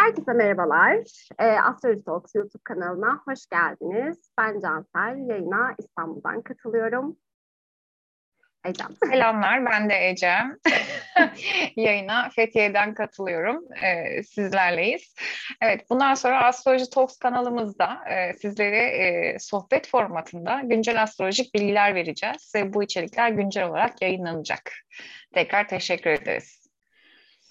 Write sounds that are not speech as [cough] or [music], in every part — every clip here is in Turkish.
Herkese merhabalar. E, Astroloji Talks YouTube kanalına hoş geldiniz. Ben Cansel. Yayına İstanbul'dan katılıyorum. Ecem. Selamlar, ben de Ecem. [laughs] Yayına Fethiye'den katılıyorum. Ee, sizlerleyiz. Evet, bundan sonra Astroloji Talks kanalımızda e, sizlere e, sohbet formatında güncel astrolojik bilgiler vereceğiz ve bu içerikler güncel olarak yayınlanacak. Tekrar teşekkür ederiz.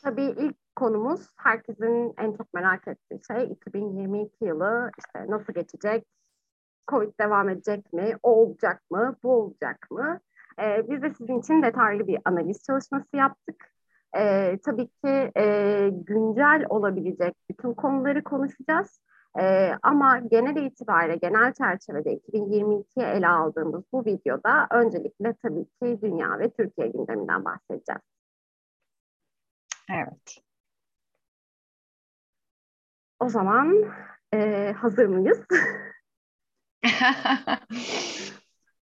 Tabii ilk konumuz herkesin en çok merak ettiği şey 2022 yılı işte nasıl geçecek, Covid devam edecek mi, o olacak mı, bu olacak mı? Ee, biz de sizin için detaylı bir analiz çalışması yaptık. Ee, tabii ki e, güncel olabilecek bütün konuları konuşacağız. Ee, ama genel itibariyle, genel çerçevede 2022'ye ele aldığımız bu videoda öncelikle tabii ki dünya ve Türkiye gündeminden bahsedeceğiz. Evet. O zaman e, hazır mıyız? [laughs]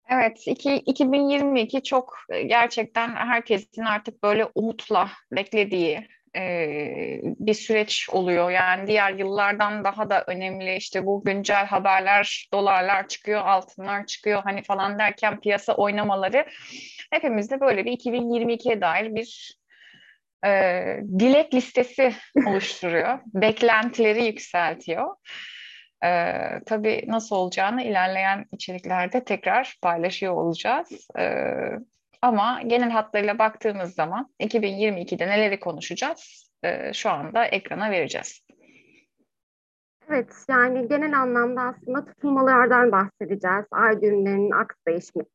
Evet, iki, 2022 çok e, gerçekten herkesin artık böyle umutla beklediği e, bir süreç oluyor. Yani diğer yıllardan daha da önemli işte bu güncel haberler, dolarlar çıkıyor, altınlar çıkıyor hani falan derken piyasa oynamaları hepimizde böyle bir 2022'ye dair bir e, dilek listesi oluşturuyor. [laughs] Beklentileri yükseltiyor. Ee, tabii nasıl olacağını ilerleyen içeriklerde tekrar paylaşıyor olacağız. Ee, ama genel hatlarıyla baktığımız zaman 2022'de neleri konuşacağız ee, şu anda ekrana vereceğiz. Evet, yani genel anlamda aslında tutulmalardan bahsedeceğiz. Ay düğümlerinin aks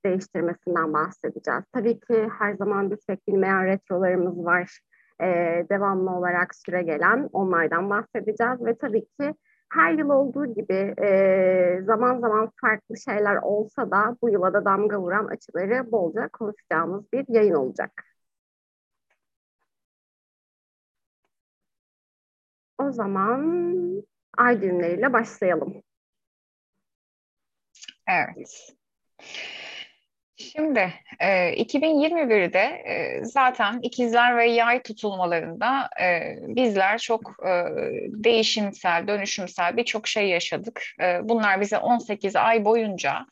değiştirmesinden bahsedeceğiz. Tabii ki her zaman bir tek bilmeyen retrolarımız var. Ee, devamlı olarak süre gelen onlardan bahsedeceğiz. Ve tabii ki her yıl olduğu gibi e, zaman zaman farklı şeyler olsa da bu yıla da damga vuran açıları bolca konuşacağımız bir yayın olacak. O zaman ay düğümleriyle başlayalım. Evet. Şimdi e, 2021'de e, zaten ikizler ve yay tutulmalarında e, bizler çok e, değişimsel, dönüşümsel birçok şey yaşadık. E, bunlar bize 18 ay boyunca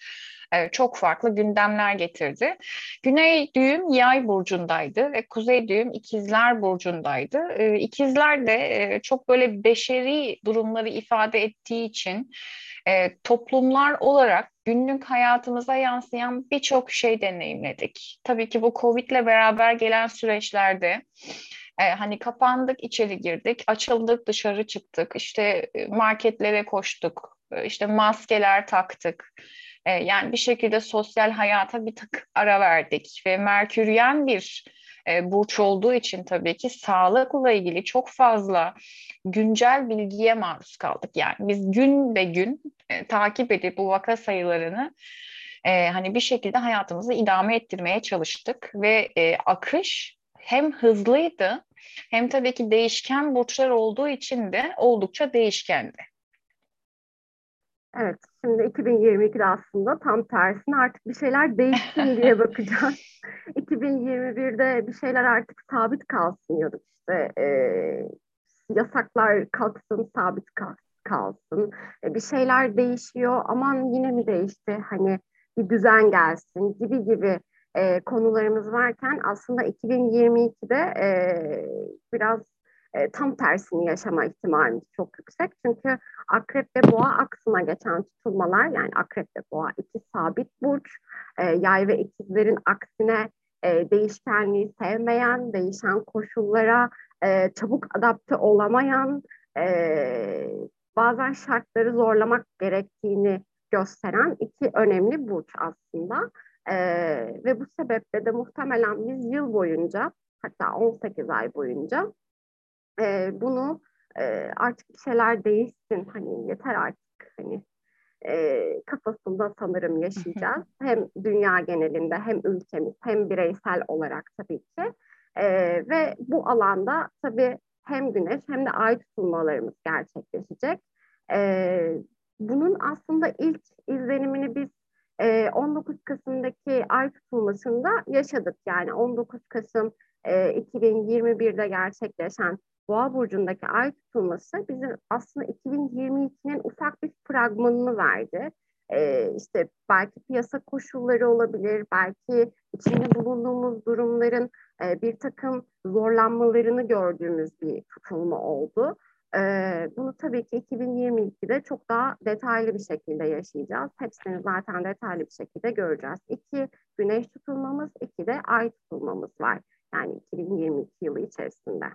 e, çok farklı gündemler getirdi. Güney düğüm yay burcundaydı ve kuzey düğüm ikizler burcundaydı. E, ikizler de e, çok böyle beşeri durumları ifade ettiği için e, toplumlar olarak günlük hayatımıza yansıyan birçok şey deneyimledik. Tabii ki bu Covid ile beraber gelen süreçlerde e, hani kapandık, içeri girdik, açıldık, dışarı çıktık, işte e, marketlere koştuk, e, işte maskeler taktık. E, yani bir şekilde sosyal hayata bir tık ara verdik ve Merküryen bir e, burç olduğu için tabii ki sağlıkla ilgili çok fazla güncel bilgiye maruz kaldık. Yani biz gün ve gün e, takip edip bu vaka sayılarını e, hani bir şekilde hayatımızı idame ettirmeye çalıştık ve e, akış hem hızlıydı hem tabii ki değişken burçlar olduğu için de oldukça değişkendi. Evet, şimdi 2022'de aslında tam tersine artık bir şeyler değişsin diye [laughs] bakacağız. 2021'de bir şeyler artık sabit kalsın diyorduk işte. E, yasaklar kalksın, sabit kalsın. E, bir şeyler değişiyor, aman yine mi değişti? Hani bir düzen gelsin gibi gibi e, konularımız varken aslında 2022'de e, biraz e, tam tersini yaşama ihtimalimiz çok yüksek. Çünkü akrep ve boğa aksına geçen tutulmalar yani akrep ve boğa iki sabit burç, e, yay ve ikizlerin aksine e, değişkenliği sevmeyen, değişen koşullara e, çabuk adapte olamayan, e, bazen şartları zorlamak gerektiğini gösteren iki önemli burç aslında. E, ve bu sebeple de muhtemelen biz yıl boyunca hatta 18 ay boyunca e, bunu e, artık bir şeyler değişsin hani yeter artık hani e, kafasında sanırım yaşayacağız. [laughs] hem dünya genelinde hem ülkemiz hem bireysel olarak tabii ki. E, ve bu alanda tabii hem güneş hem de ay tutulmalarımız gerçekleşecek. E, bunun aslında ilk izlenimini biz e, 19 Kasım'daki ay tutulmasında yaşadık. Yani 19 Kasım e, 2021'de gerçekleşen Boğa burcundaki ay tutulması bize aslında 2022'nin ufak bir fragmanını verdi. Ee, işte belki piyasa koşulları olabilir, belki içinde bulunduğumuz durumların e, bir takım zorlanmalarını gördüğümüz bir tutulma oldu. Ee, bunu tabii ki 2022'de çok daha detaylı bir şekilde yaşayacağız. Hepsini zaten detaylı bir şekilde göreceğiz. İki güneş tutulmamız, iki de ay tutulmamız var. Yani 2022 yılı içerisinde.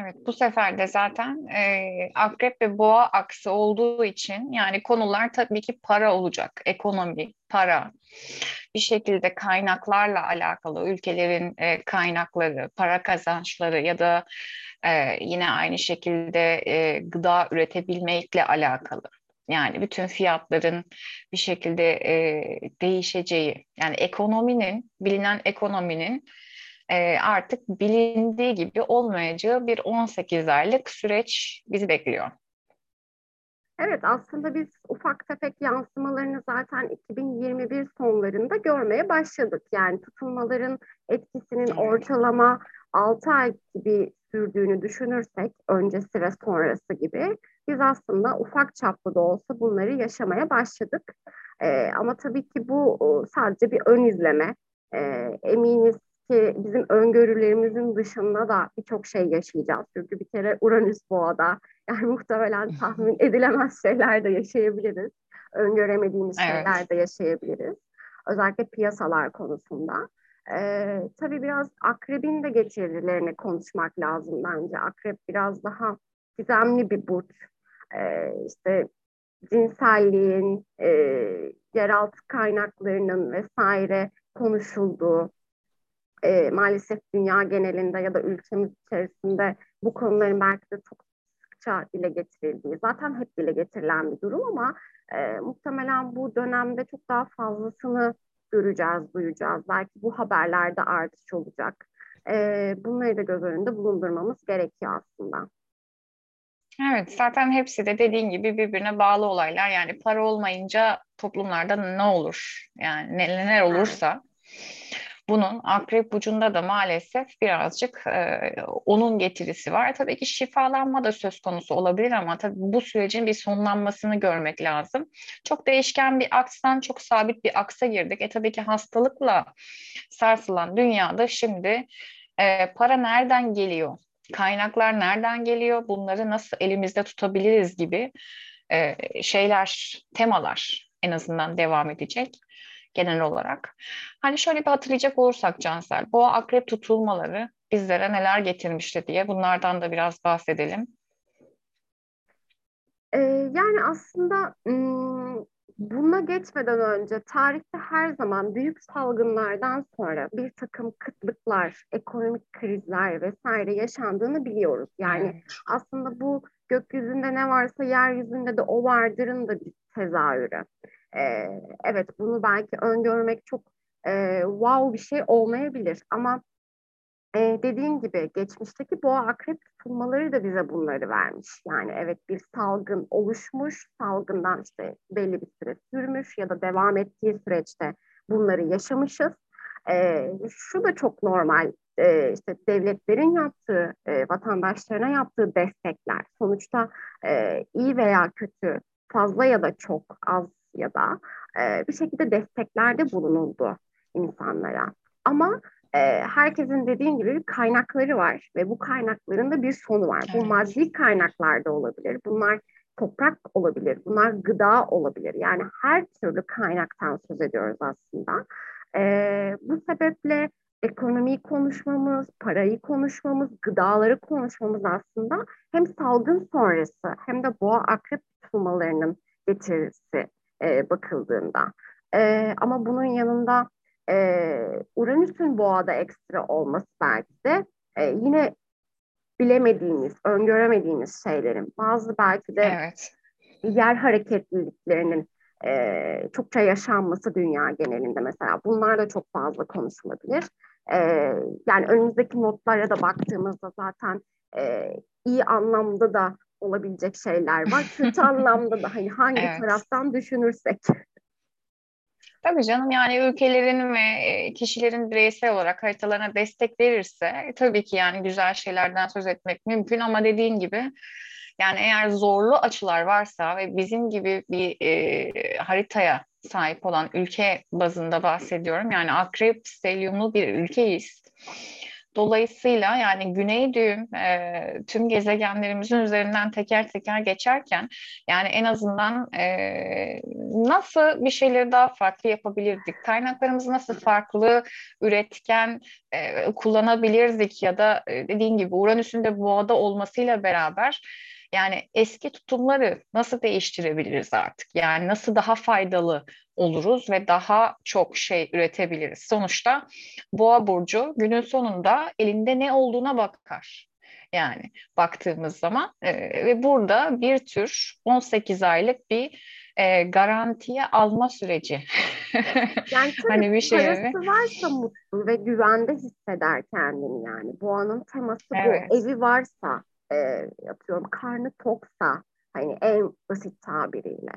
Evet, bu sefer de zaten e, akrep ve boğa aksı olduğu için yani konular tabii ki para olacak, ekonomi, para, bir şekilde kaynaklarla alakalı ülkelerin e, kaynakları, para kazançları ya da e, yine aynı şekilde e, gıda üretebilmekle alakalı. Yani bütün fiyatların bir şekilde e, değişeceği, yani ekonominin, bilinen ekonominin e, artık bilindiği gibi olmayacağı bir 18 aylık süreç bizi bekliyor. Evet aslında biz ufak tefek yansımalarını zaten 2021 sonlarında görmeye başladık. Yani tutulmaların etkisinin ortalama 6 ay gibi sürdüğünü düşünürsek öncesi ve sonrası gibi biz aslında ufak çaplı da olsa bunları yaşamaya başladık. Ee, ama tabii ki bu sadece bir ön izleme. Ee, eminiz ki bizim öngörülerimizin dışında da birçok şey yaşayacağız. Çünkü bir kere Uranüs boğada yani [laughs] muhtemelen tahmin [laughs] edilemez şeyler de yaşayabiliriz. Öngöremediğimiz evet. şeyler de yaşayabiliriz. Özellikle piyasalar konusunda. Ee, tabii biraz akrebin de getirilerini konuşmak lazım bence. Akrep biraz daha gizemli bir burç. Ee, işte cinselliğin, e, yeraltı kaynaklarının vesaire konuşulduğu, e, maalesef dünya genelinde ya da ülkemiz içerisinde bu konuların belki de çok sıkça dile getirildiği, zaten hep dile getirilen bir durum ama e, muhtemelen bu dönemde çok daha fazlasını göreceğiz, duyacağız. Belki bu haberlerde artış olacak. E, bunları da göz önünde bulundurmamız gerekiyor aslında. Evet, zaten hepsi de dediğin gibi birbirine bağlı olaylar. Yani para olmayınca toplumlarda ne olur? Yani neler olursa bunun akrep burcunda da maalesef birazcık e, onun getirisi var. Tabii ki şifalanma da söz konusu olabilir ama tabii bu sürecin bir sonlanmasını görmek lazım. Çok değişken bir akstan çok sabit bir aksa girdik. E tabii ki hastalıkla sarsılan dünyada şimdi e, para nereden geliyor? Kaynaklar nereden geliyor? Bunları nasıl elimizde tutabiliriz gibi e, şeyler, temalar en azından devam edecek genel olarak. Hani şöyle bir hatırlayacak olursak Cansel, boğa akrep tutulmaları bizlere neler getirmişti diye bunlardan da biraz bahsedelim. Ee, yani aslında buna geçmeden önce tarihte her zaman büyük salgınlardan sonra bir takım kıtlıklar, ekonomik krizler vesaire yaşandığını biliyoruz. Yani evet. aslında bu gökyüzünde ne varsa yeryüzünde de o vardırın da bir tezahürü. E, evet bunu belki öngörmek çok e, wow bir şey olmayabilir ama e, dediğim gibi geçmişteki boğa akrep tutulmaları da bize bunları vermiş. Yani evet bir salgın oluşmuş, salgından işte belli bir süre sürmüş ya da devam ettiği süreçte bunları yaşamışız. E, şu da çok normal e, işte devletlerin yaptığı, e, vatandaşlarına yaptığı destekler sonuçta e, iyi veya kötü, fazla ya da çok az ya da e, bir şekilde desteklerde bulunuldu insanlara. Ama e, herkesin dediğim gibi bir kaynakları var ve bu kaynakların da bir sonu var. Bu maddi kaynaklar da olabilir. Bunlar toprak olabilir. Bunlar gıda olabilir. Yani her türlü kaynaktan söz ediyoruz aslında. E, bu sebeple ekonomiyi konuşmamız, parayı konuşmamız, gıdaları konuşmamız aslında hem salgın sonrası hem de boğa akrep tutulmalarının getirisi e, bakıldığında. E, ama bunun yanında e, Uranüs'ün boğada ekstra olması belki de e, yine bilemediğimiz, öngöremediğimiz şeylerin bazı belki de evet. yer hareketliliklerinin e, çokça yaşanması dünya genelinde mesela bunlar da çok fazla konuşulabilir. E, yani önümüzdeki notlara da baktığımızda zaten e, iyi anlamda da olabilecek şeyler var. [laughs] Kötü anlamda da hani hangi evet. taraftan düşünürsek. Tabii canım yani ülkelerin ve e, kişilerin bireysel olarak haritalarına destek verirse tabii ki yani güzel şeylerden söz etmek mümkün ama dediğin gibi yani eğer zorlu açılar varsa ve bizim gibi bir e, haritaya sahip olan ülke bazında bahsediyorum. Yani akrep stelyumlu bir ülkeyiz. Dolayısıyla yani güney düğüm e, tüm gezegenlerimizin üzerinden teker teker geçerken yani en azından e, nasıl bir şeyleri daha farklı yapabilirdik? Kaynaklarımızı nasıl farklı üretken e, kullanabilirdik ya da e, dediğin gibi Uranüs'ün de boğada olmasıyla beraber yani eski tutumları nasıl değiştirebiliriz artık? Yani nasıl daha faydalı oluruz ve daha çok şey üretebiliriz? Sonuçta Boğa burcu günün sonunda elinde ne olduğuna bakar. Yani baktığımız zaman e, ve burada bir tür 18 aylık bir e, garantiye alma süreci. [laughs] yani hani bir şey parası varsa mutlu ve güvende hisseder kendini yani. Boğanın teması evet. bu. Evi varsa e, atıyorum karnı toksa hani en basit tabiriyle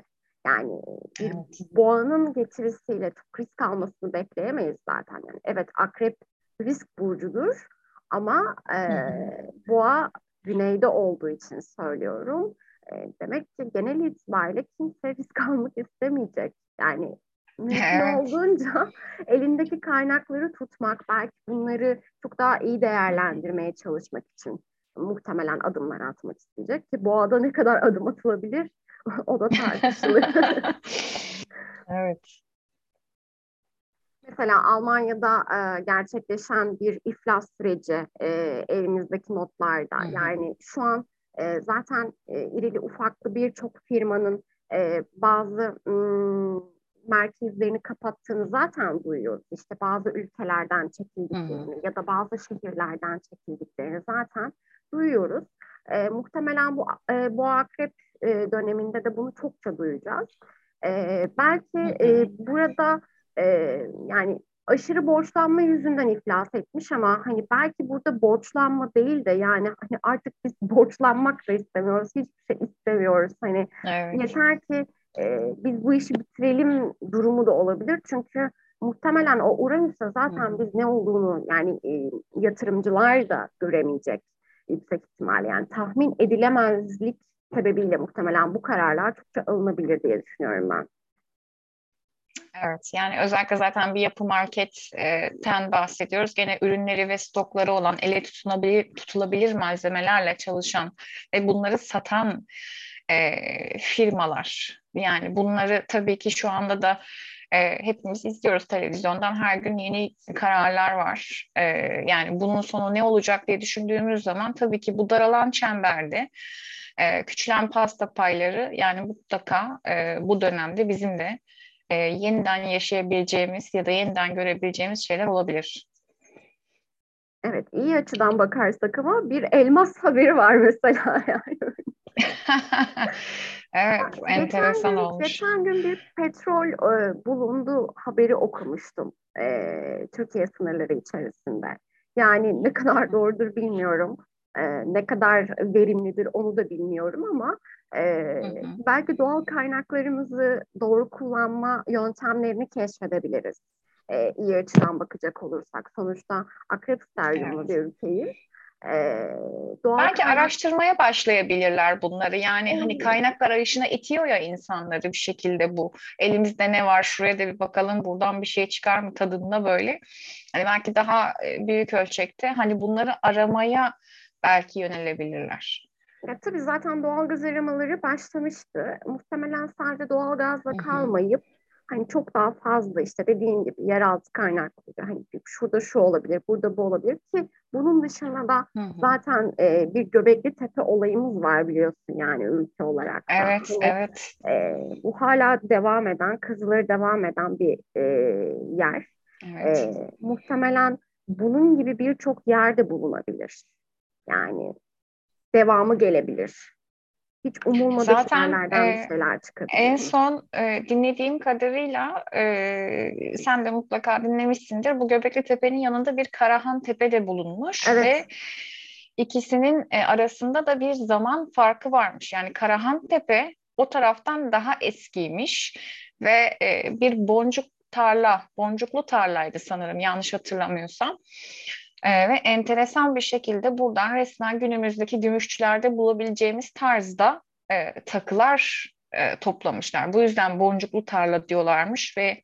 yani bir evet. boğanın getirisiyle çok risk almasını bekleyemeyiz zaten. Yani evet akrep risk burcudur ama e, boğa güneyde olduğu için söylüyorum. E, demek ki genel itibariyle kimse risk almak istemeyecek. Yani mümkün evet. olduğunca [laughs] elindeki kaynakları tutmak, belki bunları çok daha iyi değerlendirmeye çalışmak için muhtemelen adımlar atmak isteyecek ki boğada ne kadar adım atılabilir [laughs] o da tartışılır. [laughs] evet. Mesela Almanya'da e, gerçekleşen bir iflas süreci e, elimizdeki notlarda. Hı-hı. Yani şu an e, zaten e, irili ufaklı birçok firmanın e, bazı m, merkezlerini kapattığını zaten duyuyoruz. İşte bazı ülkelerden çekildiklerini Hı-hı. ya da bazı şehirlerden çekildiklerini zaten duyuyoruz. E, muhtemelen bu e, bu akrep e, döneminde de bunu çokça duyacağız. E, belki e, burada e, yani aşırı borçlanma yüzünden iflas etmiş ama hani belki burada borçlanma değil de yani hani artık biz [laughs] borçlanmak da istemiyoruz, hiçbir şey istemiyoruz. Hani evet. yeter ki e, biz bu işi bitirelim durumu da olabilir. Çünkü muhtemelen o Uranüs'e zaten biz ne olduğunu yani e, yatırımcılar da göremeyecek yüksek ihtimal. Yani tahmin edilemezlik sebebiyle muhtemelen bu kararlar çokça alınabilir diye düşünüyorum ben. Evet yani özellikle zaten bir yapı marketten bahsediyoruz. Gene ürünleri ve stokları olan ele tutunabilir, tutulabilir malzemelerle çalışan ve bunları satan e, firmalar. Yani bunları tabii ki şu anda da e, hepimiz izliyoruz televizyondan her gün yeni kararlar var. E, yani bunun sonu ne olacak diye düşündüğümüz zaman tabii ki bu daralan çemberde e, küçülen pasta payları yani mutlaka e, bu dönemde bizim de e, yeniden yaşayabileceğimiz ya da yeniden görebileceğimiz şeyler olabilir. Evet iyi açıdan bakarsak ama bir elmas haberi var mesela [laughs] yani. [laughs] evet geçen enteresan gün, olmuş. Geçen gün bir petrol e, bulundu haberi okumuştum e, Türkiye sınırları içerisinde. Yani ne kadar doğrudur bilmiyorum. E, ne kadar verimlidir onu da bilmiyorum ama e, hı hı. belki doğal kaynaklarımızı doğru kullanma yöntemlerini keşfedebiliriz. E, iyi açıdan bakacak olursak. Sonuçta akrep steryumlu evet. bir ülkeyiz. Ee, doğal Belki kaynak... araştırmaya başlayabilirler bunları. Yani hmm. hani kaynak arayışına itiyor ya insanları bir şekilde bu. Elimizde ne var şuraya da bir bakalım buradan bir şey çıkar mı tadında böyle. Hani belki daha büyük ölçekte hani bunları aramaya belki yönelebilirler. Ya tabii zaten doğal gaz aramaları başlamıştı. Muhtemelen sadece doğal gazla kalmayıp hani çok daha fazla işte dediğin gibi yeraltı kaynakları hani şurada şu olabilir, burada bu olabilir ki bunun dışında da hı hı. zaten e, bir Göbekli Tepe olayımız var biliyorsun yani ülke olarak. Evet, yani, evet. E, bu hala devam eden, kazıları devam eden bir e, yer. Evet. E, muhtemelen bunun gibi birçok yerde bulunabilir. Yani devamı gelebilir. Hiç umulmadık Zaten, yerlerden e, bir şeyler çıkabilir. En son e, dinlediğim kadarıyla e, sen de mutlaka dinlemişsindir. Bu Göbekli Tepe'nin yanında bir Karahan Tepe de bulunmuş evet. ve ikisinin e, arasında da bir zaman farkı varmış. Yani Karahan Tepe o taraftan daha eskiymiş ve e, bir boncuk tarla, boncuklu tarlaydı sanırım yanlış hatırlamıyorsam. E, ve enteresan bir şekilde buradan resmen günümüzdeki gümüşçülerde bulabileceğimiz tarzda e, takılar e, toplamışlar. Bu yüzden boncuklu tarla diyorlarmış ve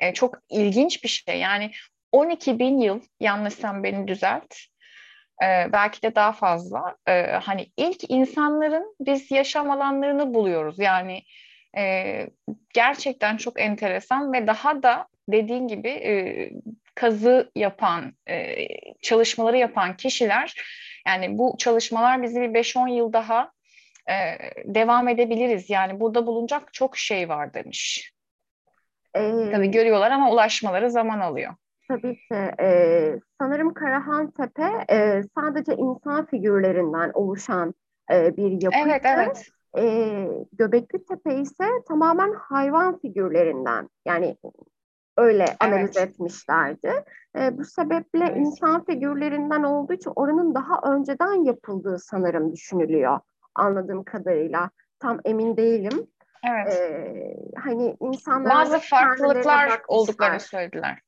e, çok ilginç bir şey. Yani 12 bin yıl yanlışsam beni düzelt. E, belki de daha fazla. E, hani ilk insanların biz yaşam alanlarını buluyoruz. Yani e, gerçekten çok enteresan ve daha da dediğin gibi e, kazı yapan, e, çalışmaları yapan kişiler yani bu çalışmalar bizi bir 5-10 yıl daha e, devam edebiliriz. Yani burada bulunacak çok şey var demiş. Ee, Tabii görüyorlar ama ulaşmaları zaman alıyor. Tabii ki. E, sanırım Karahan Tepe e, sadece insan figürlerinden oluşan e, bir yapıydı. Evet, evet. E, Göbekli Tepe ise tamamen hayvan figürlerinden. Yani öyle analiz evet. etmişlerdi. E, bu sebeple evet. insan figürlerinden olduğu için oranın daha önceden yapıldığı sanırım düşünülüyor anladığım kadarıyla. Tam emin değilim. Evet. Ee, hani insanlar bazı farklılıklar olduklarını söylediler.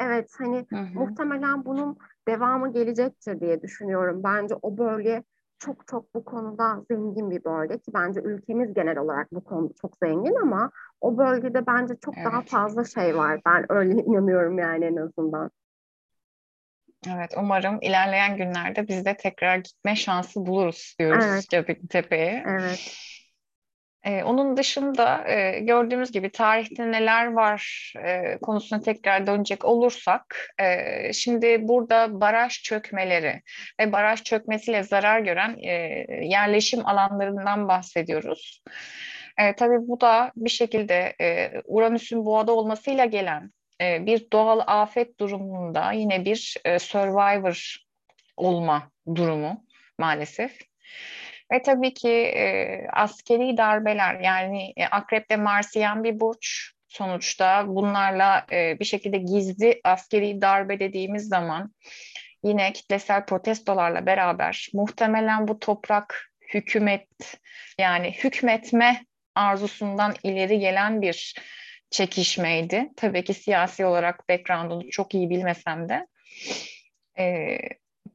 Evet hani Hı-hı. muhtemelen bunun devamı gelecektir diye düşünüyorum. Bence o bölge çok çok bu konuda zengin bir bölge ki bence ülkemiz genel olarak bu konuda çok zengin ama o bölgede bence çok evet. daha fazla şey var. Ben öyle [laughs] inanıyorum yani en azından. Evet, umarım ilerleyen günlerde biz de tekrar gitme şansı buluruz diyoruz evet. Göbekli Tepe'ye. Evet. Ee, onun dışında e, gördüğümüz gibi tarihte neler var e, konusuna tekrar dönecek olursak, e, şimdi burada baraj çökmeleri ve baraj çökmesiyle zarar gören e, yerleşim alanlarından bahsediyoruz. E, tabii bu da bir şekilde e, Uranüs'ün boğada olmasıyla gelen e, bir doğal afet durumunda yine bir e, survivor olma durumu maalesef. Ve tabii ki e, askeri darbeler yani e, Akrep'te Marsiyen bir burç sonuçta bunlarla e, bir şekilde gizli askeri darbe dediğimiz zaman yine kitlesel protestolarla beraber muhtemelen bu toprak hükümet yani hükmetme arzusundan ileri gelen bir çekişmeydi. Tabii ki siyasi olarak background'unu çok iyi bilmesem de e,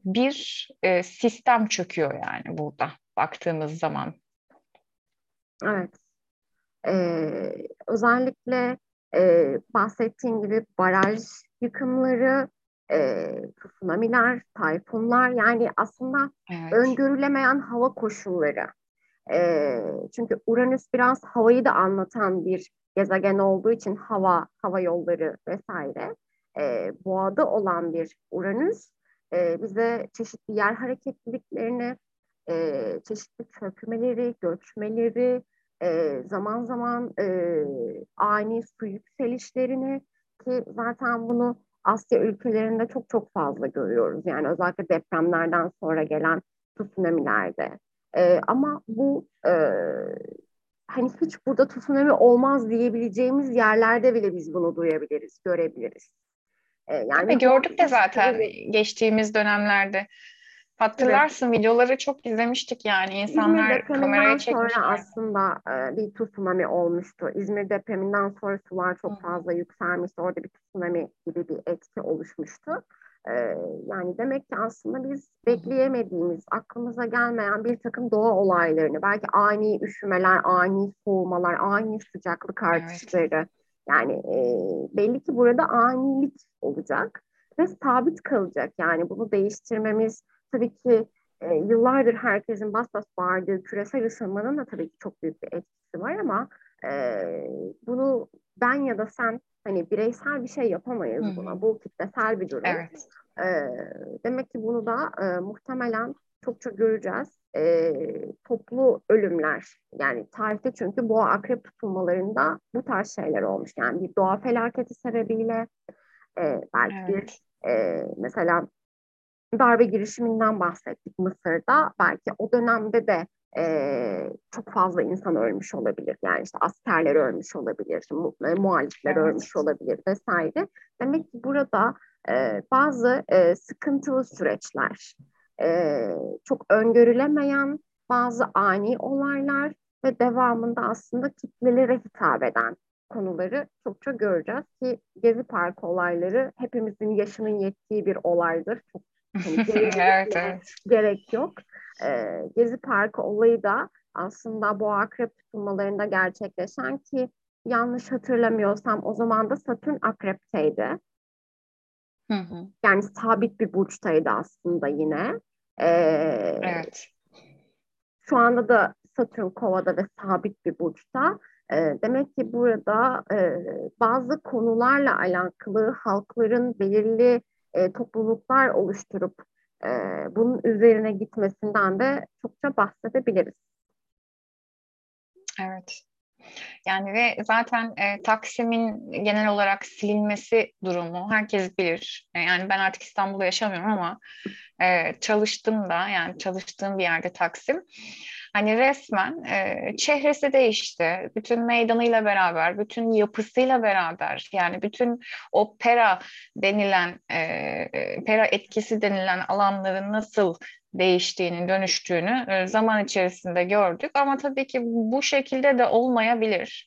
bir e, sistem çöküyor yani burada baktığımız zaman. Evet. Ee, özellikle e, bahsettiğim gibi baraj yıkımları, e, tsunamiler, tayfunlar yani aslında evet. öngörülemeyen hava koşulları. E, çünkü Uranüs biraz havayı da anlatan bir gezegen olduğu için hava, hava yolları vesaire e, boğada olan bir Uranüs e, bize çeşitli yer hareketliliklerini, e, çeşitli çökmeleri, göçmeleri, e, zaman zaman e, ani su yükselişlerini ki zaten bunu Asya ülkelerinde çok çok fazla görüyoruz. Yani özellikle depremlerden sonra gelen tsunamilerde. E, ama bu e, hani hiç burada tsunami olmaz diyebileceğimiz yerlerde bile biz bunu duyabiliriz, görebiliriz. Ee, yani Tabii gördük de zaten tabii. geçtiğimiz dönemlerde. Hatırlarsın evet. videoları çok izlemiştik yani insanlar kameraya çekmişler. sonra aslında e, bir tsunami olmuştu. İzmir depreminden sonra sular çok fazla yükselmişti. Orada bir tsunami gibi bir etki oluşmuştu. Ee, yani demek ki aslında biz bekleyemediğimiz, aklımıza gelmeyen bir takım doğa olaylarını, belki ani üşümeler, ani soğumalar, ani sıcaklık artışları, evet. yani e, belli ki burada anilik olacak ve sabit kalacak. Yani bunu değiştirmemiz tabii ki e, yıllardır herkesin bas bas bağırdığı küresel ısınmanın da tabii ki çok büyük bir etkisi var ama e, bunu ben ya da sen Hani bireysel bir şey yapamayız Hı-hı. buna. Bu kitlesel bir durum. Evet. Ee, demek ki bunu da e, muhtemelen çokça göreceğiz. E, toplu ölümler yani tarihte çünkü boğa akrep tutulmalarında bu tarz şeyler olmuş. Yani bir doğa felaketi sebebiyle e, belki evet. bir e, mesela darbe girişiminden bahsettik Mısır'da. Belki o dönemde de e, çok fazla insan ölmüş olabilir. Yani işte askerler ölmüş olabilir, mu, muhalifler evet. ölmüş olabilir vesaire. Demek ki burada e, bazı e, sıkıntılı süreçler, e, çok öngörülemeyen bazı ani olaylar ve devamında aslında kitlelere hitap eden konuları çokça göreceğiz ki Gezi Parkı olayları hepimizin yaşının yettiği bir olaydır. Çok hani, [laughs] evet, evet. gerek yok. Ee, Gezi Parkı olayı da aslında bu akrep tutulmalarında gerçekleşen ki yanlış hatırlamıyorsam o zaman da Satürn akrepteydi. Hı hı. Yani sabit bir burçtaydı aslında yine. Ee, evet. Şu anda da Satürn kovada ve sabit bir burçta. E, demek ki burada e, bazı konularla alakalı halkların belirli e, topluluklar oluşturup e, bunun üzerine gitmesinden de çokça bahsedebiliriz. Evet. Yani ve zaten e, Taksim'in genel olarak silinmesi durumu herkes bilir. E, yani ben artık İstanbul'da yaşamıyorum ama e, çalıştım da yani çalıştığım bir yerde Taksim. Hani resmen e, çehresi değişti. Bütün meydanıyla beraber, bütün yapısıyla beraber yani bütün o pera denilen, e, pera etkisi denilen alanların nasıl değiştiğini, dönüştüğünü e, zaman içerisinde gördük. Ama tabii ki bu şekilde de olmayabilir.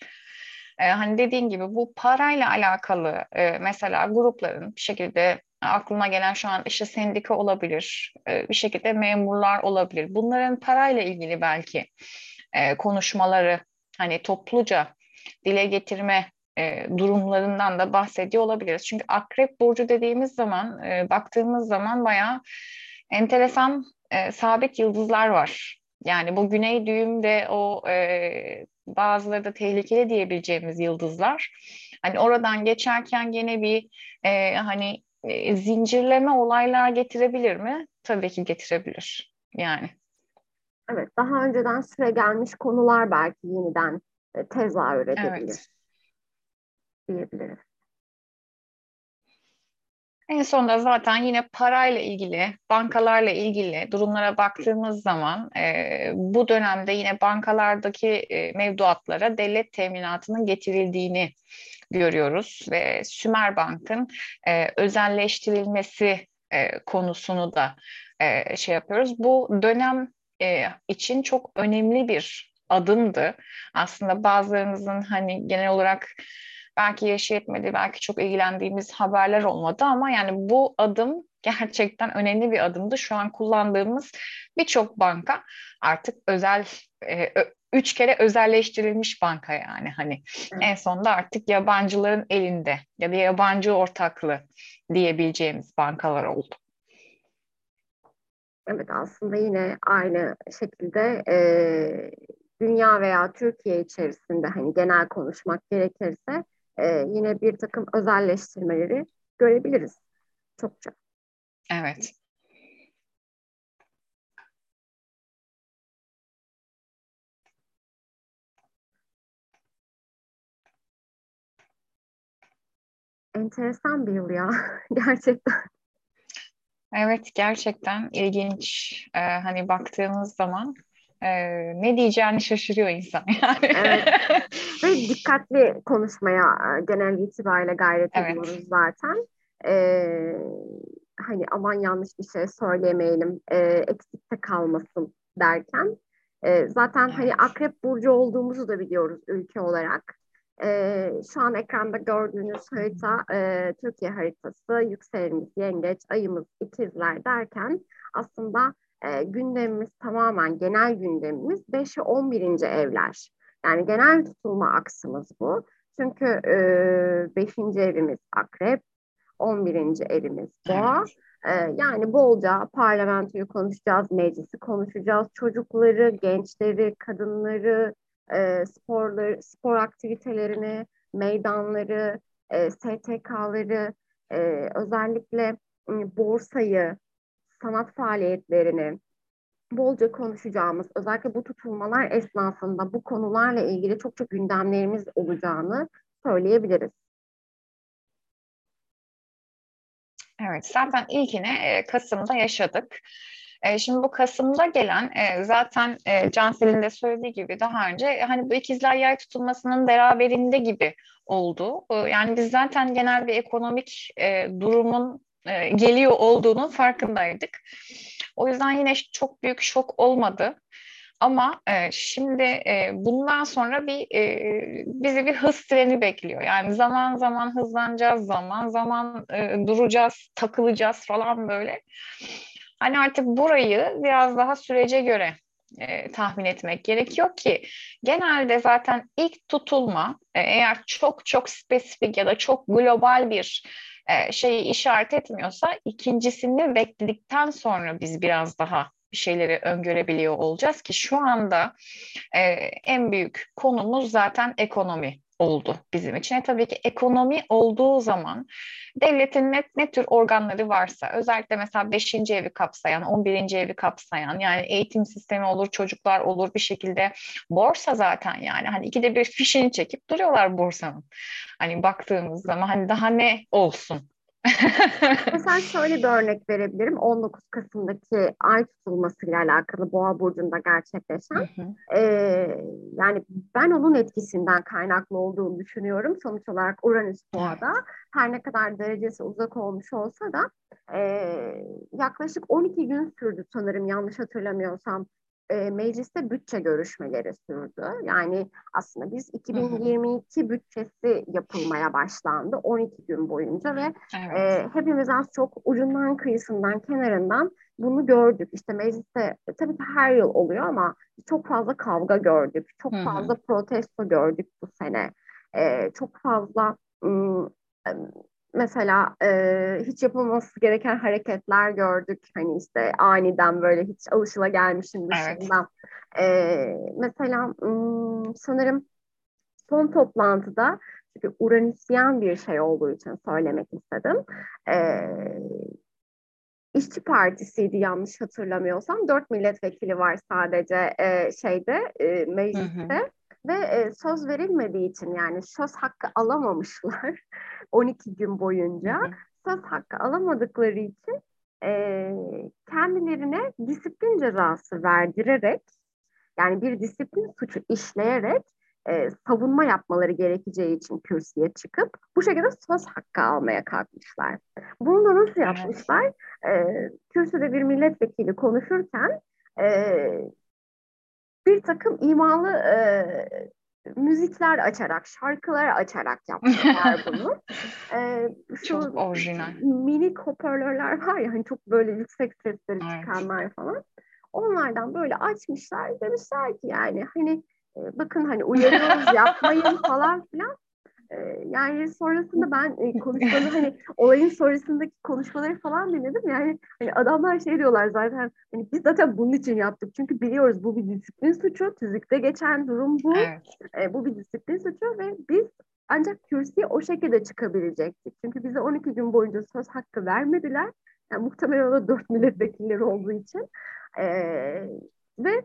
E, hani dediğin gibi bu parayla alakalı e, mesela grupların bir şekilde aklıma gelen şu an işte sendika olabilir, e, bir şekilde memurlar olabilir. Bunların parayla ilgili belki e, konuşmaları hani topluca dile getirme e, durumlarından da bahsediyor olabiliriz. Çünkü akrep burcu dediğimiz zaman, baktığımız zaman bayağı enteresan sabit yıldızlar var. Yani bu güney düğümde o e, bazıları da tehlikeli diyebileceğimiz yıldızlar. Hani oradan geçerken gene bir e, hani e, zincirleme olaylar getirebilir mi? Tabii ki getirebilir. Yani. Evet, daha önceden süre gelmiş konular belki yeniden e, tezahür edebilir. Evet. Diyebiliriz. En sonunda zaten yine parayla ilgili, bankalarla ilgili durumlara baktığımız zaman e, bu dönemde yine bankalardaki e, mevduatlara devlet teminatının getirildiğini görüyoruz ve Sümer Bank'ın e, özelleştirilmesi e, konusunu da e, şey yapıyoruz. Bu dönem e, için çok önemli bir adımdı. Aslında bazılarınızın hani genel olarak belki yaşı yetmedi, belki çok ilgilendiğimiz haberler olmadı ama yani bu adım gerçekten önemli bir adımdı. Şu an kullandığımız birçok banka artık özel e, üç kere özelleştirilmiş banka yani hani evet. en sonunda artık yabancıların elinde ya da yabancı ortaklı diyebileceğimiz bankalar oldu. Evet aslında yine aynı şekilde e, dünya veya Türkiye içerisinde hani genel konuşmak gerekirse e, yine bir takım özelleştirmeleri görebiliriz çokça. Evet. Enteresan bir yıl ya [laughs] gerçekten. Evet gerçekten ilginç. Ee, hani baktığımız zaman e, ne diyeceğini şaşırıyor insan yani. Evet. [laughs] Ve dikkatli konuşmaya e, genel itibariyle gayret evet. ediyoruz zaten. Ee, hani aman yanlış bir şey söylemeyelim, e, eksikte kalmasın derken. E, zaten hani evet. hani akrep burcu olduğumuzu da biliyoruz ülke olarak. E, şu an ekranda gördüğünüz harita e, Türkiye haritası, yükselenimiz yengeç, ayımız ikizler derken aslında e, gündemimiz tamamen genel gündemimiz 5 ve 11. evler. Yani genel tutulma aksımız bu. Çünkü 5. E, evimiz akrep, 11. evimiz boğa. E, yani bolca parlamentoyu konuşacağız, meclisi konuşacağız, çocukları, gençleri, kadınları, e, sporları, spor aktivitelerini, meydanları, e, STK'ları, e, özellikle e, borsayı, sanat faaliyetlerini bolca konuşacağımız, özellikle bu tutulmalar esnasında bu konularla ilgili çok çok gündemlerimiz olacağını söyleyebiliriz. Evet, zaten ilkini e, Kasım'da yaşadık. E, şimdi bu Kasım'da gelen e, zaten Cansel'in de söylediği gibi daha önce hani bu ikizler yay tutulmasının beraberinde gibi oldu. Yani biz zaten genel bir ekonomik durumun e, geliyor olduğunun farkındaydık. O yüzden yine çok büyük şok olmadı. Ama e, şimdi e, bundan sonra bir e, bizi bir hız treni bekliyor. Yani zaman zaman hızlanacağız, zaman zaman e, duracağız, takılacağız falan böyle. Hani artık burayı biraz daha sürece göre e, tahmin etmek gerekiyor ki genelde zaten ilk tutulma e, eğer çok çok spesifik ya da çok global bir e, şeyi işaret etmiyorsa ikincisini bekledikten sonra biz biraz daha bir şeyleri öngörebiliyor olacağız ki şu anda e, en büyük konumuz zaten ekonomi oldu bizim için. E, tabii ki ekonomi olduğu zaman devletin ne, ne tür organları varsa özellikle mesela 5. evi kapsayan, 11. evi kapsayan yani eğitim sistemi olur, çocuklar olur bir şekilde borsa zaten yani hani ikide bir fişini çekip duruyorlar borsanın. Hani baktığımız zaman hani daha ne olsun Mesela şöyle bir örnek verebilirim. 19 Kasım'daki ay tutulmasıyla alakalı Boğa Burcu'nda gerçekleşen. E, yani ben onun etkisinden kaynaklı olduğunu düşünüyorum. Sonuç olarak Uranüs Boğa'da her ne kadar derecesi uzak olmuş olsa da e, yaklaşık 12 gün sürdü sanırım yanlış hatırlamıyorsam e, mecliste bütçe görüşmeleri sürdü. Yani aslında biz 2022 bütçesi yapılmaya başlandı 12 gün boyunca ve evet. e, hepimiz az çok ucundan kıyısından kenarından bunu gördük. İşte mecliste e, tabii ki her yıl oluyor ama çok fazla kavga gördük, çok fazla protesto gördük bu sene. E, çok fazla ım, mesela e, hiç yapılması gereken hareketler gördük. Hani işte aniden böyle hiç alışılagelmişin dışında. Evet. E, mesela m, sanırım son toplantıda çünkü Uranüsyen bir şey olduğu için söylemek istedim. E, İşçi Partisi'ydi yanlış hatırlamıyorsam. Dört milletvekili var sadece e, şeyde e, mecliste. Hı hı. Ve e, söz verilmediği için yani söz hakkı alamamışlar [laughs] 12 gün boyunca. Söz hakkı alamadıkları için e, kendilerine disiplin cezası verdirerek yani bir disiplin suçu işleyerek e, savunma yapmaları gerekeceği için kürsüye çıkıp bu şekilde söz hakkı almaya kalkmışlar. Bunu da nasıl yapmışlar? E, kürsüde bir milletvekili konuşurken e, bir takım imalı e, müzikler açarak, şarkılar açarak yaptılar [laughs] bunu. ee, şu çok orijinal. Mini hoparlörler var ya hani çok böyle yüksek sesleri evet. çıkanlar falan. Onlardan böyle açmışlar demişler ki yani hani bakın hani uyarıyoruz yapmayın falan filan. Ee, yani sonrasında ben e, konuşmaları hani olayın sonrasındaki konuşmaları falan dinledim. Yani hani adamlar şey diyorlar zaten hani biz zaten bunun için yaptık. Çünkü biliyoruz bu bir disiplin suçu. Tüzükte geçen durum bu. Evet. E, bu bir disiplin suçu ve biz ancak kürsüye o şekilde çıkabilecektik. Çünkü bize 12 gün boyunca söz hakkı vermediler. Yani muhtemelen o da 4 milletvekilleri olduğu için. E, ve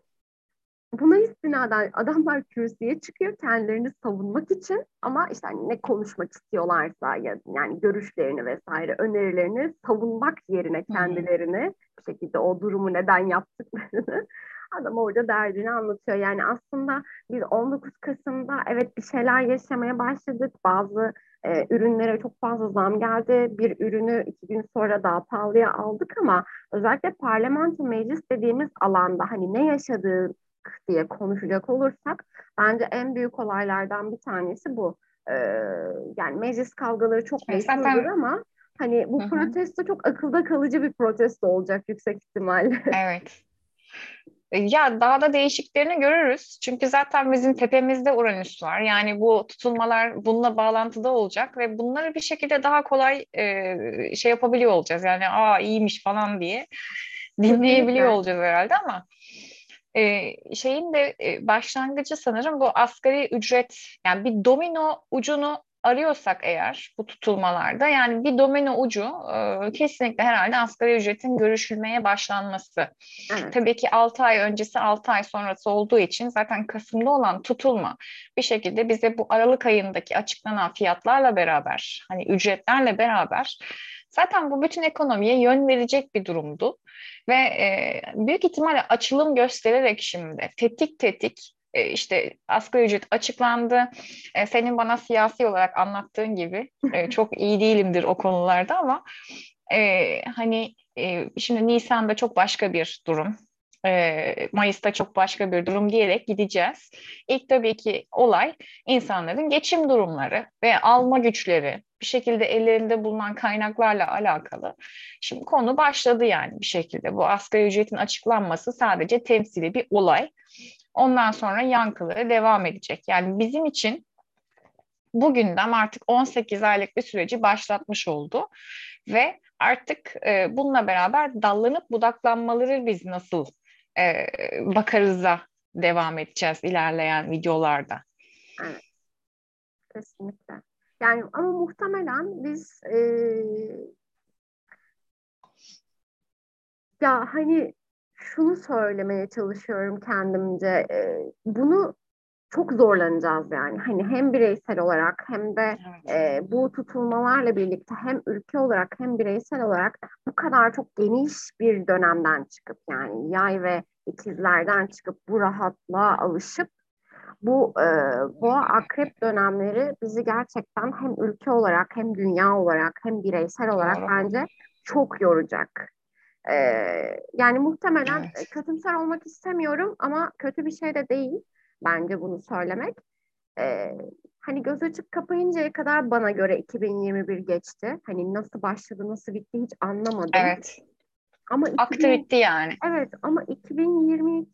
Buna istinaden adamlar kürsüye çıkıyor kendilerini savunmak için ama işte hani ne konuşmak istiyorlarsa ya yani görüşlerini vesaire önerilerini savunmak yerine kendilerini bir şekilde o durumu neden yaptıklarını [laughs] adam orada derdini anlatıyor. Yani aslında biz 19 Kasım'da evet bir şeyler yaşamaya başladık. Bazı e, ürünlere çok fazla zam geldi. Bir ürünü iki gün sonra daha pahalıya aldık ama özellikle parlamento meclis dediğimiz alanda hani ne yaşadığı diye konuşacak olursak bence en büyük olaylardan bir tanesi bu. Ee, yani meclis kavgaları çok meşhurdur Zaten... ama hani bu Hı-hı. protesto çok akılda kalıcı bir protesto olacak yüksek ihtimalle. [laughs] Evet. Ya daha da değişiklerini görürüz. Çünkü zaten bizim tepemizde Uranüs var. Yani bu tutulmalar bununla bağlantıda olacak ve bunları bir şekilde daha kolay e, şey yapabiliyor olacağız. Yani aa iyiymiş falan diye dinleyebiliyor olacağız herhalde ama e, şeyin de e, başlangıcı sanırım bu asgari ücret yani bir domino ucunu arıyorsak eğer bu tutulmalarda yani bir domino ucu e, kesinlikle herhalde asgari ücretin görüşülmeye başlanması. Evet. Tabii ki 6 ay öncesi 6 ay sonrası olduğu için zaten Kasım'da olan tutulma bir şekilde bize bu Aralık ayındaki açıklanan fiyatlarla beraber hani ücretlerle beraber zaten bu bütün ekonomiye yön verecek bir durumdu. Ve e, büyük ihtimalle açılım göstererek şimdi tetik tetik e, işte asgari ücret açıklandı. E, senin bana siyasi olarak anlattığın gibi e, [laughs] çok iyi değilimdir o konularda ama e, hani e, şimdi Nisan'da çok başka bir durum. E, Mayıs'ta çok başka bir durum diyerek gideceğiz. İlk tabii ki olay insanların geçim durumları ve alma güçleri bir şekilde ellerinde bulunan kaynaklarla alakalı. Şimdi konu başladı yani bir şekilde. Bu asgari ücretin açıklanması sadece temsili bir olay. Ondan sonra yankıları devam edecek. Yani bizim için bu gündem artık 18 aylık bir süreci başlatmış oldu ve artık e, bununla beraber dallanıp budaklanmaları biz nasıl e, bakarız da devam edeceğiz ilerleyen videolarda. Evet. Kesinlikle. Yani ama muhtemelen biz e, ya hani şunu söylemeye çalışıyorum kendimce e, bunu çok zorlanacağız yani. Hani hem bireysel olarak hem de e, bu tutulmalarla birlikte hem ülke olarak hem bireysel olarak bu kadar çok geniş bir dönemden çıkıp yani yay ve ikizlerden çıkıp bu rahatlığa alışıp bu e, boğa akrep dönemleri bizi gerçekten hem ülke olarak hem dünya olarak hem bireysel olarak bence çok yoracak. E, yani muhtemelen evet. kötümser olmak istemiyorum ama kötü bir şey de değil bence bunu söylemek. Ee, hani göz açıp kapayıncaya kadar bana göre 2021 geçti. Hani nasıl başladı, nasıl bitti hiç anlamadım. Evet. Ama Aktı bitti yani. Evet ama 2022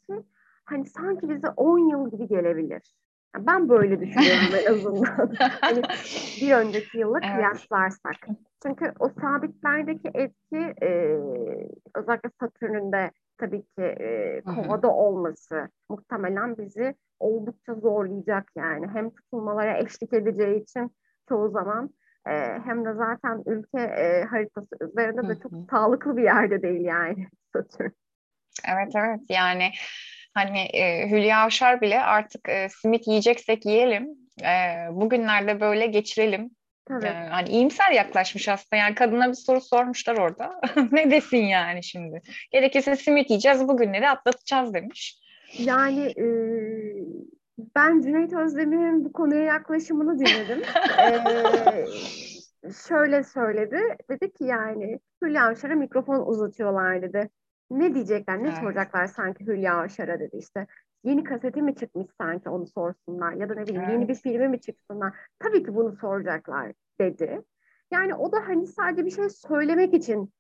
hani sanki bize 10 yıl gibi gelebilir. Yani ben böyle düşünüyorum en [laughs] azından. hani bir önceki yılla evet. kıyaslarsak. Çünkü o sabitlerdeki etki e, özellikle Satürn'ün de tabii ki e, kovada olması muhtemelen bizi oldukça zorlayacak yani. Hem tutulmalara eşlik edeceği için çoğu zaman e, hem de zaten ülke e, haritası üzerinde de çok sağlıklı bir yerde değil yani [laughs] Satürn. Evet evet yani hani e, Hülya Avşar bile artık e, simit yiyeceksek yiyelim. E, bugünlerde böyle geçirelim. Yani, hani iyimser yaklaşmış aslında. Yani kadına bir soru sormuşlar orada. [laughs] ne desin yani şimdi? Gerekirse simit yiyeceğiz bugünleri atlatacağız demiş. Yani e, ben Cüneyt Özdemir'in bu konuya yaklaşımını dinledim. [laughs] e, şöyle söyledi. Dedi ki yani Hülya Avşar'a mikrofon uzatıyorlar dedi. Ne diyecekler, ne evet. soracaklar sanki Hülya Avşar'a dedi işte. Yeni kaseti mi çıkmış sanki onu sorsunlar ya da ne bileyim evet. yeni bir filmi mi çıksınlar. Tabii ki bunu soracaklar dedi. Yani o da hani sadece bir şey söylemek için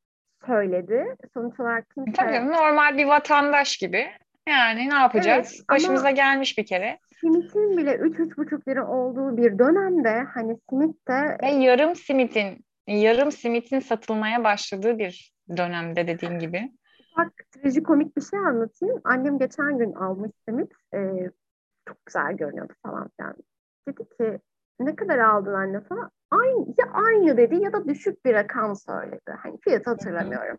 söyledi. Sonuç olarak kimse... Tabii normal bir vatandaş gibi. Yani ne yapacağız? Evet, Başımıza gelmiş bir kere. Simitin bile 3-3,5 lira olduğu bir dönemde hani simit de... Ve yarım simitin, yarım simitin satılmaya başladığı bir dönemde dediğin gibi. Bak trajikomik bir şey anlatayım. Annem geçen gün almış simit. Ee, çok güzel görünüyordu falan filan. Dedi ki ne kadar aldın anne falan. Aynı, ya aynı dedi ya da düşük bir rakam söyledi. Hani fiyatı hatırlamıyorum.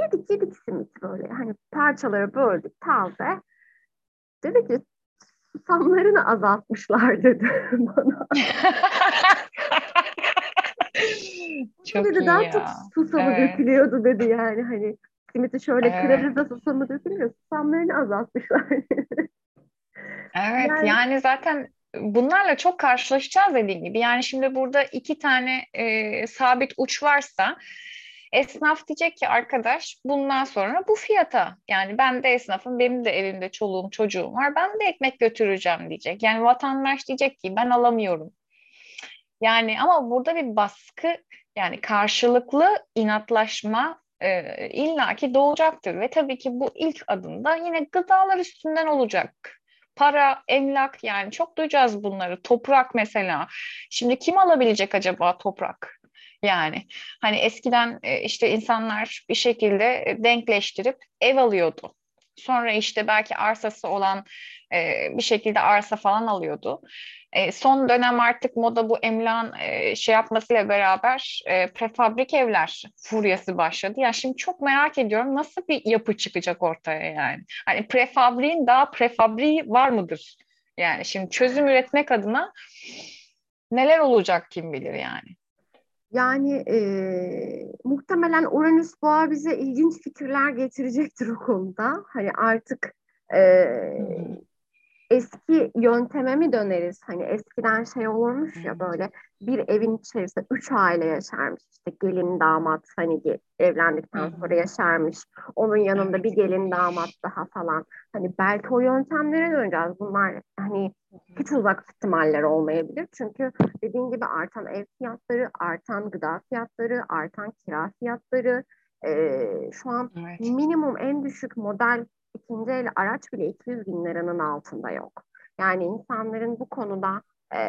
Yedik yedik simit böyle. Hani parçaları böldük taze. Dedi ki susamlarını azaltmışlar [laughs] dedi [laughs] bana. çok dedi, iyi daha ya. çok susamı evet. dökülüyordu dedi yani hani simiti şöyle evet. kırarız da susamı dökülmüyor. Susamlarını azaltmışlar. [laughs] Evet yani, yani zaten bunlarla çok karşılaşacağız dediğim gibi. Yani şimdi burada iki tane e, sabit uç varsa esnaf diyecek ki arkadaş bundan sonra bu fiyata yani ben de esnafım benim de evimde çoluğum çocuğum var ben de ekmek götüreceğim diyecek. Yani vatandaş diyecek ki ben alamıyorum. Yani ama burada bir baskı yani karşılıklı inatlaşma e, illaki doğacaktır ve tabii ki bu ilk adımda yine gıdalar üstünden olacak para, emlak yani çok duyacağız bunları. Toprak mesela. Şimdi kim alabilecek acaba toprak? Yani hani eskiden e, işte insanlar bir şekilde e, denkleştirip ev alıyordu. Sonra işte belki arsası olan e, bir şekilde arsa falan alıyordu. E, son dönem artık moda bu emlak e, şey yapmasıyla beraber e, prefabrik evler furyası başladı. Ya şimdi çok merak ediyorum nasıl bir yapı çıkacak ortaya yani. Hani prefabriğin daha prefabriği var mıdır? Yani şimdi çözüm üretmek adına neler olacak kim bilir yani. Yani e, muhtemelen Uranüs Boğa bize ilginç fikirler getirecektir o konuda. Hani artık e, eski yönteme mi döneriz? Hani eskiden şey olurmuş ya böyle bir evin içerisinde üç aile yaşarmış. İşte gelin damat hani evlendikten sonra yaşarmış. Onun yanında bir gelin damat daha falan. Hani belki o yöntemlere döneceğiz. Bunlar hani hiç uzak ihtimaller olmayabilir. Çünkü dediğin gibi artan ev fiyatları, artan gıda fiyatları, artan kira fiyatları, e, şu an evet. minimum en düşük model ikinci el araç bile 200 bin liranın altında yok. Yani insanların bu konuda e,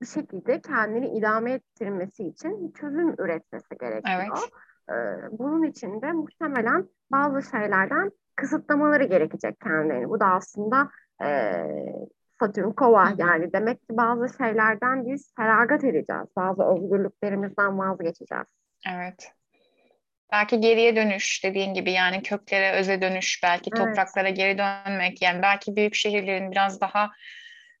bir şekilde kendini idame ettirmesi için çözüm üretmesi gerekiyor. Evet. E, bunun için de muhtemelen bazı şeylerden kısıtlamaları gerekecek kendilerini. Bu da aslında e, Satürn kova yani demek ki bazı şeylerden biz feragat edeceğiz. Bazı özgürlüklerimizden vazgeçeceğiz. Evet. Belki geriye dönüş dediğin gibi yani köklere öze dönüş, belki evet. topraklara geri dönmek yani belki büyük şehirlerin biraz daha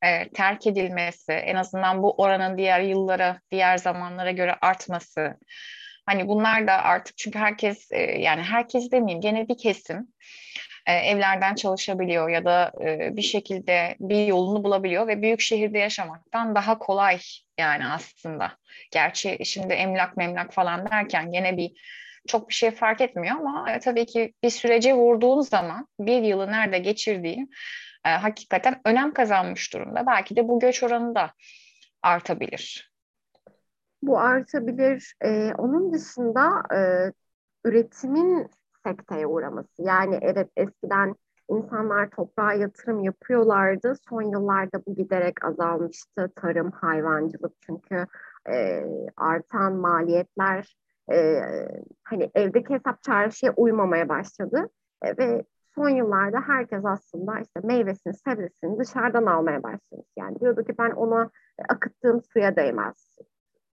e, terk edilmesi, en azından bu oranın diğer yıllara, diğer zamanlara göre artması. Hani bunlar da artık çünkü herkes e, yani herkes demeyeyim gene bir kesim e, evlerden çalışabiliyor ya da e, bir şekilde bir yolunu bulabiliyor ve büyük şehirde yaşamaktan daha kolay yani aslında. Gerçi şimdi emlak memlak falan derken gene bir çok bir şey fark etmiyor ama e, tabii ki bir sürece vurduğun zaman bir yılı nerede geçirdiğin e, hakikaten önem kazanmış durumda. Belki de bu göç oranı da artabilir. Bu artabilir. Ee, onun dışında e, üretimin sekteye uğraması. Yani evet eskiden insanlar toprağa yatırım yapıyorlardı. Son yıllarda bu giderek azalmıştı. Tarım, hayvancılık çünkü e, artan maliyetler e, hani evdeki hesap çarşıya uymamaya başladı e, ve son yıllarda herkes aslında işte meyvesini, sebzesini dışarıdan almaya başlamış. Yani diyordu ki ben ona akıttığım suya değmez.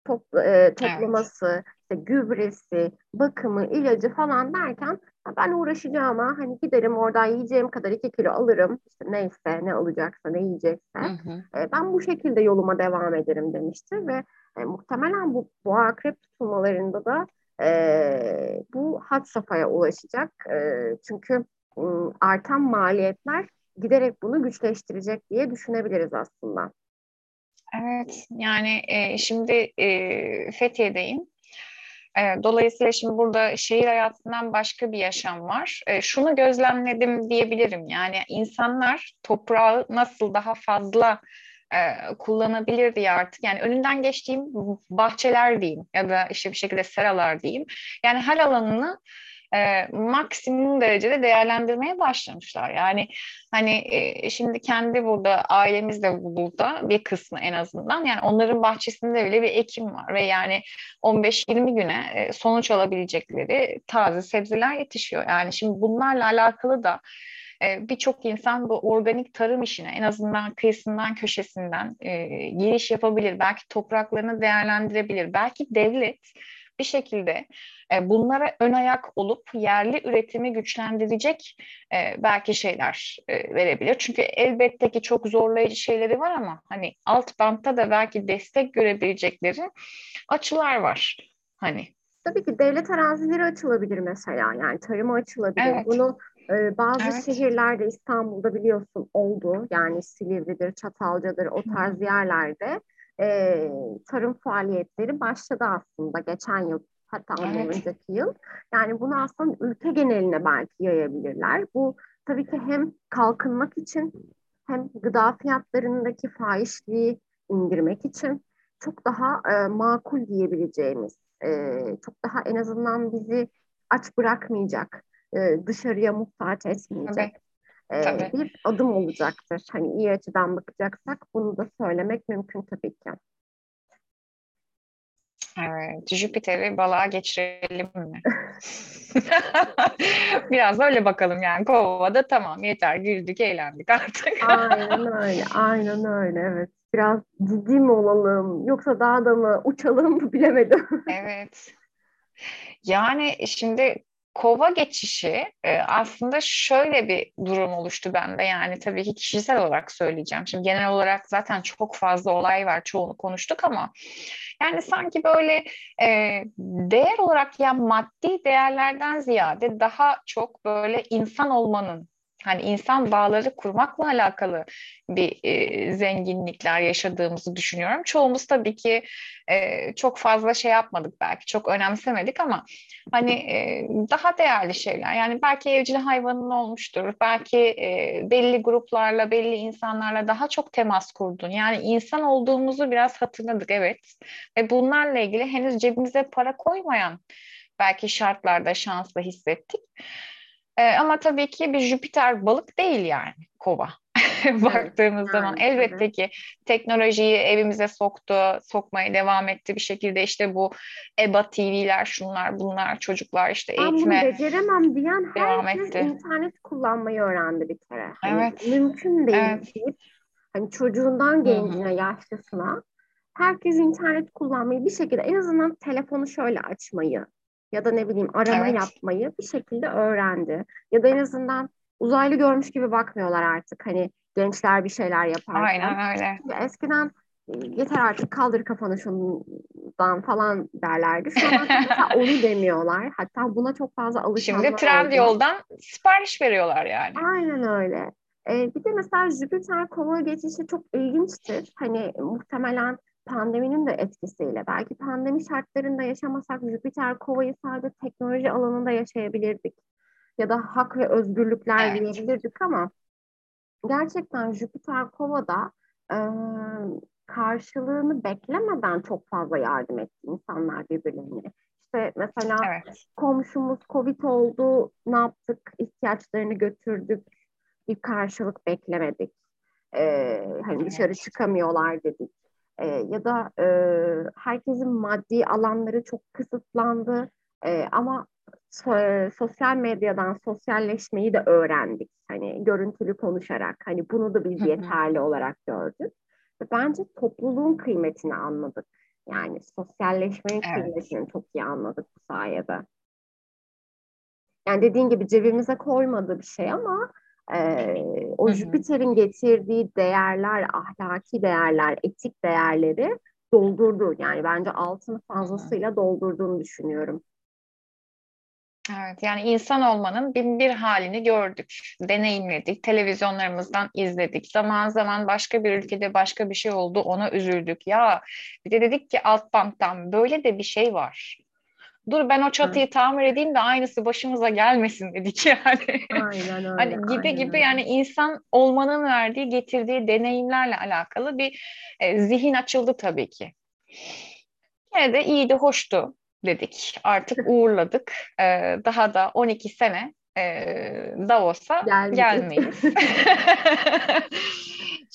Top, e, toplaması, evet. işte gübresi, bakımı, ilacı falan derken ben uğraşacağım ama hani giderim oradan yiyeceğim kadar iki kilo alırım. İşte neyse ne alacaksa ne yiyecekse. Hı hı. E, ben bu şekilde yoluma devam ederim demişti ve e, muhtemelen bu boğa akrep tutulmalarında da e, bu had safhaya ulaşacak. E, çünkü e, artan maliyetler giderek bunu güçleştirecek diye düşünebiliriz aslında. Evet, yani e, şimdi e, Fethiye'deyim. E, dolayısıyla şimdi burada şehir hayatından başka bir yaşam var. E, şunu gözlemledim diyebilirim. Yani insanlar toprağı nasıl daha fazla e, kullanabilir diye artık. Yani önünden geçtiğim bahçeler diyeyim ya da işte bir şekilde seralar diyeyim. Yani her alanını e, maksimum derecede değerlendirmeye başlamışlar. Yani hani e, şimdi kendi burada ailemiz de burada bir kısmı en azından yani onların bahçesinde bile bir ekim var ve yani 15-20 güne e, sonuç alabilecekleri taze sebzeler yetişiyor. Yani şimdi bunlarla alakalı da e, birçok insan bu organik tarım işine en azından kıyısından köşesinden e, giriş yapabilir. Belki topraklarını değerlendirebilir. Belki devlet bir şekilde e, bunlara ön ayak olup yerli üretimi güçlendirecek e, belki şeyler e, verebilir. Çünkü elbette ki çok zorlayıcı şeyleri var ama hani alt bantta da belki destek görebilecekleri açılar var. Hani Tabii ki devlet arazileri açılabilir mesela yani tarıma açılabilir. Evet. Bunu ee, bazı evet. şehirlerde İstanbul'da biliyorsun oldu. Yani Silivri'dir, Çatalca'dır o tarz yerlerde e, tarım faaliyetleri başladı aslında geçen yıl hatta ondan evet. önceki yıl. Yani bunu aslında ülke geneline belki yayabilirler. Bu tabii ki hem kalkınmak için hem gıda fiyatlarındaki fahişliği indirmek için çok daha e, makul diyebileceğimiz, e, çok daha en azından bizi aç bırakmayacak e, dışarıya muhtaç etmeyecek e, tabii. bir adım olacaktır. Hani iyi açıdan bakacaksak bunu da söylemek mümkün tabii ki. Evet, Jüpiter'i balığa geçirelim mi? [laughs] Biraz öyle bakalım yani. Kovada tamam yeter güldük eğlendik artık. [laughs] aynen öyle, aynen öyle evet. Biraz ciddi mi olalım yoksa daha da mı uçalım mı bilemedim. [laughs] evet. Yani şimdi kova geçişi e, aslında şöyle bir durum oluştu bende yani tabii ki kişisel olarak söyleyeceğim. Şimdi genel olarak zaten çok fazla olay var çoğunu konuştuk ama yani sanki böyle e, değer olarak ya maddi değerlerden ziyade daha çok böyle insan olmanın hani insan bağları kurmakla alakalı bir e, zenginlikler yaşadığımızı düşünüyorum. Çoğumuz tabii ki e, çok fazla şey yapmadık belki, çok önemsemedik ama hani e, daha değerli şeyler. Yani belki evcil hayvanın olmuştur, belki e, belli gruplarla, belli insanlarla daha çok temas kurdun. Yani insan olduğumuzu biraz hatırladık, evet. Ve bunlarla ilgili henüz cebimize para koymayan belki şartlarda şansla hissettik. E, ama tabii ki bir Jüpiter balık değil yani kova. [laughs] Baktığımız evet, zaman elbette tabii. ki teknolojiyi evimize soktu, sokmaya devam etti bir şekilde işte bu EBA TV'ler, şunlar bunlar, çocuklar işte eğitime Ben bunu beceremem diyen devam herkes etti. internet kullanmayı öğrendi bir kere. Hani evet. Mümkün değil evet. deyip hani çocuğundan gencine, Hı-hı. yaşlısına herkes internet kullanmayı bir şekilde en azından telefonu şöyle açmayı, ya da ne bileyim arama evet. yapmayı bir şekilde öğrendi. Ya da en azından uzaylı görmüş gibi bakmıyorlar artık. Hani gençler bir şeyler yaparken. Aynen öyle. Eskiden e, yeter artık kaldır kafanı şundan falan derlerdi. Şu an [laughs] onu demiyorlar. Hatta buna çok fazla alışanlar Şimdi trend yoldan sipariş veriyorlar yani. Aynen öyle. Ee, bir de mesela Jüpiter kova geçişi çok ilginçtir. Hani muhtemelen pandeminin de etkisiyle belki pandemi şartlarında yaşamasak Jüpiter kovayı sadece teknoloji alanında yaşayabilirdik. Ya da hak ve özgürlükler evet. diyebilirdik ama gerçekten Jüpiter kovada e, karşılığını beklemeden çok fazla yardım etti insanlar birbirlerine. İşte mesela evet. komşumuz Covid oldu, ne yaptık? İhtiyaçlarını götürdük, bir karşılık beklemedik. Ee, hani dışarı çıkamıyorlar dedik e, ya da e, herkesin maddi alanları çok kısıtlandı e, ama so, sosyal medyadan sosyalleşmeyi de öğrendik. Hani görüntülü konuşarak hani bunu da biz yeterli olarak gördük. Ve bence topluluğun kıymetini anladık. Yani sosyalleşmenin evet. kıymetini çok iyi anladık bu sayede. Yani dediğin gibi cebimize koymadı bir şey ama e, o Jüpiter'in getirdiği değerler, ahlaki değerler, etik değerleri doldurdu. Yani bence altını fazlasıyla doldurduğunu düşünüyorum. Evet, yani insan olmanın bin bir halini gördük, deneyimledik, televizyonlarımızdan izledik. Zaman zaman başka bir ülkede başka bir şey oldu, ona üzüldük. Ya bir de dedik ki alt banktan böyle de bir şey var. Dur ben o çatıyı Hı. tamir edeyim de aynısı başımıza gelmesin dedik [laughs] yani. Aynen öyle. hani gibi aynen gibi öyle. yani insan olmanın verdiği, getirdiği deneyimlerle alakalı bir e, zihin açıldı tabii ki. Yine de iyiydi, hoştu dedik. Artık [laughs] uğurladık. Ee, daha da 12 sene e, Davos'a gelmeyiz. [laughs]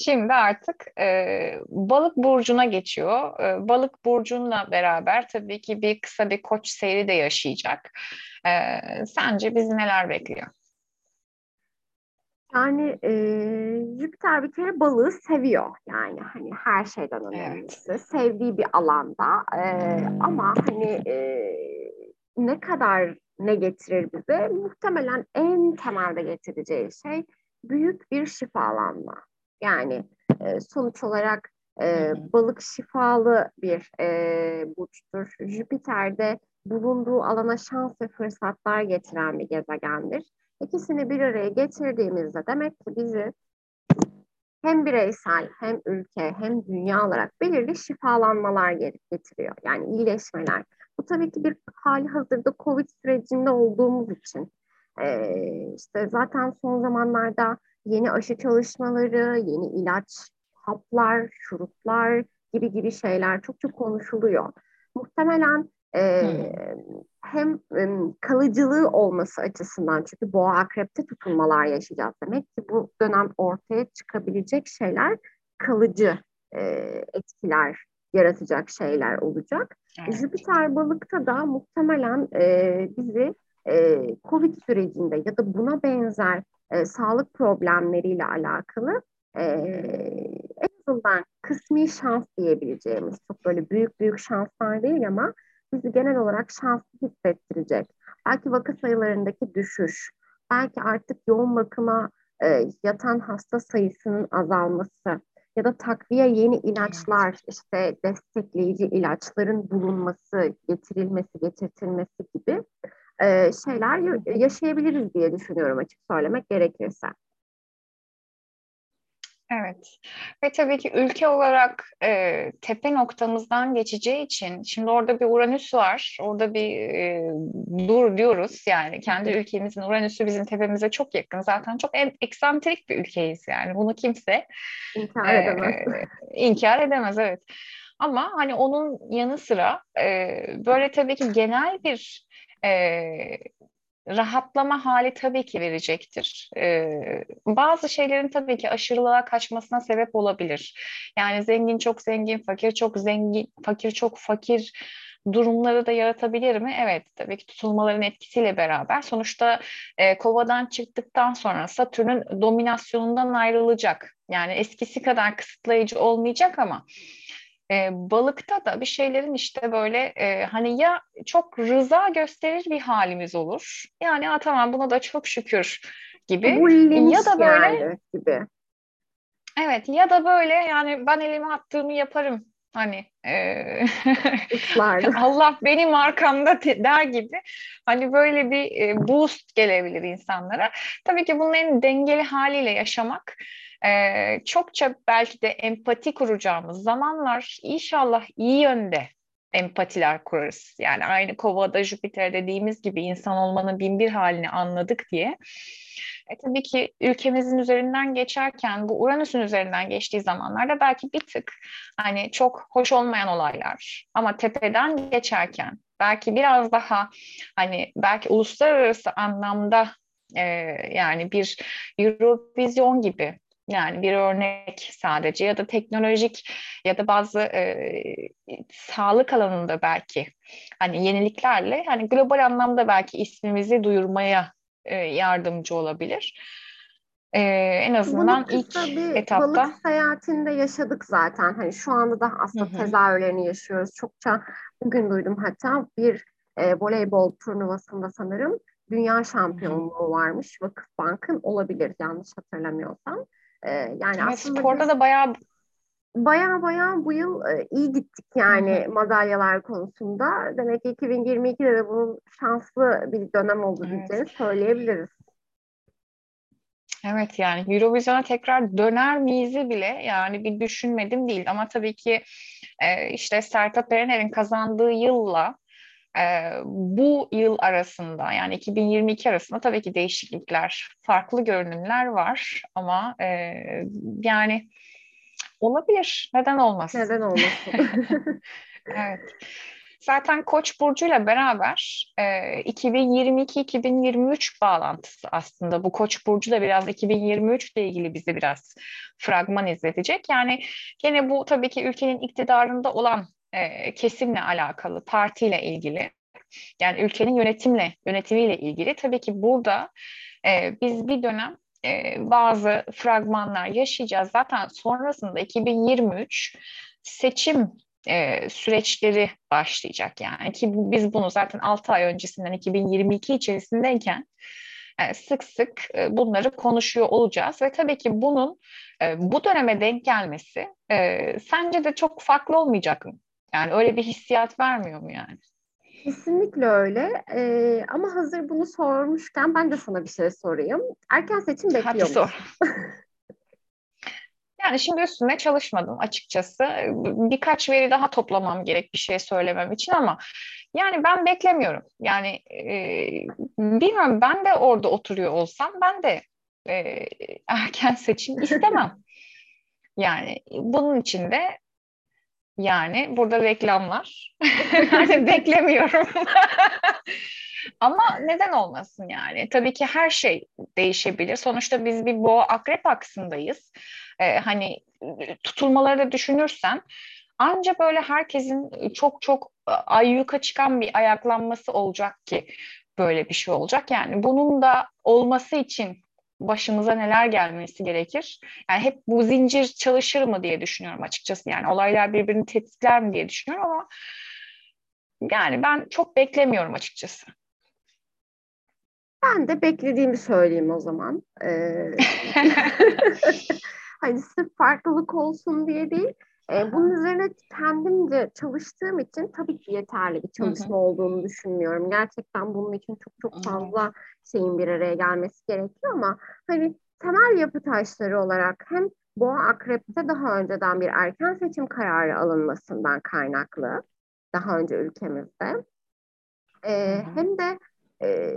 Şimdi artık e, balık burcuna geçiyor. E, balık burcunla beraber tabii ki bir kısa bir koç seyri de yaşayacak. E, sence bizi neler bekliyor? Yani e, Jüpiter bir kere balığı seviyor. Yani hani her şeyden önemlisi. Evet. Sevdiği bir alanda. E, ama hani e, ne kadar ne getirir bize? Muhtemelen en temelde getireceği şey büyük bir şifalanma. Yani e, sonuç olarak e, balık şifalı bir e, burçtur. Jüpiter'de bulunduğu alana şans ve fırsatlar getiren bir gezegendir. İkisini bir araya getirdiğimizde demek ki bizi hem bireysel hem ülke hem dünya olarak belirli şifalanmalar getiriyor. Yani iyileşmeler. Bu tabii ki bir hali hazırda Covid sürecinde olduğumuz için. Ee, işte zaten son zamanlarda yeni aşı çalışmaları, yeni ilaç, haplar, şuruplar gibi gibi şeyler çok çok konuşuluyor. Muhtemelen e, hem e, kalıcılığı olması açısından çünkü boğa akrepte tutulmalar yaşayacağız demek ki bu dönem ortaya çıkabilecek şeyler kalıcı e, etkiler yaratacak şeyler olacak. Evet. Jüpiter balıkta da muhtemelen e, bizi e, Covid sürecinde ya da buna benzer e, sağlık problemleriyle alakalı e, en azından kısmi şans diyebileceğimiz çok böyle büyük büyük şanslar değil ama bizi genel olarak şanslı hissettirecek. Belki vaka sayılarındaki düşüş, belki artık yoğun bakıma e, yatan hasta sayısının azalması ya da takviye yeni ilaçlar, işte destekleyici ilaçların bulunması, getirilmesi, getirtilmesi gibi e, şeyler yaşayabiliriz diye düşünüyorum açık söylemek gerekirse. Evet ve tabii ki ülke olarak e, tepe noktamızdan geçeceği için şimdi orada bir Uranüs var orada bir e, dur diyoruz yani kendi ülkemizin Uranüs'ü bizim tepemize çok yakın zaten çok eksantrik bir ülkeyiz yani bunu kimse inkar edemez. E, [laughs] inkar edemez evet ama hani onun yanı sıra e, böyle tabii ki genel bir e, rahatlama hali tabii ki verecektir. Ee, bazı şeylerin tabii ki aşırılığa kaçmasına sebep olabilir. Yani zengin çok zengin, fakir çok zengin, fakir çok fakir durumları da yaratabilir mi? Evet, tabii ki tutulmaların etkisiyle beraber. Sonuçta e, kovadan çıktıktan sonra Satürn'ün dominasyonundan ayrılacak. Yani eskisi kadar kısıtlayıcı olmayacak ama e, balıkta da bir şeylerin işte böyle e, hani ya çok rıza gösterir bir halimiz olur. Yani ha, tamam buna da çok şükür gibi. ya da böyle yani gibi. Evet ya da böyle yani ben elimi attığımı yaparım hani e, [laughs] Allah benim arkamda der gibi hani böyle bir e, boost gelebilir insanlara. Tabii ki bunun en dengeli haliyle yaşamak e, çokça belki de empati kuracağımız zamanlar inşallah iyi yönde empatiler kurarız. Yani aynı kovada Jüpiter dediğimiz gibi insan olmanın bin bir halini anladık diye. E, tabii ki ülkemizin üzerinden geçerken bu Uranüs'ün üzerinden geçtiği zamanlarda belki bir tık hani çok hoş olmayan olaylar ama tepeden geçerken belki biraz daha hani belki uluslararası anlamda e, yani bir Eurovision gibi yani bir örnek sadece ya da teknolojik ya da bazı e, sağlık alanında belki hani yeniliklerle hani global anlamda belki ismimizi duyurmaya e, yardımcı olabilir. E, en azından Bunu ilk bir etapta. balık seyahatinde yaşadık zaten. Hani şu anda da aslında Hı-hı. tezahürlerini yaşıyoruz. Çokça bugün duydum hatta bir e, voleybol turnuvasında sanırım dünya şampiyonluğu varmış. Vakıfbank'ın olabilir yanlış hatırlamıyorsam. Ee, yani evet, aslında sporda da bayağı baya baya bu yıl e, iyi gittik yani madalyalar konusunda. Demek ki 2022'de de bunun şanslı bir dönem oldu evet. diyeceğiz söyleyebiliriz. Evet yani Eurovision'a tekrar döner miyiz bile yani bir düşünmedim değil ama tabii ki e, işte Sertab Erener'in kazandığı yılla e, bu yıl arasında yani 2022 arasında tabii ki değişiklikler, farklı görünümler var ama e, yani olabilir. Neden olmasın? Neden olmasın? [laughs] evet. Zaten Koç burcuyla beraber e, 2022-2023 bağlantısı aslında bu Koç burcu da biraz 2023 ile ilgili bize biraz fragman izletecek. Yani gene bu tabii ki ülkenin iktidarında olan e, kesimle alakalı, partiyle ilgili. Yani ülkenin yönetimle, yönetimiyle ilgili. Tabii ki burada e, biz bir dönem e, bazı fragmanlar yaşayacağız. Zaten sonrasında 2023 seçim e, süreçleri başlayacak yani ki biz bunu zaten 6 ay öncesinden 2022 içerisindeyken e, sık sık e, bunları konuşuyor olacağız ve tabii ki bunun e, bu döneme denk gelmesi e, sence de çok farklı olmayacak mı? Yani öyle bir hissiyat vermiyor mu yani? Kesinlikle öyle. Ee, ama hazır bunu sormuşken ben de sana bir şey sorayım. Erken seçim bekliyor musun? sor. [laughs] yani şimdi üstüne çalışmadım açıkçası. Birkaç veri daha toplamam gerek bir şey söylemem için ama yani ben beklemiyorum. Yani e, bilmiyorum ben de orada oturuyor olsam ben de e, erken seçim istemem. [laughs] Yani bunun için de yani burada reklamlar. yani [laughs] beklemiyorum. [laughs] Ama neden olmasın yani? Tabii ki her şey değişebilir. Sonuçta biz bir boğa akrep aksındayız. Ee, hani tutulmaları da düşünürsen anca böyle herkesin çok çok ayyuka çıkan bir ayaklanması olacak ki böyle bir şey olacak. Yani bunun da olması için başımıza neler gelmesi gerekir? Yani hep bu zincir çalışır mı diye düşünüyorum açıkçası. Yani olaylar birbirini tetikler mi diye düşünüyorum ama yani ben çok beklemiyorum açıkçası. Ben de beklediğimi söyleyeyim o zaman. Ee, [laughs] [laughs] hani sırf farklılık olsun diye değil. E, bunun üzerine kendimce çalıştığım için tabii ki yeterli bir çalışma olduğunu düşünmüyorum. Gerçekten bunun için çok çok fazla şeyin bir araya gelmesi gerekiyor ama hani temel yapı taşları olarak hem Boğa Akrep'te daha önceden bir erken seçim kararı alınmasından kaynaklı daha önce ülkemizde. E, hem de e,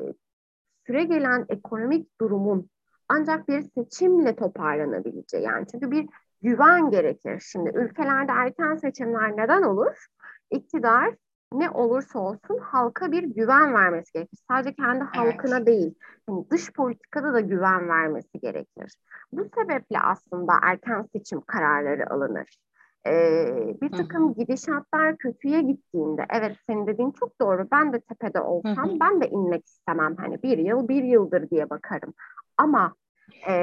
süre gelen ekonomik durumun ancak bir seçimle toparlanabileceği yani çünkü bir güven gerekir. Şimdi ülkelerde erken seçimler neden olur? İktidar ne olursa olsun halka bir güven vermesi gerekir. Sadece kendi halkına evet. değil, yani dış politikada da güven vermesi gerekir. Bu sebeple aslında erken seçim kararları alınır. Ee, bir takım Hı-hı. gidişatlar kötüye gittiğinde, evet senin dediğin çok doğru. Ben de tepede olsam Hı-hı. ben de inmek istemem. Hani bir yıl bir yıldır diye bakarım. Ama e,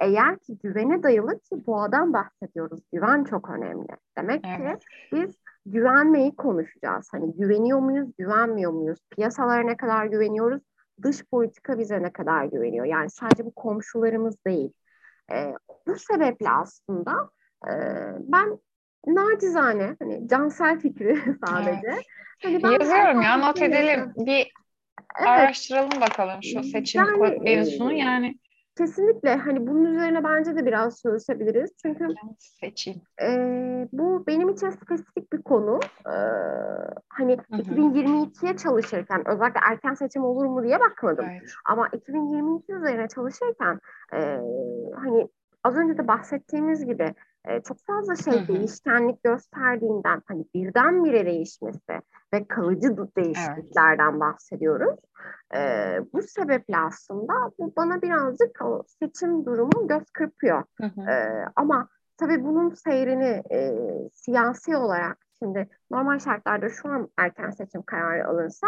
eğer ki güvene dayalı ki boğadan bahsediyoruz. Güven çok önemli. Demek evet. ki biz güvenmeyi konuşacağız. Hani güveniyor muyuz, güvenmiyor muyuz? Piyasalara ne kadar güveniyoruz? Dış politika bize ne kadar güveniyor? Yani sadece bu komşularımız değil. E, bu sebeple aslında e, ben nacizane hani cansel fikri [laughs] sadece. Evet. Hani ben Yazıyorum ya not edelim. Bir evet. araştıralım bakalım şu seçim yani, mevzusunu yani. Kesinlikle hani bunun üzerine bence de biraz çalışabiliriz. Çünkü seçim. E, bu benim için spesifik bir konu. E, hani hı hı. 2022'ye çalışırken özellikle erken seçim olur mu diye bakmadım. Evet. Ama 2022 üzerine çalışırken e, hani az önce de bahsettiğimiz gibi e, çok fazla şey değişkenlik gösterdiğinden hani birdenbire değişmesi ve kalıcı değişikliklerden evet. bahsediyoruz. E, bu sebeple aslında bu bana birazcık o seçim durumu göz kırpıyor. Hı hı. E, ama tabii bunun seyrini e, siyasi olarak şimdi normal şartlarda şu an erken seçim kararı alınsa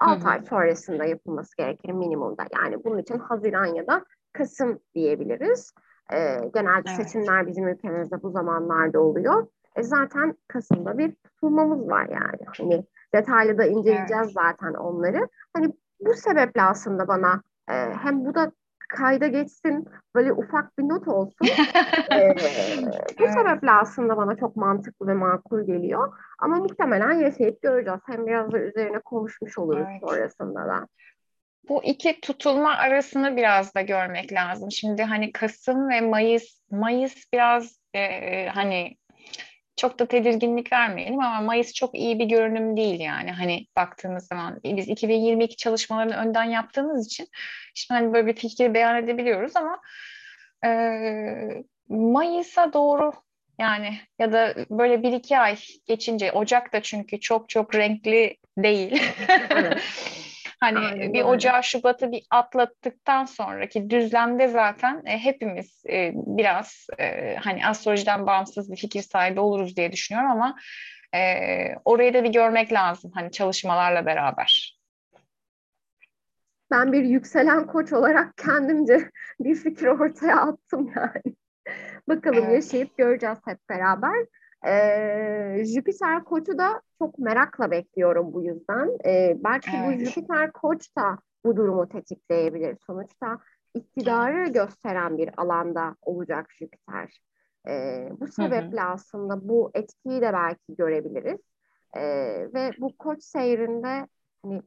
6 ay sonrasında yapılması gerekir minimumda. Yani bunun için Haziran ya da Kasım diyebiliriz. E, genelde evet. seçimler bizim ülkemizde bu zamanlarda oluyor. E, zaten Kasım'da bir tutulmamız var yani. Hani detaylı da inceleyeceğiz evet. zaten onları. Hani bu sebeple aslında bana e, hem bu da kayda geçsin böyle ufak bir not olsun. [laughs] ee, bu evet. sebeple aslında bana çok mantıklı ve makul geliyor. Ama muhtemelen yaşayıp göreceğiz. Hem biraz da üzerine konuşmuş oluruz evet. sonrasında da bu iki tutulma arasını biraz da görmek lazım. Şimdi hani Kasım ve Mayıs, Mayıs biraz e, hani çok da tedirginlik vermeyelim ama Mayıs çok iyi bir görünüm değil yani. Hani baktığımız zaman biz 2022 çalışmalarını önden yaptığımız için şimdi hani böyle bir fikir beyan edebiliyoruz ama e, Mayıs'a doğru yani ya da böyle bir iki ay geçince Ocak da çünkü çok çok renkli değil. [laughs] Hani Aynen. bir Ocağı, Şubat'ı bir atlattıktan sonraki düzlemde zaten e, hepimiz e, biraz e, hani astrolojiden bağımsız bir fikir sahibi oluruz diye düşünüyorum ama orayı da bir görmek lazım hani çalışmalarla beraber. Ben bir yükselen koç olarak kendimce bir fikir ortaya attım yani. Bakalım evet. yaşayıp göreceğiz hep beraber. Ee, Jüpiter koçu da çok merakla bekliyorum bu yüzden. Ee, belki evet. bu Jüpiter koç da bu durumu tetikleyebilir. Sonuçta iktidarı gösteren bir alanda olacak Jüpiter. Ee, bu sebeple hı hı. aslında bu etkiyi de belki görebiliriz. Ee, ve bu koç seyrinde hani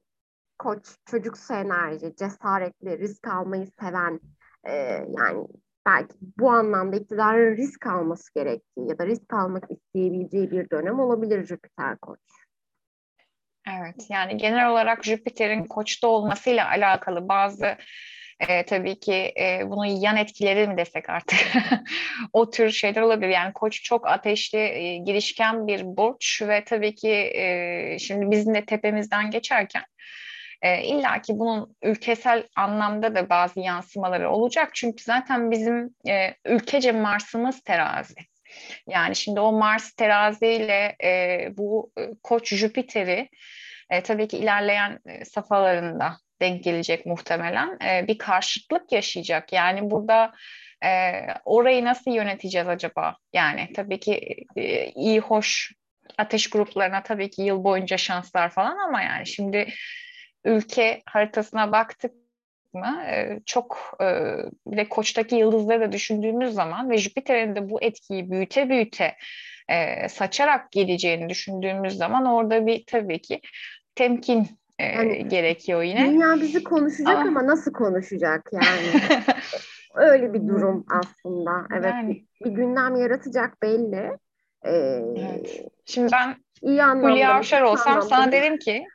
koç çocuksu enerji, cesaretli, risk almayı seven e, yani belki bu anlamda iktidarın risk alması gerektiği ya da risk almak isteyebileceği bir dönem olabilir Jüpiter Koç. Evet yani genel olarak Jüpiter'in Koç'ta olmasıyla alakalı bazı e, tabii ki e, bunun yan etkileri mi desek artık [laughs] o tür şeyler olabilir. Yani koç çok ateşli, e, girişken bir burç ve tabii ki e, şimdi bizim de tepemizden geçerken e, İlla ki bunun ülkesel anlamda da bazı yansımaları olacak. Çünkü zaten bizim e, ülkece Mars'ımız terazi. Yani şimdi o Mars teraziyle e, bu e, Koç Jüpiter'i e, tabii ki ilerleyen e, safhalarında denk gelecek muhtemelen. E, bir karşıtlık yaşayacak. Yani burada e, orayı nasıl yöneteceğiz acaba? Yani tabii ki e, iyi hoş ateş gruplarına tabii ki yıl boyunca şanslar falan ama yani şimdi ülke haritasına baktık mı e, çok e, de koçtaki yıldızları da düşündüğümüz zaman ve Jüpiter'in de bu etkiyi büyüte büyüte e, saçarak geleceğini düşündüğümüz zaman orada bir tabii ki temkin e, yani, gerekiyor yine. Dünya bizi konuşacak ama, ama nasıl konuşacak [laughs] yani? Öyle bir durum aslında. Evet yani, bir gündem yaratacak belli. Ee, evet. Şimdi ben iyi Hülya Avşar olsam sana derim ki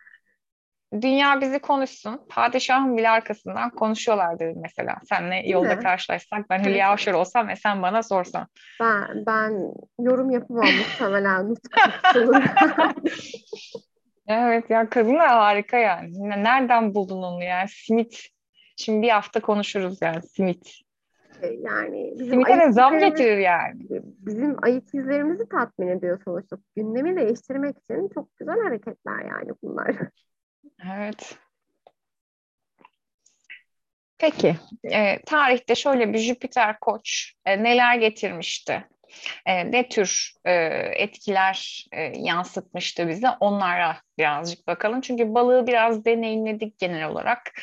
dünya bizi konuşsun. Padişahın bile arkasından konuşuyorlar dedim mesela. Senle yolda mi? karşılaşsak ben Hülya Avşar olsam ve sen bana sorsan. Ben, ben yorum yapamam muhtemelen. [laughs] evet ya kadın da harika yani. Nereden buldun onu yani? Simit. Şimdi bir hafta konuşuruz yani simit. E, yani bizim Simit'e zam getirir yani. Bizim ayık izlerimizi tatmin ediyor sonuçta. Gündemi değiştirmek için çok güzel hareketler yani bunlar. Evet. Peki, e, tarihte şöyle bir Jüpiter koç e, neler getirmişti? E, ne tür e, etkiler e, yansıtmıştı bize? Onlara birazcık bakalım. Çünkü balığı biraz deneyimledik genel olarak.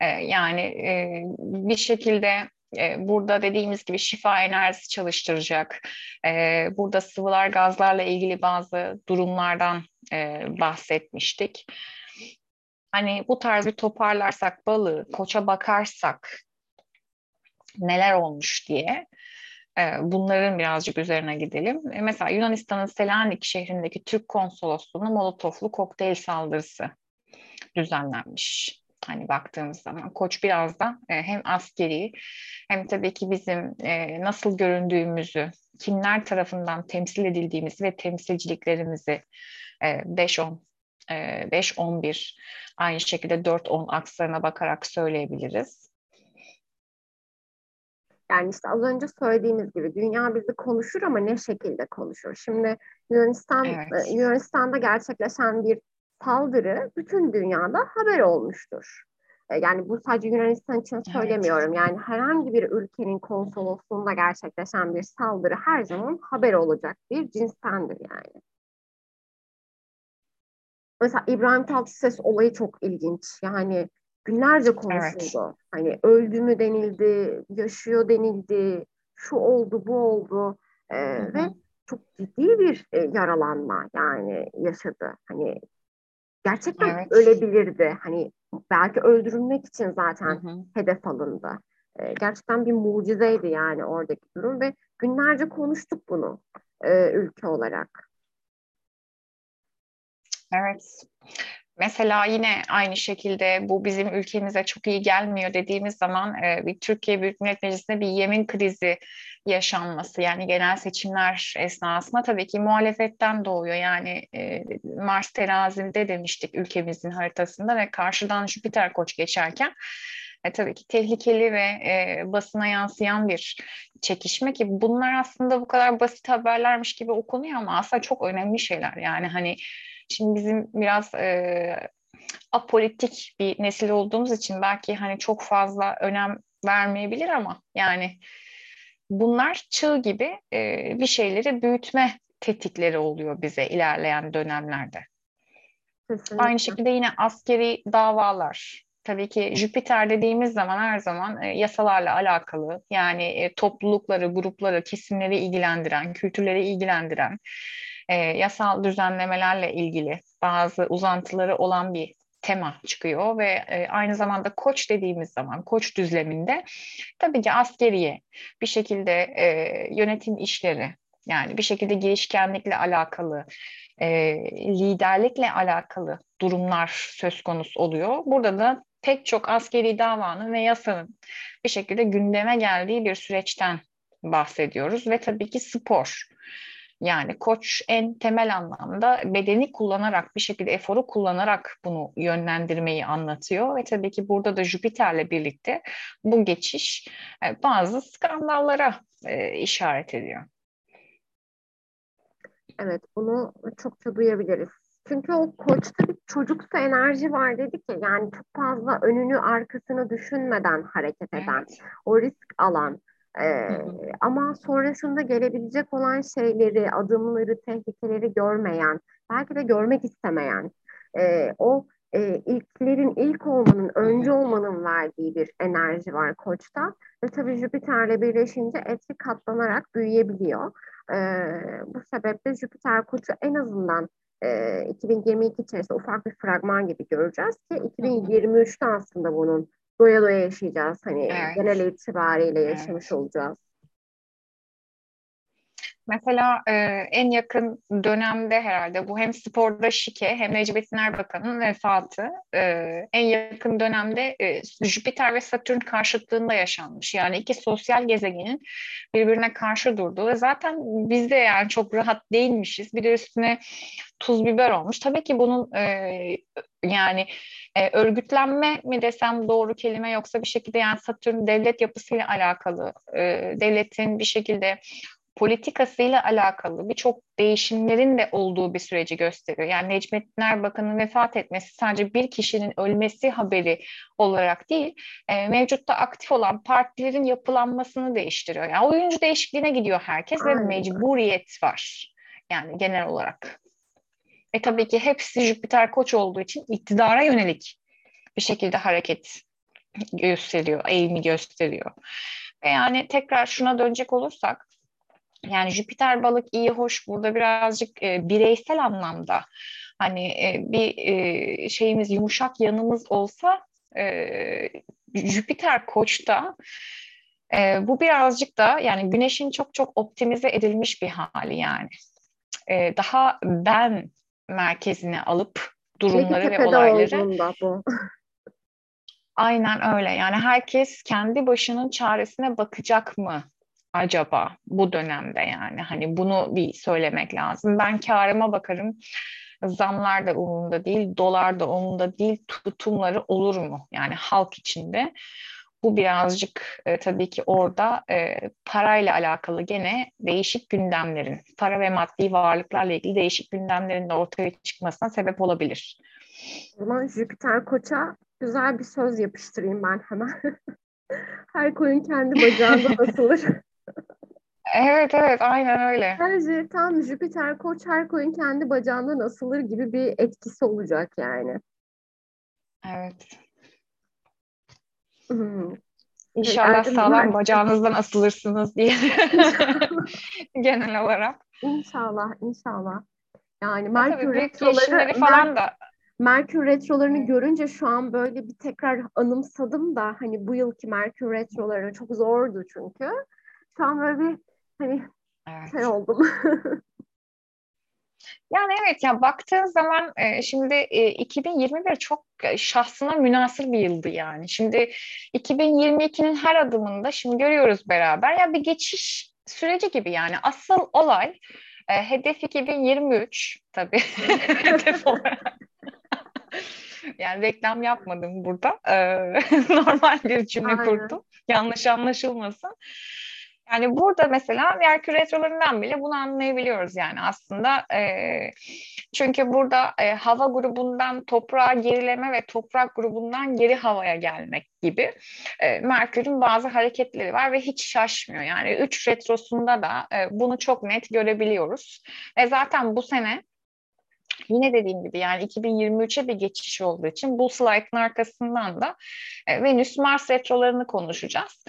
E, yani e, bir şekilde e, burada dediğimiz gibi şifa enerjisi çalıştıracak. E, burada sıvılar, gazlarla ilgili bazı durumlardan e, bahsetmiştik hani bu tarz bir toparlarsak balığı, koça bakarsak neler olmuş diye e, bunların birazcık üzerine gidelim. E, mesela Yunanistan'ın Selanik şehrindeki Türk konsolosluğuna molotoflu kokteyl saldırısı düzenlenmiş. Hani baktığımız zaman Koç biraz da e, hem askeri hem tabii ki bizim nasıl göründüğümüzü, kimler tarafından temsil edildiğimizi ve temsilciliklerimizi 5-10 5-11 aynı şekilde 4-10 akslarına bakarak söyleyebiliriz. Yani işte az önce söylediğimiz gibi dünya bizi konuşur ama ne şekilde konuşur? Şimdi Yunanistan evet. Yunanistan'da gerçekleşen bir saldırı bütün dünyada haber olmuştur. Yani bu sadece Yunanistan için söylemiyorum. Evet. Yani herhangi bir ülkenin konsolosluğunda gerçekleşen bir saldırı her zaman haber olacak bir cinstendir yani. Mesela İbrahim Tatlıses olayı çok ilginç. Yani günlerce konuşuldu. Evet. Hani öldü mü denildi, yaşıyor denildi, şu oldu, bu oldu. Ee, ve çok ciddi bir e, yaralanma yani yaşadı. Hani gerçekten evet. ölebilirdi. Hani belki öldürülmek için zaten hı hı. hedef alındı. Ee, gerçekten bir mucizeydi yani oradaki durum ve günlerce konuştuk bunu e, ülke olarak. Evet. Mesela yine aynı şekilde bu bizim ülkemize çok iyi gelmiyor dediğimiz zaman e, bir Türkiye Büyük Millet Meclisi'nde bir yemin krizi yaşanması yani genel seçimler esnasında tabii ki muhalefetten doğuyor. Yani e, Mars terazinde demiştik ülkemizin haritasında ve karşıdan Jüpiter koç geçerken e, tabii ki tehlikeli ve e, basına yansıyan bir çekişme ki bunlar aslında bu kadar basit haberlermiş gibi okunuyor ama aslında çok önemli şeyler. Yani hani Şimdi bizim biraz e, apolitik bir nesil olduğumuz için belki hani çok fazla önem vermeyebilir ama yani bunlar çığ gibi e, bir şeyleri büyütme tetikleri oluyor bize ilerleyen dönemlerde. Kesinlikle. Aynı şekilde yine askeri davalar. Tabii ki Jüpiter dediğimiz zaman her zaman e, yasalarla alakalı yani e, toplulukları, grupları, kesimleri ilgilendiren, kültürleri ilgilendiren e, yasal düzenlemelerle ilgili bazı uzantıları olan bir tema çıkıyor ve e, aynı zamanda koç dediğimiz zaman koç düzleminde tabii ki askeriye bir şekilde e, yönetim işleri yani bir şekilde girişkenlikle alakalı e, liderlikle alakalı durumlar söz konusu oluyor. Burada da pek çok askeri davanın ve yasanın bir şekilde gündeme geldiği bir süreçten bahsediyoruz ve tabii ki spor. Yani koç en temel anlamda bedeni kullanarak bir şekilde eforu kullanarak bunu yönlendirmeyi anlatıyor ve tabii ki burada da Jüpiter'le birlikte bu geçiş e, bazı skandallara e, işaret ediyor. Evet bunu çokça duyabiliriz. Çünkü o koçta bir çocuksu enerji var dedik ya yani çok fazla önünü arkasını düşünmeden hareket eden, evet. o risk alan, ee, ama sonrasında gelebilecek olan şeyleri, adımları, tehlikeleri görmeyen, belki de görmek istemeyen, e, o e, ilklerin ilk olmanın, önce olmanın verdiği bir enerji var koçta. Ve tabii Jüpiter'le birleşince etki katlanarak büyüyebiliyor. E, bu sebeple Jüpiter koçu en azından e, 2022 içerisinde ufak bir fragman gibi göreceğiz ki 2023'te aslında bunun doya doya yaşayacağız. Hani evet. genel itibariyle yaşamış evet. olacağız. Mesela e, en yakın dönemde herhalde bu hem sporda şike hem Necmettin Erbakan'ın vefatı e, en yakın dönemde e, Jüpiter ve Satürn karşıtlığında yaşanmış. Yani iki sosyal gezegenin birbirine karşı durduğu ve zaten biz de yani çok rahat değilmişiz. Bir de üstüne tuz biber olmuş. Tabii ki bunun e, yani e, örgütlenme mi desem doğru kelime yoksa bir şekilde yani Satürn devlet yapısıyla alakalı e, devletin bir şekilde politikasıyla alakalı birçok değişimlerin de olduğu bir süreci gösteriyor. Yani Necmettin Erbakan'ın vefat etmesi sadece bir kişinin ölmesi haberi olarak değil, e, mevcutta aktif olan partilerin yapılanmasını değiştiriyor. Yani oyuncu değişikliğine gidiyor herkes ve mecburiyet var. Yani genel olarak. E tabii ki hepsi Jüpiter koç olduğu için iktidara yönelik bir şekilde hareket gösteriyor, eğimi gösteriyor. Ve yani tekrar şuna dönecek olursak yani Jüpiter balık iyi hoş burada birazcık e, bireysel anlamda hani e, bir e, şeyimiz yumuşak yanımız olsa e, Jüpiter koçta e, bu birazcık da yani güneşin çok çok optimize edilmiş bir hali yani. E, daha ben merkezine alıp durumları ve olayları. Bu. Aynen öyle. Yani herkes kendi başının çaresine bakacak mı acaba bu dönemde yani hani bunu bir söylemek lazım. Ben karıma bakarım. Zamlar da umurumda değil, dolar da umurumda değil, tutumları olur mu? Yani halk içinde. Bu birazcık e, tabii ki orada e, parayla alakalı gene değişik gündemlerin, para ve maddi varlıklarla ilgili değişik gündemlerin de ortaya çıkmasına sebep olabilir. O zaman Jüpiter Koç'a güzel bir söz yapıştırayım ben hemen. [laughs] Her koyun kendi bacağında asılır. [laughs] Evet evet aynen öyle. Bence tam Jüpiter koç her koyun kendi bacağından asılır gibi bir etkisi olacak yani. Evet. Hmm. İnşallah Erdem sağlam mi? bacağınızdan asılırsınız diye. [laughs] Genel olarak. İnşallah, inşallah. Yani Merkür retroları falan da Merkür retrolarını görünce şu an böyle bir tekrar anımsadım da hani bu yılki Merkür retroları çok zordu çünkü. Şu an böyle bir hani evet. şey oldum. [laughs] Yani evet ya baktığın zaman e, şimdi e, 2021 çok e, şahsına münasır bir yıldı yani. Şimdi 2022'nin her adımında şimdi görüyoruz beraber ya bir geçiş süreci gibi yani asıl olay e, hedef 2023 tabii [laughs] hedef olarak. yani reklam yapmadım burada. Ee, [laughs] normal bir cümle Aynen. kurdum. Yanlış anlaşılmasın. Yani burada mesela Merkür retrolarından bile bunu anlayabiliyoruz yani aslında. E, çünkü burada e, hava grubundan toprağa gerileme ve toprak grubundan geri havaya gelmek gibi e, Merkür'ün bazı hareketleri var ve hiç şaşmıyor. Yani 3 retrosunda da e, bunu çok net görebiliyoruz. Ve zaten bu sene Yine dediğim gibi yani 2023'e bir geçiş olduğu için bu slide'ın arkasından da e, Venüs-Mars retrolarını konuşacağız.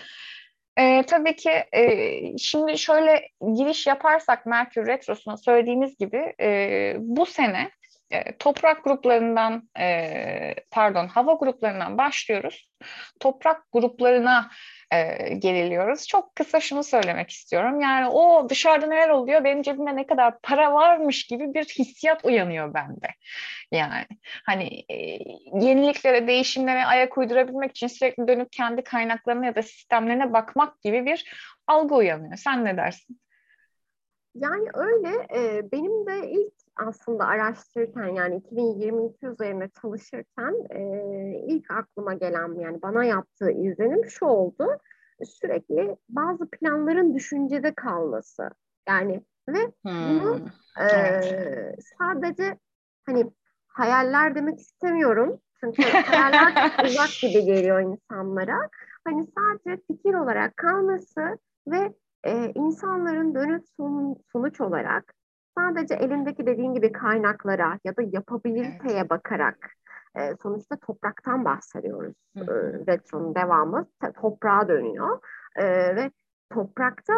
E, tabii ki e, şimdi şöyle giriş yaparsak Merkür Retrosu'na söylediğimiz gibi e, bu sene e, toprak gruplarından e, pardon hava gruplarından başlıyoruz. Toprak gruplarına e, geriliyoruz. Çok kısa şunu söylemek istiyorum. Yani o dışarıda neler oluyor, benim cebimde ne kadar para varmış gibi bir hissiyat uyanıyor bende. Yani hani e, yeniliklere, değişimlere ayak uydurabilmek için sürekli dönüp kendi kaynaklarına ya da sistemlerine bakmak gibi bir algı uyanıyor. Sen ne dersin? Yani öyle. E, benim de ilk aslında araştırırken yani 2022 üzerine çalışırken e, ilk aklıma gelen yani bana yaptığı izlenim şu oldu. Sürekli bazı planların düşüncede kalması. Yani ve bunu hmm. e, sadece hani hayaller demek istemiyorum. Çünkü hayaller [laughs] uzak gibi geliyor insanlara. Hani sadece fikir olarak kalması ve e, insanların dönüp son, sonuç olarak sadece elindeki dediğin gibi kaynaklara ya da yapabiliteye evet. bakarak e, sonuçta topraktan bahsediyoruz. E, retronun devamı toprağa dönüyor e, ve toprakta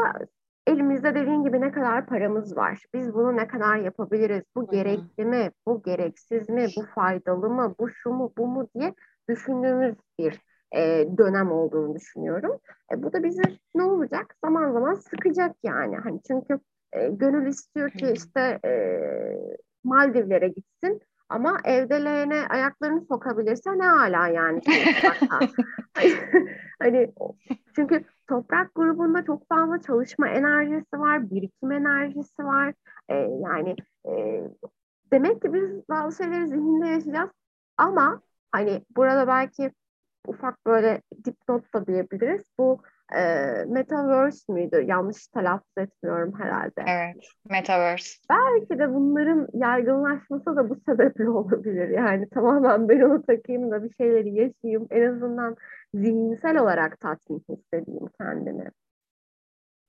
elimizde dediğin gibi ne kadar paramız var? Biz bunu ne kadar yapabiliriz? Bu gerekli mi? Bu gereksiz mi? Bu faydalı mı? Bu şu mu? Bu mu diye düşündüğümüz bir e, dönem olduğunu düşünüyorum. E, bu da bizi ne olacak? Zaman zaman sıkacak yani. Hani çünkü e, gönül istiyor ki işte e, Maldivlere gitsin ama evde leğene ayaklarını sokabilirse ne hala yani. [laughs] hani çünkü toprak grubunda çok fazla çalışma enerjisi var, birikim enerjisi var. E, yani e, demek ki biz bazı şeyleri zihinde yaşayacağız ama hani burada belki ufak böyle dipnot da diyebiliriz. Bu e, Metaverse müydü? Yanlış telaffuz etmiyorum herhalde. Evet, Metaverse. Belki de bunların yaygınlaşması da bu sebeple [laughs] olabilir. Yani tamamen ben onu takayım da bir şeyleri yaşayayım. En azından zihinsel olarak tatmin hissedeyim kendimi.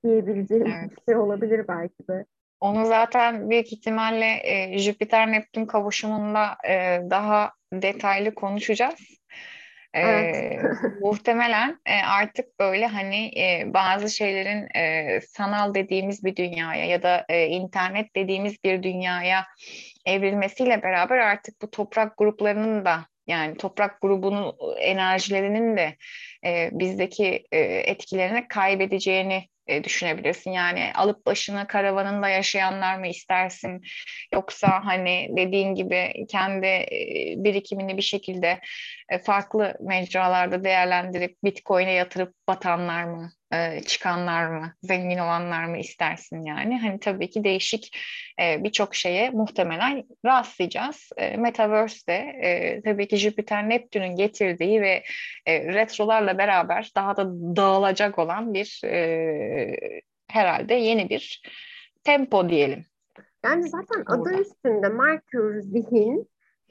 Diyebileceğim evet. bir şey olabilir belki de. Onu zaten büyük ihtimalle e, Jüpiter-Neptün kavuşumunda e, daha detaylı konuşacağız. Evet. [laughs] muhtemelen e, artık böyle hani e, bazı şeylerin e, sanal dediğimiz bir dünyaya ya da e, internet dediğimiz bir dünyaya evrilmesiyle beraber artık bu toprak gruplarının da yani toprak grubunun enerjilerinin de e, bizdeki e, etkilerini kaybedeceğini e, düşünebilirsin. Yani alıp başına karavanında yaşayanlar mı istersin? Yoksa hani dediğin gibi kendi e, birikimini bir şekilde e, farklı mecralarda değerlendirip Bitcoin'e yatırıp batanlar mı? E, çıkanlar mı, zengin olanlar mı istersin yani? Hani tabii ki değişik e, birçok şeye muhtemelen rastlayacağız. E, Metaverse'de tabii ki Jüpiter Neptün'ün getirdiği ve retrolarla beraber daha da dağılacak olan bir herhalde yeni bir tempo diyelim. Yani zaten adı üstünde Merkür zihin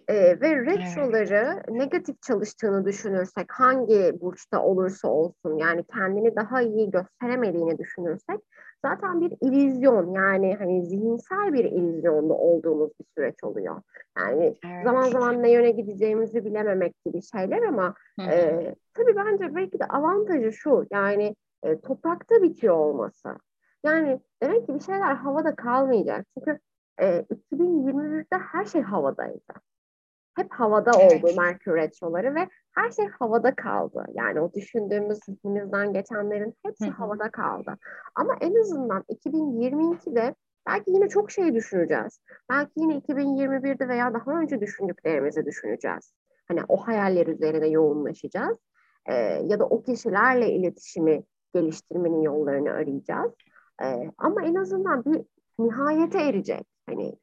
e, ve retroları evet. negatif çalıştığını düşünürsek hangi burçta olursa olsun yani kendini daha iyi gösteremediğini düşünürsek zaten bir illüzyon yani hani zihinsel bir illüzyonda olduğumuz bir süreç oluyor. Yani evet. zaman zaman ne yöne gideceğimizi bilememek gibi şeyler ama e, tabii bence belki de avantajı şu yani e, toprakta bitiyor olması. Yani demek ki bir şeyler havada kalmayacak. Çünkü e, 2021'de her şey havadaydı hep havada evet. oldu Merkür Retroları ve her şey havada kaldı. Yani o düşündüğümüz zihnimizden geçenlerin hepsi havada kaldı. Ama en azından 2022'de belki yine çok şey düşüneceğiz. Belki yine 2021'de veya daha önce düşündüklerimizi düşüneceğiz. Hani o hayaller üzerine yoğunlaşacağız. Ee, ya da o kişilerle iletişimi geliştirmenin yollarını arayacağız. Ee, ama en azından bir nihayete erecek. Hani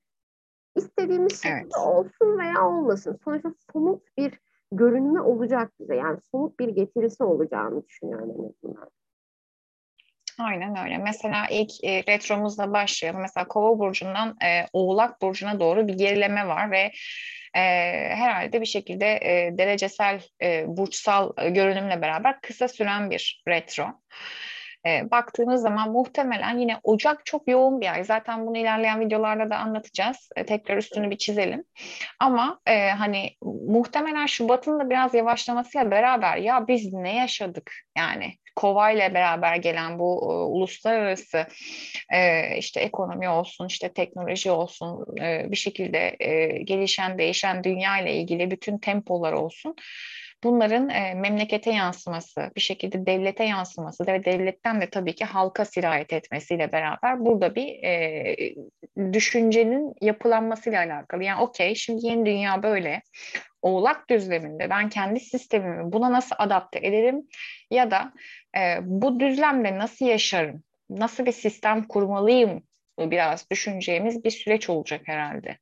İstediğimiz şekilde evet. olsun veya olmasın. Sonuçta somut bir görünümü olacak bize. Yani somut bir getirisi olacağını düşünüyorum en azından. Aynen öyle. Mesela ilk e, retromuzla başlayalım. Mesela Kova burcundan e, Oğlak burcuna doğru bir gerileme var ve e, herhalde bir şekilde e, derecesel e, burçsal e, görünümle beraber kısa süren bir retro e, baktığınız zaman muhtemelen yine Ocak çok yoğun bir ay. Zaten bunu ilerleyen videolarda da anlatacağız. E, tekrar üstünü bir çizelim. Ama e, hani muhtemelen Şubat'ın da biraz yavaşlamasıyla beraber ya biz ne yaşadık yani Kova ile beraber gelen bu e, uluslararası e, işte ekonomi olsun, işte teknoloji olsun, e, bir şekilde e, gelişen, değişen dünya ile ilgili bütün tempolar olsun bunların e, memlekete yansıması, bir şekilde devlete yansıması ve devletten de tabii ki halka sirayet etmesiyle beraber burada bir e, düşüncenin yapılanmasıyla alakalı. Yani okey şimdi yeni dünya böyle. Oğlak düzleminde ben kendi sistemimi buna nasıl adapte ederim ya da e, bu düzlemde nasıl yaşarım, nasıl bir sistem kurmalıyım biraz düşüneceğimiz bir süreç olacak herhalde.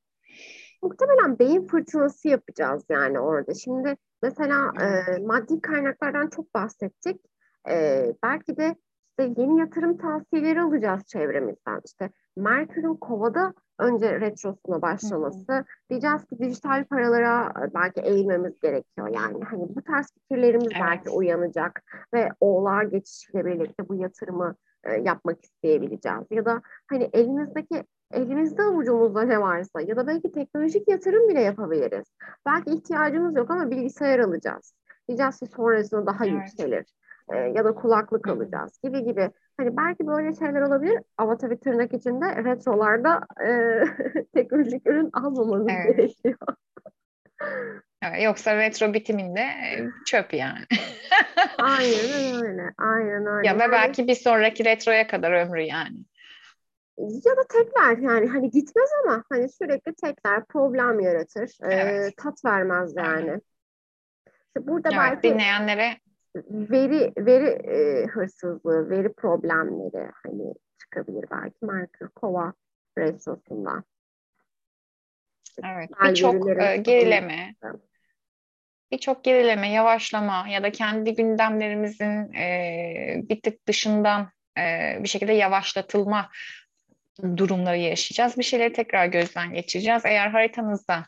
Muhtemelen beyin fırtınası yapacağız yani orada. Şimdi Mesela e, maddi kaynaklardan çok bahsettik. E, belki de işte yeni yatırım tavsiyeleri alacağız çevremizden. İşte Merkür'ün kovada önce retrosuna başlaması. Diyeceğiz ki dijital paralara belki eğilmemiz gerekiyor. Yani hani bu tarz fikirlerimiz evet. belki uyanacak ve oğlar geçişiyle birlikte bu yatırımı e, yapmak isteyebileceğiz. Ya da hani elimizdeki elimizde avucumuzda ne varsa ya da belki teknolojik yatırım bile yapabiliriz. Belki ihtiyacımız yok ama bilgisayar alacağız. Diyeceğiz ki sonrasında daha evet. yükselir. Ee, ya da kulaklık alacağız gibi gibi. Hani belki böyle şeyler olabilir ama tabii tırnak içinde retrolarda e, [laughs] teknolojik ürün almamamız evet. gerekiyor. Evet, yoksa retro bitiminde e, çöp yani. aynen öyle. Aynen öyle. Ya ve belki bir sonraki retroya kadar ömrü yani. Ya da tekrar yani hani gitmez ama hani sürekli tekrar problem yaratır. Evet. E, tat vermez yani. İşte burada evet, belki dinleyenlere veri veri e, hırsızlığı, veri problemleri hani çıkabilir belki Merkür Kova retrosundan. Evet, birçok e, gerileme, birçok gerileme, yavaşlama ya da kendi gündemlerimizin e, bir tık dışından e, bir şekilde yavaşlatılma durumları yaşayacağız. Bir şeyleri tekrar gözden geçireceğiz. Eğer haritanızda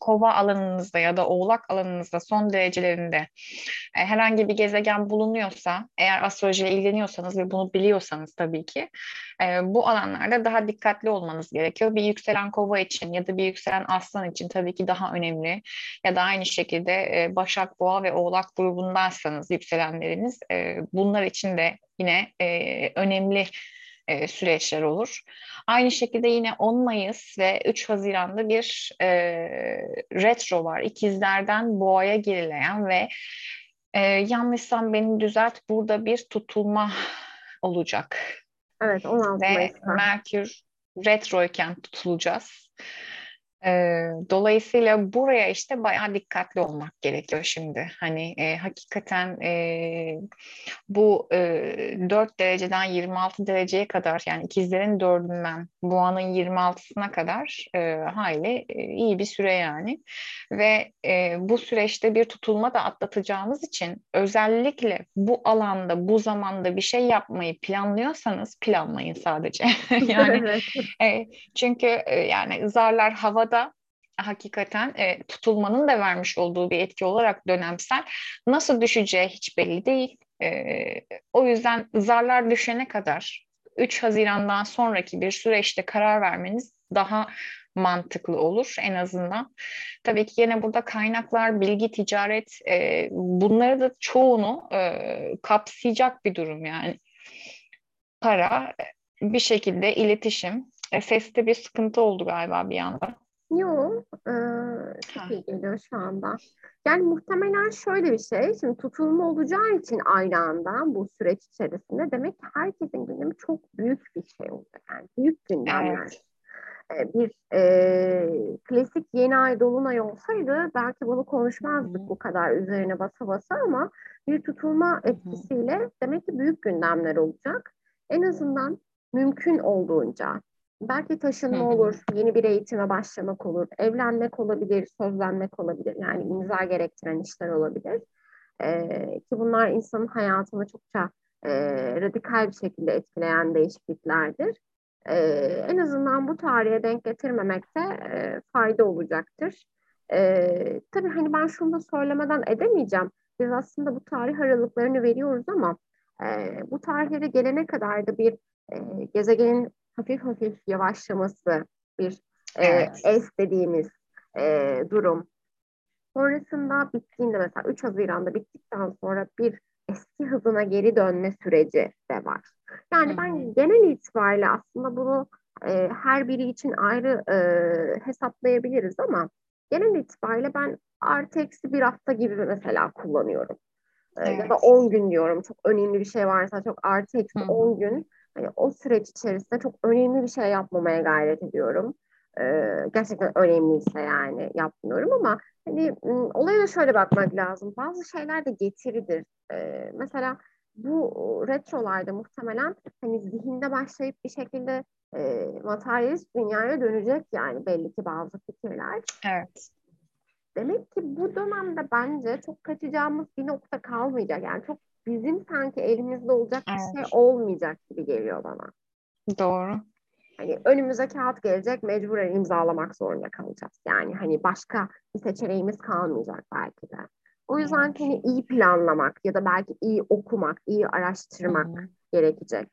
kova alanınızda ya da oğlak alanınızda son derecelerinde e, herhangi bir gezegen bulunuyorsa, eğer astrolojiyle ilgileniyorsanız ve bunu biliyorsanız tabii ki e, bu alanlarda daha dikkatli olmanız gerekiyor. Bir yükselen kova için ya da bir yükselen aslan için tabii ki daha önemli. Ya da aynı şekilde e, Başak, Boğa ve Oğlak grubundaysanız yükselenleriniz e, bunlar için de yine e, önemli e, süreçler olur. Aynı şekilde yine 10 Mayıs ve 3 Haziran'da bir e, retro var. İkizlerden boğaya gerileyen ve e, yanlışsam beni düzelt burada bir tutulma olacak. Evet 16 Ve Mayıs'ta. Merkür retroyken tutulacağız. E, dolayısıyla buraya işte bayağı dikkatli olmak gerekiyor şimdi. Hani e, hakikaten e, bu e, 4 dereceden 26 dereceye kadar yani ikizlerin dördünden boğanın 26'sına kadar e, hayli e, iyi bir süre yani. Ve e, bu süreçte bir tutulma da atlatacağımız için özellikle bu alanda bu zamanda bir şey yapmayı planlıyorsanız planlayın sadece. [laughs] yani [laughs] e, çünkü e, yani zarlar havada hakikaten e, tutulmanın da vermiş olduğu bir etki olarak dönemsel nasıl düşeceği hiç belli değil. E, o yüzden zarlar düşene kadar 3 Haziran'dan sonraki bir süreçte karar vermeniz daha mantıklı olur en azından. Tabii ki yine burada kaynaklar, bilgi, ticaret e, bunları da çoğunu e, kapsayacak bir durum yani. Para, bir şekilde iletişim. E, seste bir sıkıntı oldu galiba bir anda. Yok, e, çok iyi geliyor şu anda. Yani muhtemelen şöyle bir şey, şimdi tutulma olacağı için aynı anda bu süreç içerisinde demek ki herkesin gündemi çok büyük bir şey olacak. Yani büyük gündemler. Evet. bir e, klasik yeni ay dolunay olsaydı belki bunu konuşmazdık Hı-hı. bu kadar üzerine basa basa ama bir tutulma etkisiyle Hı-hı. demek ki büyük gündemler olacak. En azından mümkün olduğunca Belki taşınma olur, yeni bir eğitime başlamak olur, evlenmek olabilir, sözlenmek olabilir. Yani imza gerektiren işler olabilir. Ee, ki bunlar insanın hayatını çokça e, radikal bir şekilde etkileyen değişikliklerdir. Ee, en azından bu tarihe denk getirmemekte e, fayda olacaktır. Ee, tabii hani ben şunu da söylemeden edemeyeceğim. Biz aslında bu tarih aralıklarını veriyoruz ama e, bu tarihlere gelene kadar da bir e, gezegenin hafif hafif yavaşlaması bir e, evet. e, es dediğimiz e, durum. Sonrasında bittiğinde mesela 3 Haziran'da bittikten sonra bir eski hızına geri dönme süreci de var. Yani ben genel itibariyle aslında bunu e, her biri için ayrı e, hesaplayabiliriz ama genel itibariyle ben artı eksi bir hafta gibi mesela kullanıyorum. Evet. Ya da 10 gün diyorum. Çok önemli bir şey varsa çok artı eksi 10 gün Hani o süreç içerisinde çok önemli bir şey yapmamaya gayret ediyorum. Ee, gerçekten önemliyse yani yapmıyorum ama hani olaya şöyle bakmak lazım. Bazı şeyler de getiridir. Ee, mesela bu retrolarda muhtemelen hani zihinde başlayıp bir şekilde e, materyalist dünyaya dönecek yani belli ki bazı fikirler. Evet. Demek ki bu dönemde bence çok kaçacağımız bir nokta kalmayacak. Yani çok bizim sanki elimizde olacak evet. bir şey olmayacak gibi geliyor bana. Doğru. Hani önümüze kağıt gelecek mecburen imzalamak zorunda kalacağız. Yani hani başka bir seçeneğimiz kalmayacak belki de. O yüzden evet. hani iyi planlamak ya da belki iyi okumak, iyi araştırmak Hı-hı. gerekecek.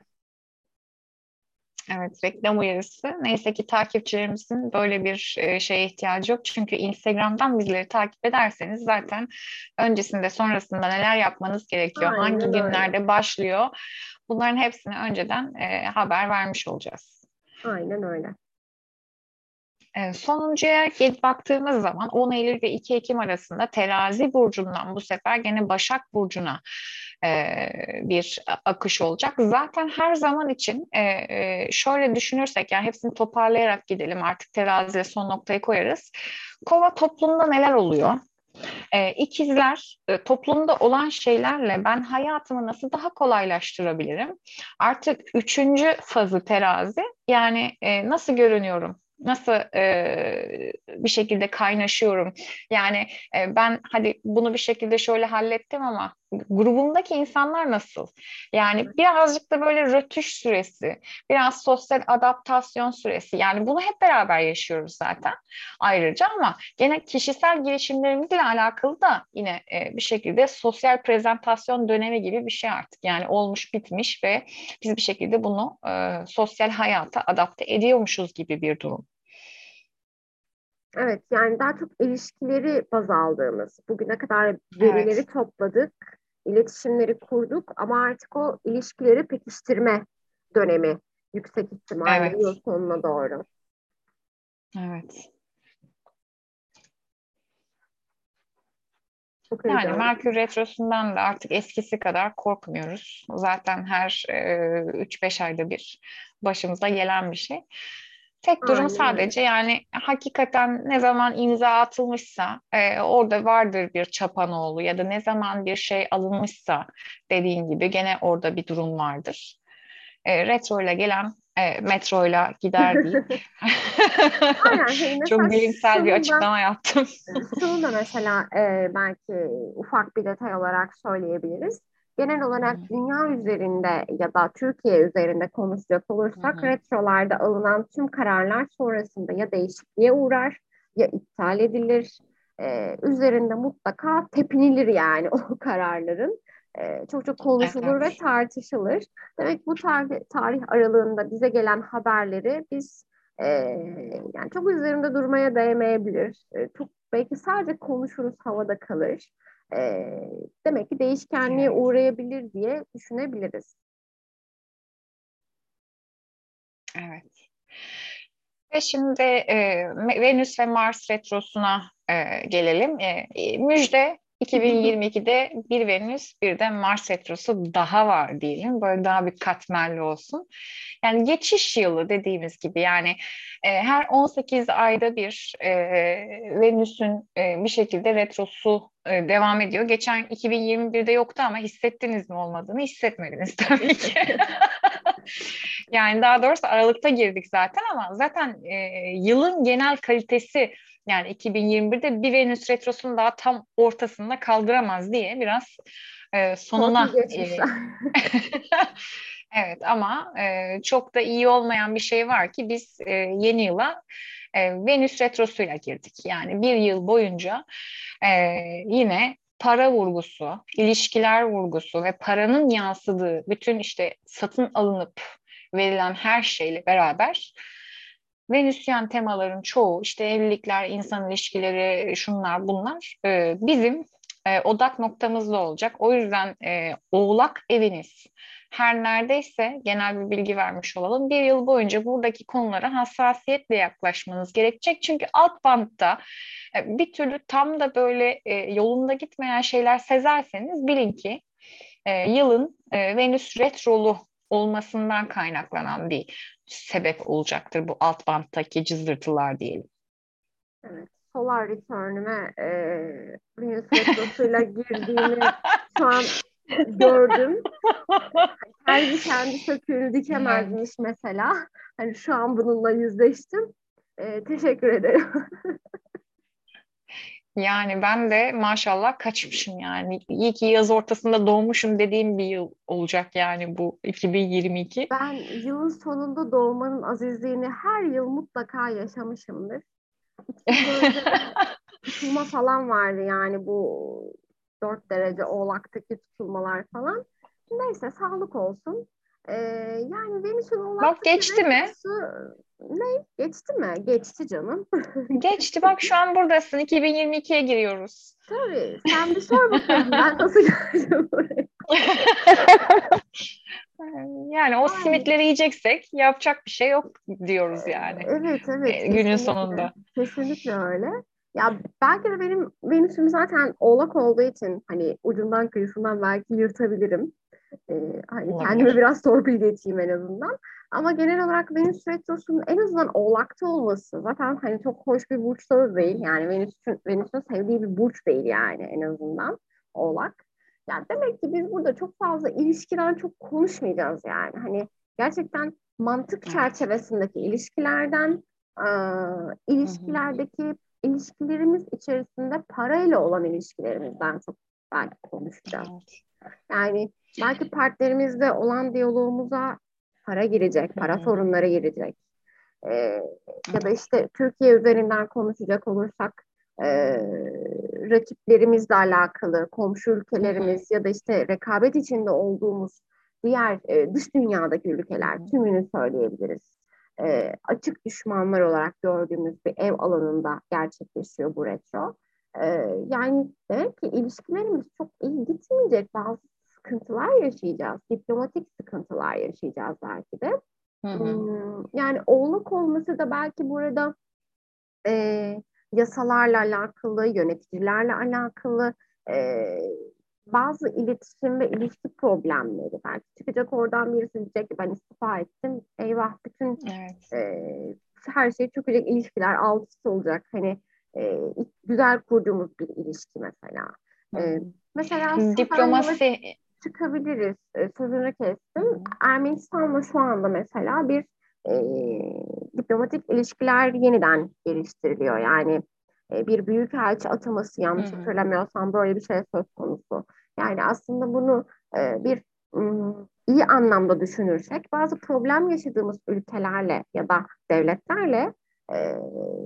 Evet, reklam uyarısı. Neyse ki takipçilerimizin böyle bir e, şeye ihtiyacı yok. Çünkü Instagram'dan bizleri takip ederseniz zaten öncesinde sonrasında neler yapmanız gerekiyor, Aynen hangi öyle. günlerde başlıyor. Bunların hepsini önceden e, haber vermiş olacağız. Aynen öyle. E, sonuncuya baktığımız zaman 10 Eylül ve 2 Ekim arasında Terazi burcundan bu sefer gene Başak burcuna e, bir akış olacak. Zaten her zaman için e, e, şöyle düşünürsek yani hepsini toparlayarak gidelim artık teraziye son noktayı koyarız. Kova toplumda neler oluyor? E, ikizler e, toplumda olan şeylerle ben hayatımı nasıl daha kolaylaştırabilirim? Artık üçüncü fazı terazi yani nasıl görünüyorum? nasıl e, bir şekilde kaynaşıyorum. Yani e, ben hadi bunu bir şekilde şöyle hallettim ama grubumdaki insanlar nasıl? Yani birazcık da böyle rötuş süresi, biraz sosyal adaptasyon süresi. Yani bunu hep beraber yaşıyoruz zaten ayrıca ama gene kişisel gelişimlerimizle alakalı da yine e, bir şekilde sosyal prezentasyon dönemi gibi bir şey artık. Yani olmuş bitmiş ve biz bir şekilde bunu e, sosyal hayata adapte ediyormuşuz gibi bir durum. Evet yani daha çok ilişkileri baz aldığımız, bugüne kadar verileri evet. topladık, iletişimleri kurduk ama artık o ilişkileri pekiştirme dönemi yüksek ihtimalle evet. yıl sonuna doğru. Evet. Çok yani Merkür Retrosu'ndan da artık eskisi kadar korkmuyoruz. Zaten her e, 3-5 ayda bir başımıza gelen bir şey. Tek durum Aynen. sadece yani hakikaten ne zaman imza atılmışsa e, orada vardır bir çapanoğlu ya da ne zaman bir şey alınmışsa dediğin gibi gene orada bir durum vardır. E, retro ile gelen e, metro ile gider değil. [laughs] [laughs] Aynen. Çok bilimsel bir açıklama yaptım. şunu da mesela e, belki ufak bir detay olarak söyleyebiliriz genel olarak dünya üzerinde ya da Türkiye üzerinde konuşacak olursak hı retrolarda alınan tüm kararlar sonrasında ya değişikliğe uğrar ya iptal edilir. Ee, üzerinde mutlaka tepinilir yani [laughs] o kararların. Ee, çok çok konuşulur evet. ve tartışılır. Demek bu tarih, tarih aralığında bize gelen haberleri biz e, yani çok üzerinde durmaya değmeyebilir. E, çok belki sadece konuşuruz havada kalır e, demek ki değişkenliğe uğrayabilir diye düşünebiliriz. Evet. Ve şimdi e, Venüs ve Mars retrosuna e, gelelim. E, müjde 2022'de bir Venüs bir de Mars retrosu daha var diyelim. Böyle daha bir katmerli olsun. Yani geçiş yılı dediğimiz gibi yani e, her 18 ayda bir e, Venüs'ün e, bir şekilde retrosu e, devam ediyor. Geçen 2021'de yoktu ama hissettiniz mi olmadığını hissetmediniz [laughs] tabii ki. [laughs] yani daha doğrusu Aralık'ta girdik zaten ama zaten e, yılın genel kalitesi yani 2021'de bir Venüs retrosunu daha tam ortasında kaldıramaz diye biraz e, sonuna e, [laughs] Evet ama e, çok da iyi olmayan bir şey var ki biz e, yeni yıla e, Venüs retrosuyla girdik. Yani bir yıl boyunca e, yine para vurgusu, ilişkiler vurgusu ve paranın yansıdığı bütün işte satın alınıp verilen her şeyle beraber Venüsyen temaların çoğu işte evlilikler, insan ilişkileri, şunlar bunlar e, bizim e, odak noktamızda olacak. O yüzden e, oğlak eviniz her neredeyse genel bir bilgi vermiş olalım. Bir yıl boyunca buradaki konulara hassasiyetle yaklaşmanız gerekecek. Çünkü alt bantta e, bir türlü tam da böyle e, yolunda gitmeyen şeyler sezerseniz bilin ki e, yılın Venüs retrolu olmasından kaynaklanan bir sebep olacaktır bu alt banttaki cızırtılar diyelim. Evet. Solar return'üme e, Venüs retrosuyla girdiğimi şu an gördüm. Terzi kendi söküğünü dikemezmiş mesela. Hani şu an bununla yüzleştim. Ee, teşekkür ederim. [laughs] Yani ben de maşallah kaçmışım yani. İyi ki yaz ortasında doğmuşum dediğim bir yıl olacak yani bu 2022. Ben yılın sonunda doğmanın azizliğini her yıl mutlaka yaşamışımdır. [laughs] Tutulma falan vardı yani bu 4 derece oğlaktaki tutulmalar falan. Neyse sağlık olsun. Ee, yani Venüs'ün oğlak Bak geçti mi? Ne? Geçti mi? Geçti canım. [laughs] Geçti bak şu an buradasın. 2022'ye giriyoruz. Tabii. Sen bir sor bakalım. ben nasıl geleceğim oraya? [laughs] yani o simitleri yiyeceksek yapacak bir şey yok diyoruz yani. Evet evet. Günün kesinlikle. sonunda. Kesinlikle öyle. Ya belki de benim Venüs'üm zaten oğlak olduğu için hani ucundan kıyısından belki yırtabilirim. Ee, hani kendime biraz torpil geçeyim en azından. Ama genel olarak Venüs Retrosu'nun en azından oğlakta olması zaten hani çok hoş bir burçta da değil. Yani Venüs'ün Venüs'ün sevdiği bir burç değil yani en azından oğlak. Yani demek ki biz burada çok fazla ilişkiden çok konuşmayacağız yani. Hani gerçekten mantık çerçevesindeki ilişkilerden, e, ilişkilerdeki ilişkilerimiz içerisinde parayla olan ilişkilerimizden çok belki konuşacağız. Yani belki partnerimizle olan diyalogumuza para girecek, para sorunları girecek. Ee, ya da işte Türkiye üzerinden konuşacak olursak e, rakiplerimizle alakalı, komşu ülkelerimiz ya da işte rekabet içinde olduğumuz diğer e, dış dünyadaki ülkeler tümünü söyleyebiliriz. E, açık düşmanlar olarak gördüğümüz bir ev alanında gerçekleşiyor bu retro. E, yani demek ki ilişkilerimiz çok iyi gitmeyecek. Bazı sıkıntılar yaşayacağız. Diplomatik sıkıntılar yaşayacağız belki de. Hı hı. Hmm, yani oğlak olması da belki burada e, yasalarla alakalı, yöneticilerle alakalı e, bazı iletişim ve ilişki problemleri. Belki çıkacak oradan birisi diyecek ki ben istifa ettim. Eyvah bütün evet. e, her şey çökecek, ilişkiler alt üst olacak. Hani e, güzel kurduğumuz bir ilişki mesela. E, mesela diplomasi çıkabiliriz. E, sözünü kestim. Ermenistan'la şu anda mesela bir e, diplomatik ilişkiler yeniden geliştiriliyor. Yani e, bir büyükelçi ataması yanlış hı hatırlamıyorsam böyle bir şey söz konusu. Yani aslında bunu e, bir iyi anlamda düşünürsek bazı problem yaşadığımız ülkelerle ya da devletlerle e,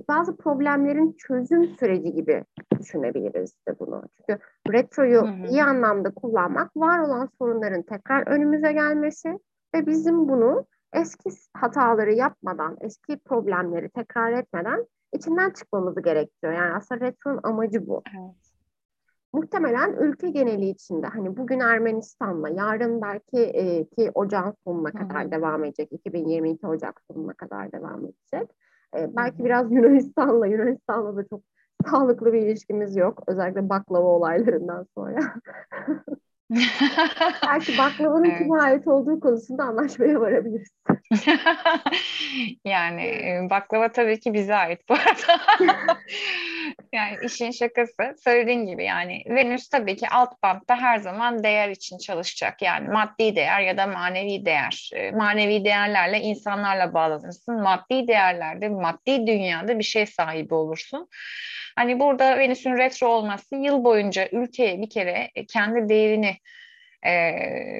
bazı problemlerin çözüm süreci gibi düşünebiliriz de bunu. Çünkü retroyu hı hı. iyi anlamda kullanmak var olan sorunların tekrar önümüze gelmesi ve bizim bunu eski hataları yapmadan, eski problemleri tekrar etmeden içinden çıkmamızı gerekiyor. Yani aslında retro'nun amacı bu. Evet. Muhtemelen ülke geneli içinde hani bugün Ermenistan'la yarın belki e, ki ocağın sonuna kadar Hı-hı. devam edecek. 2022 Ocak sonuna kadar devam edecek. E, belki biraz [laughs] Yunanistan'la Yunanistan'la da çok sağlıklı bir ilişkimiz yok. Özellikle baklava olaylarından sonra. [laughs] Belki baklavanın evet. kime ait olduğu konusunda anlaşmaya varabiliriz. [laughs] yani baklava tabii ki bize ait bu arada. [laughs] yani işin şakası söylediğin gibi yani Venüs tabii ki alt bantta her zaman değer için çalışacak. Yani maddi değer ya da manevi değer. Manevi değerlerle insanlarla bağlanırsın. Maddi değerlerde maddi dünyada bir şey sahibi olursun. Hani burada Venüs'ün retro olması yıl boyunca ülkeye bir kere kendi değerini e,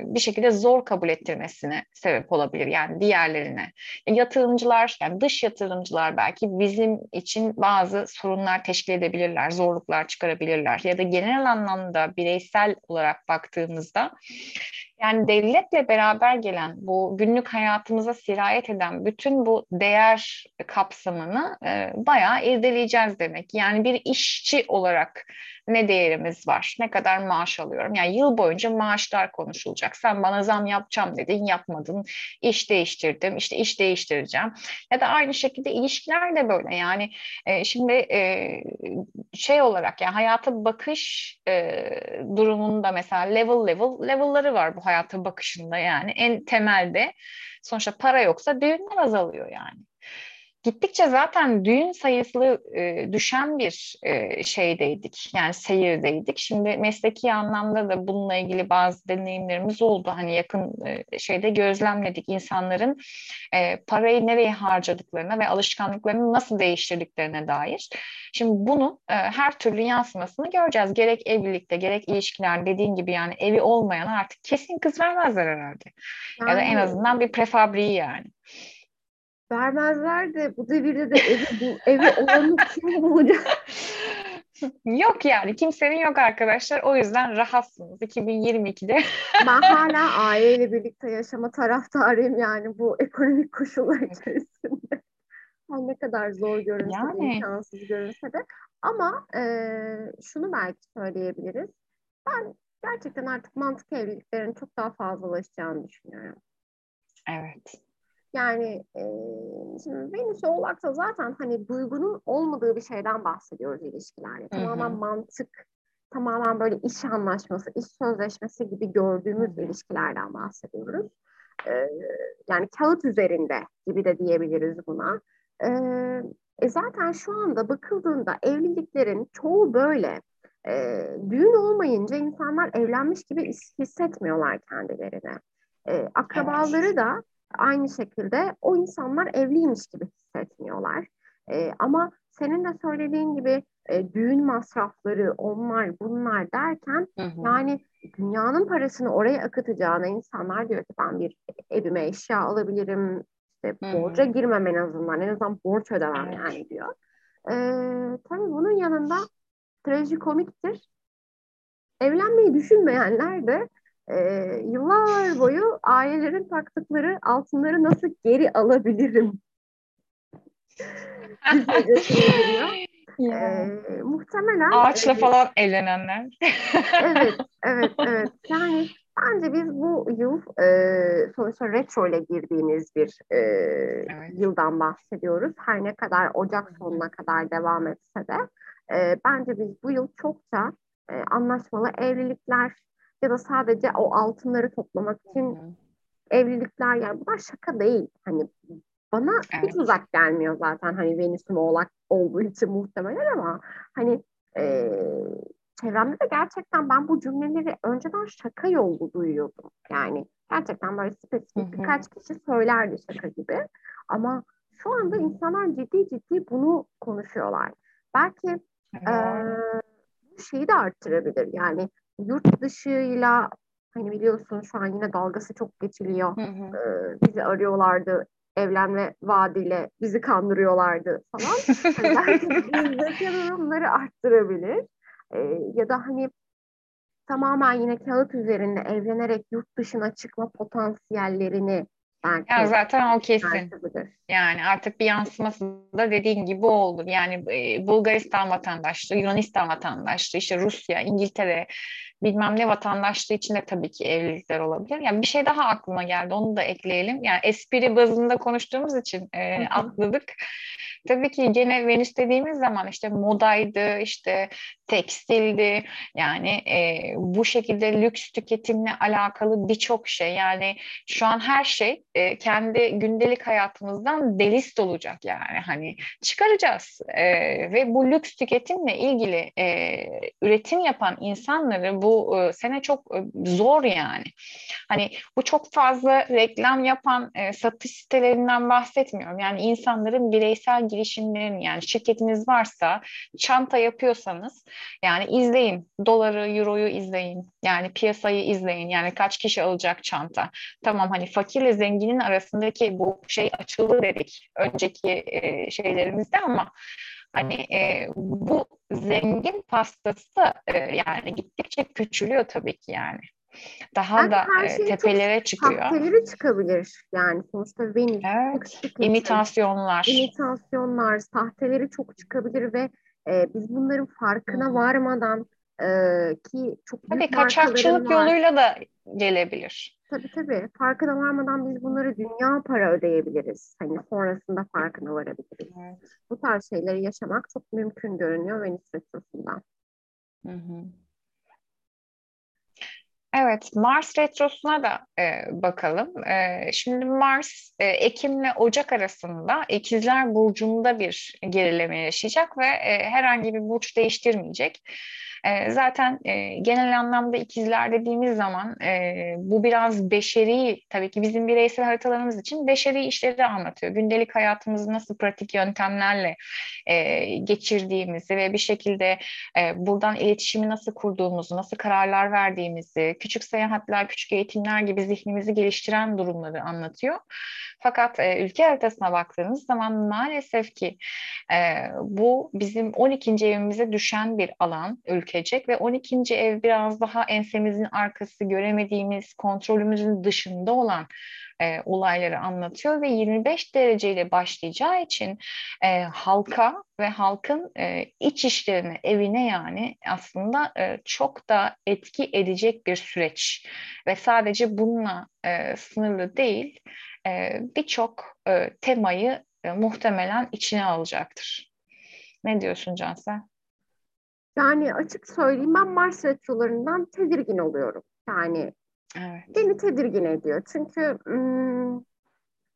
bir şekilde zor kabul ettirmesine sebep olabilir yani diğerlerine. Yatırımcılar yani dış yatırımcılar belki bizim için bazı sorunlar teşkil edebilirler, zorluklar çıkarabilirler ya da genel anlamda bireysel olarak baktığımızda yani devletle beraber gelen bu günlük hayatımıza sirayet eden bütün bu değer kapsamını e, bayağı irdeleyeceğiz demek. Yani bir işçi olarak ne değerimiz var, ne kadar maaş alıyorum. Yani yıl boyunca maaşlar konuşulacak. Sen bana zam yapacağım dedin, yapmadın. İş değiştirdim, işte iş değiştireceğim. Ya da aynı şekilde ilişkiler de böyle. Yani e, şimdi e, şey olarak yani hayata bakış e, durumunda mesela level level level'ları var bu hayata bakışında yani. En temelde sonuçta para yoksa düğünler azalıyor yani gittikçe zaten düğün sayısı e, düşen bir e, şeydeydik. Yani seyirdeydik. Şimdi mesleki anlamda da bununla ilgili bazı deneyimlerimiz oldu. Hani yakın e, şeyde gözlemledik insanların e, parayı nereye harcadıklarına ve alışkanlıklarını nasıl değiştirdiklerine dair. Şimdi bunu e, her türlü yansımasını göreceğiz. Gerek evlilikte gerek ilişkiler dediğin gibi yani evi olmayan artık kesin kız vermezler herhalde. Yani... Ya da en azından bir prefabriği yani vermezler de bu devirde de evi, bu, evi olanı [laughs] kim bulacak? yok yani kimsenin yok arkadaşlar. O yüzden rahatsınız 2022'de. ben hala [laughs] aileyle birlikte yaşama taraftarıyım yani bu ekonomik koşullar içerisinde. Her ne kadar zor görünse yani. de, imkansız görünse de. Ama e, şunu belki söyleyebiliriz. Ben gerçekten artık mantık evliliklerin çok daha fazlalaşacağını düşünüyorum. Evet. Yani e, şimdi Venüs Oğlak'ta zaten hani duygunun olmadığı bir şeyden bahsediyoruz ilişkilerde. Tamamen mantık, tamamen böyle iş anlaşması, iş sözleşmesi gibi gördüğümüz Hı-hı. ilişkilerden bahsediyoruz. E, yani kağıt üzerinde gibi de diyebiliriz buna. E, e zaten şu anda bakıldığında evliliklerin çoğu böyle. E, düğün olmayınca insanlar evlenmiş gibi hissetmiyorlar kendilerini. E, akrabaları evet. da aynı şekilde o insanlar evliymiş gibi hissetmiyorlar. E, ama senin de söylediğin gibi e, düğün masrafları, onlar, bunlar derken hı hı. yani dünyanın parasını oraya akıtacağına insanlar diyor ki ben bir evime eşya alabilirim, işte borca girmem en azından, en azından borç ödemem evet. yani diyor. E, tabii bunun yanında trajikomiktir. Evlenmeyi düşünmeyenler de e, yıllar boyu ailelerin taktıkları altınları nasıl geri alabilirim [laughs] ee, muhtemelen ağaçla e, falan evlenenler. [laughs] evet, evet, evet. Yani bence biz bu yıl e, sonuçta retro ile girdiğimiz bir e, evet. yıldan bahsediyoruz. Her ne kadar Ocak sonuna kadar devam etse de e, bence biz bu yıl çokça e, anlaşmalı evlilikler ya da sadece o altınları toplamak için Hı-hı. evlilikler yani bunlar şaka değil. Hani bana evet. hiç uzak gelmiyor zaten hani Venüs'üm oğlak olduğu için muhtemelen ama hani e, çevremde de gerçekten ben bu cümleleri önceden şaka yolu duyuyordum. Yani gerçekten böyle spesifik birkaç kişi söylerdi şaka gibi. Ama şu anda insanlar ciddi ciddi bunu konuşuyorlar. Belki e, şeyi de arttırabilir. Yani yurt dışıyla hani biliyorsun şu an yine dalgası çok geçiliyor. Hı hı. Ee, bizi arıyorlardı evlenme vaadiyle bizi kandırıyorlardı falan. hani [laughs] belki bizdeki arttırabilir. Ee, ya da hani tamamen yine kağıt üzerinde evlenerek yurt dışına çıkma potansiyellerini belki ya zaten o kesin. Yani artık bir yansıması da dediğin gibi oldu. Yani e, Bulgaristan vatandaşlığı, Yunanistan vatandaşlığı, işte Rusya, İngiltere, bilmem ne vatandaşlığı için de tabii ki evlilikler olabilir. Yani bir şey daha aklıma geldi, onu da ekleyelim. Yani espri bazında konuştuğumuz için e, atladık. Tabii ki gene Venüs dediğimiz zaman işte modaydı, işte tekstildi. Yani e, bu şekilde lüks tüketimle alakalı birçok şey. Yani şu an her şey e, kendi gündelik hayatımızdan delist olacak yani. Hani çıkaracağız. E, ve bu lüks tüketimle ilgili e, üretim yapan insanları bu e, sene çok e, zor yani. Hani bu çok fazla reklam yapan e, satış sitelerinden bahsetmiyorum. Yani insanların bireysel girişimlerin yani şirketiniz varsa çanta yapıyorsanız yani izleyin doları, euroyu izleyin. Yani piyasayı izleyin. Yani kaç kişi alacak çanta. Tamam hani fakirle zenginin arasındaki bu şey açıldı dedik önceki e, şeylerimizde ama hani e, bu zengin pastası e, yani gittikçe küçülüyor tabii ki yani daha yani da e, tepelere çıkıyor. Tepelere çıkabilir yani sonuçta Venüs. Evet. İmitasyonlar. İmitasyonlar, sahteleri çok çıkabilir ve e, biz bunların farkına hmm. varmadan e, ki çok büyük Tabii kaçakçılık var. yoluyla da gelebilir. Tabii tabii. Farkına varmadan biz bunları dünya para ödeyebiliriz. Hani sonrasında farkına varabiliriz. Evet. Bu tarz şeyleri yaşamak çok mümkün görünüyor Venüs Retrosu'ndan. Hı hı. Evet, Mars retrosuna da e, bakalım. E, şimdi Mars e, Ekim ile Ocak arasında İkizler Burcu'nda bir gerileme yaşayacak ve e, herhangi bir burç değiştirmeyecek. E, zaten e, genel anlamda ikizler dediğimiz zaman e, bu biraz beşeri, tabii ki bizim bireysel haritalarımız için beşeri işleri anlatıyor. Gündelik hayatımızı nasıl pratik yöntemlerle e, geçirdiğimizi ve bir şekilde e, buradan iletişimi nasıl kurduğumuzu, nasıl kararlar verdiğimizi, küçük seyahatler, küçük eğitimler gibi zihnimizi geliştiren durumları anlatıyor. Fakat e, ülke haritasına baktığınız zaman maalesef ki e, bu bizim 12. evimize düşen bir alan ülkecek ve 12. ev biraz daha ensemizin arkası göremediğimiz kontrolümüzün dışında olan e, olayları anlatıyor ve 25 dereceyle başlayacağı için e, halka ve halkın e, iç işlerine, evine yani aslında e, çok da etki edecek bir süreç ve sadece bununla e, sınırlı değil e, birçok e, temayı e, muhtemelen içine alacaktır. Ne diyorsun Cansel? Yani açık söyleyeyim ben Mars retrolarından tedirgin oluyorum. Yani evet. beni tedirgin ediyor. Çünkü ım,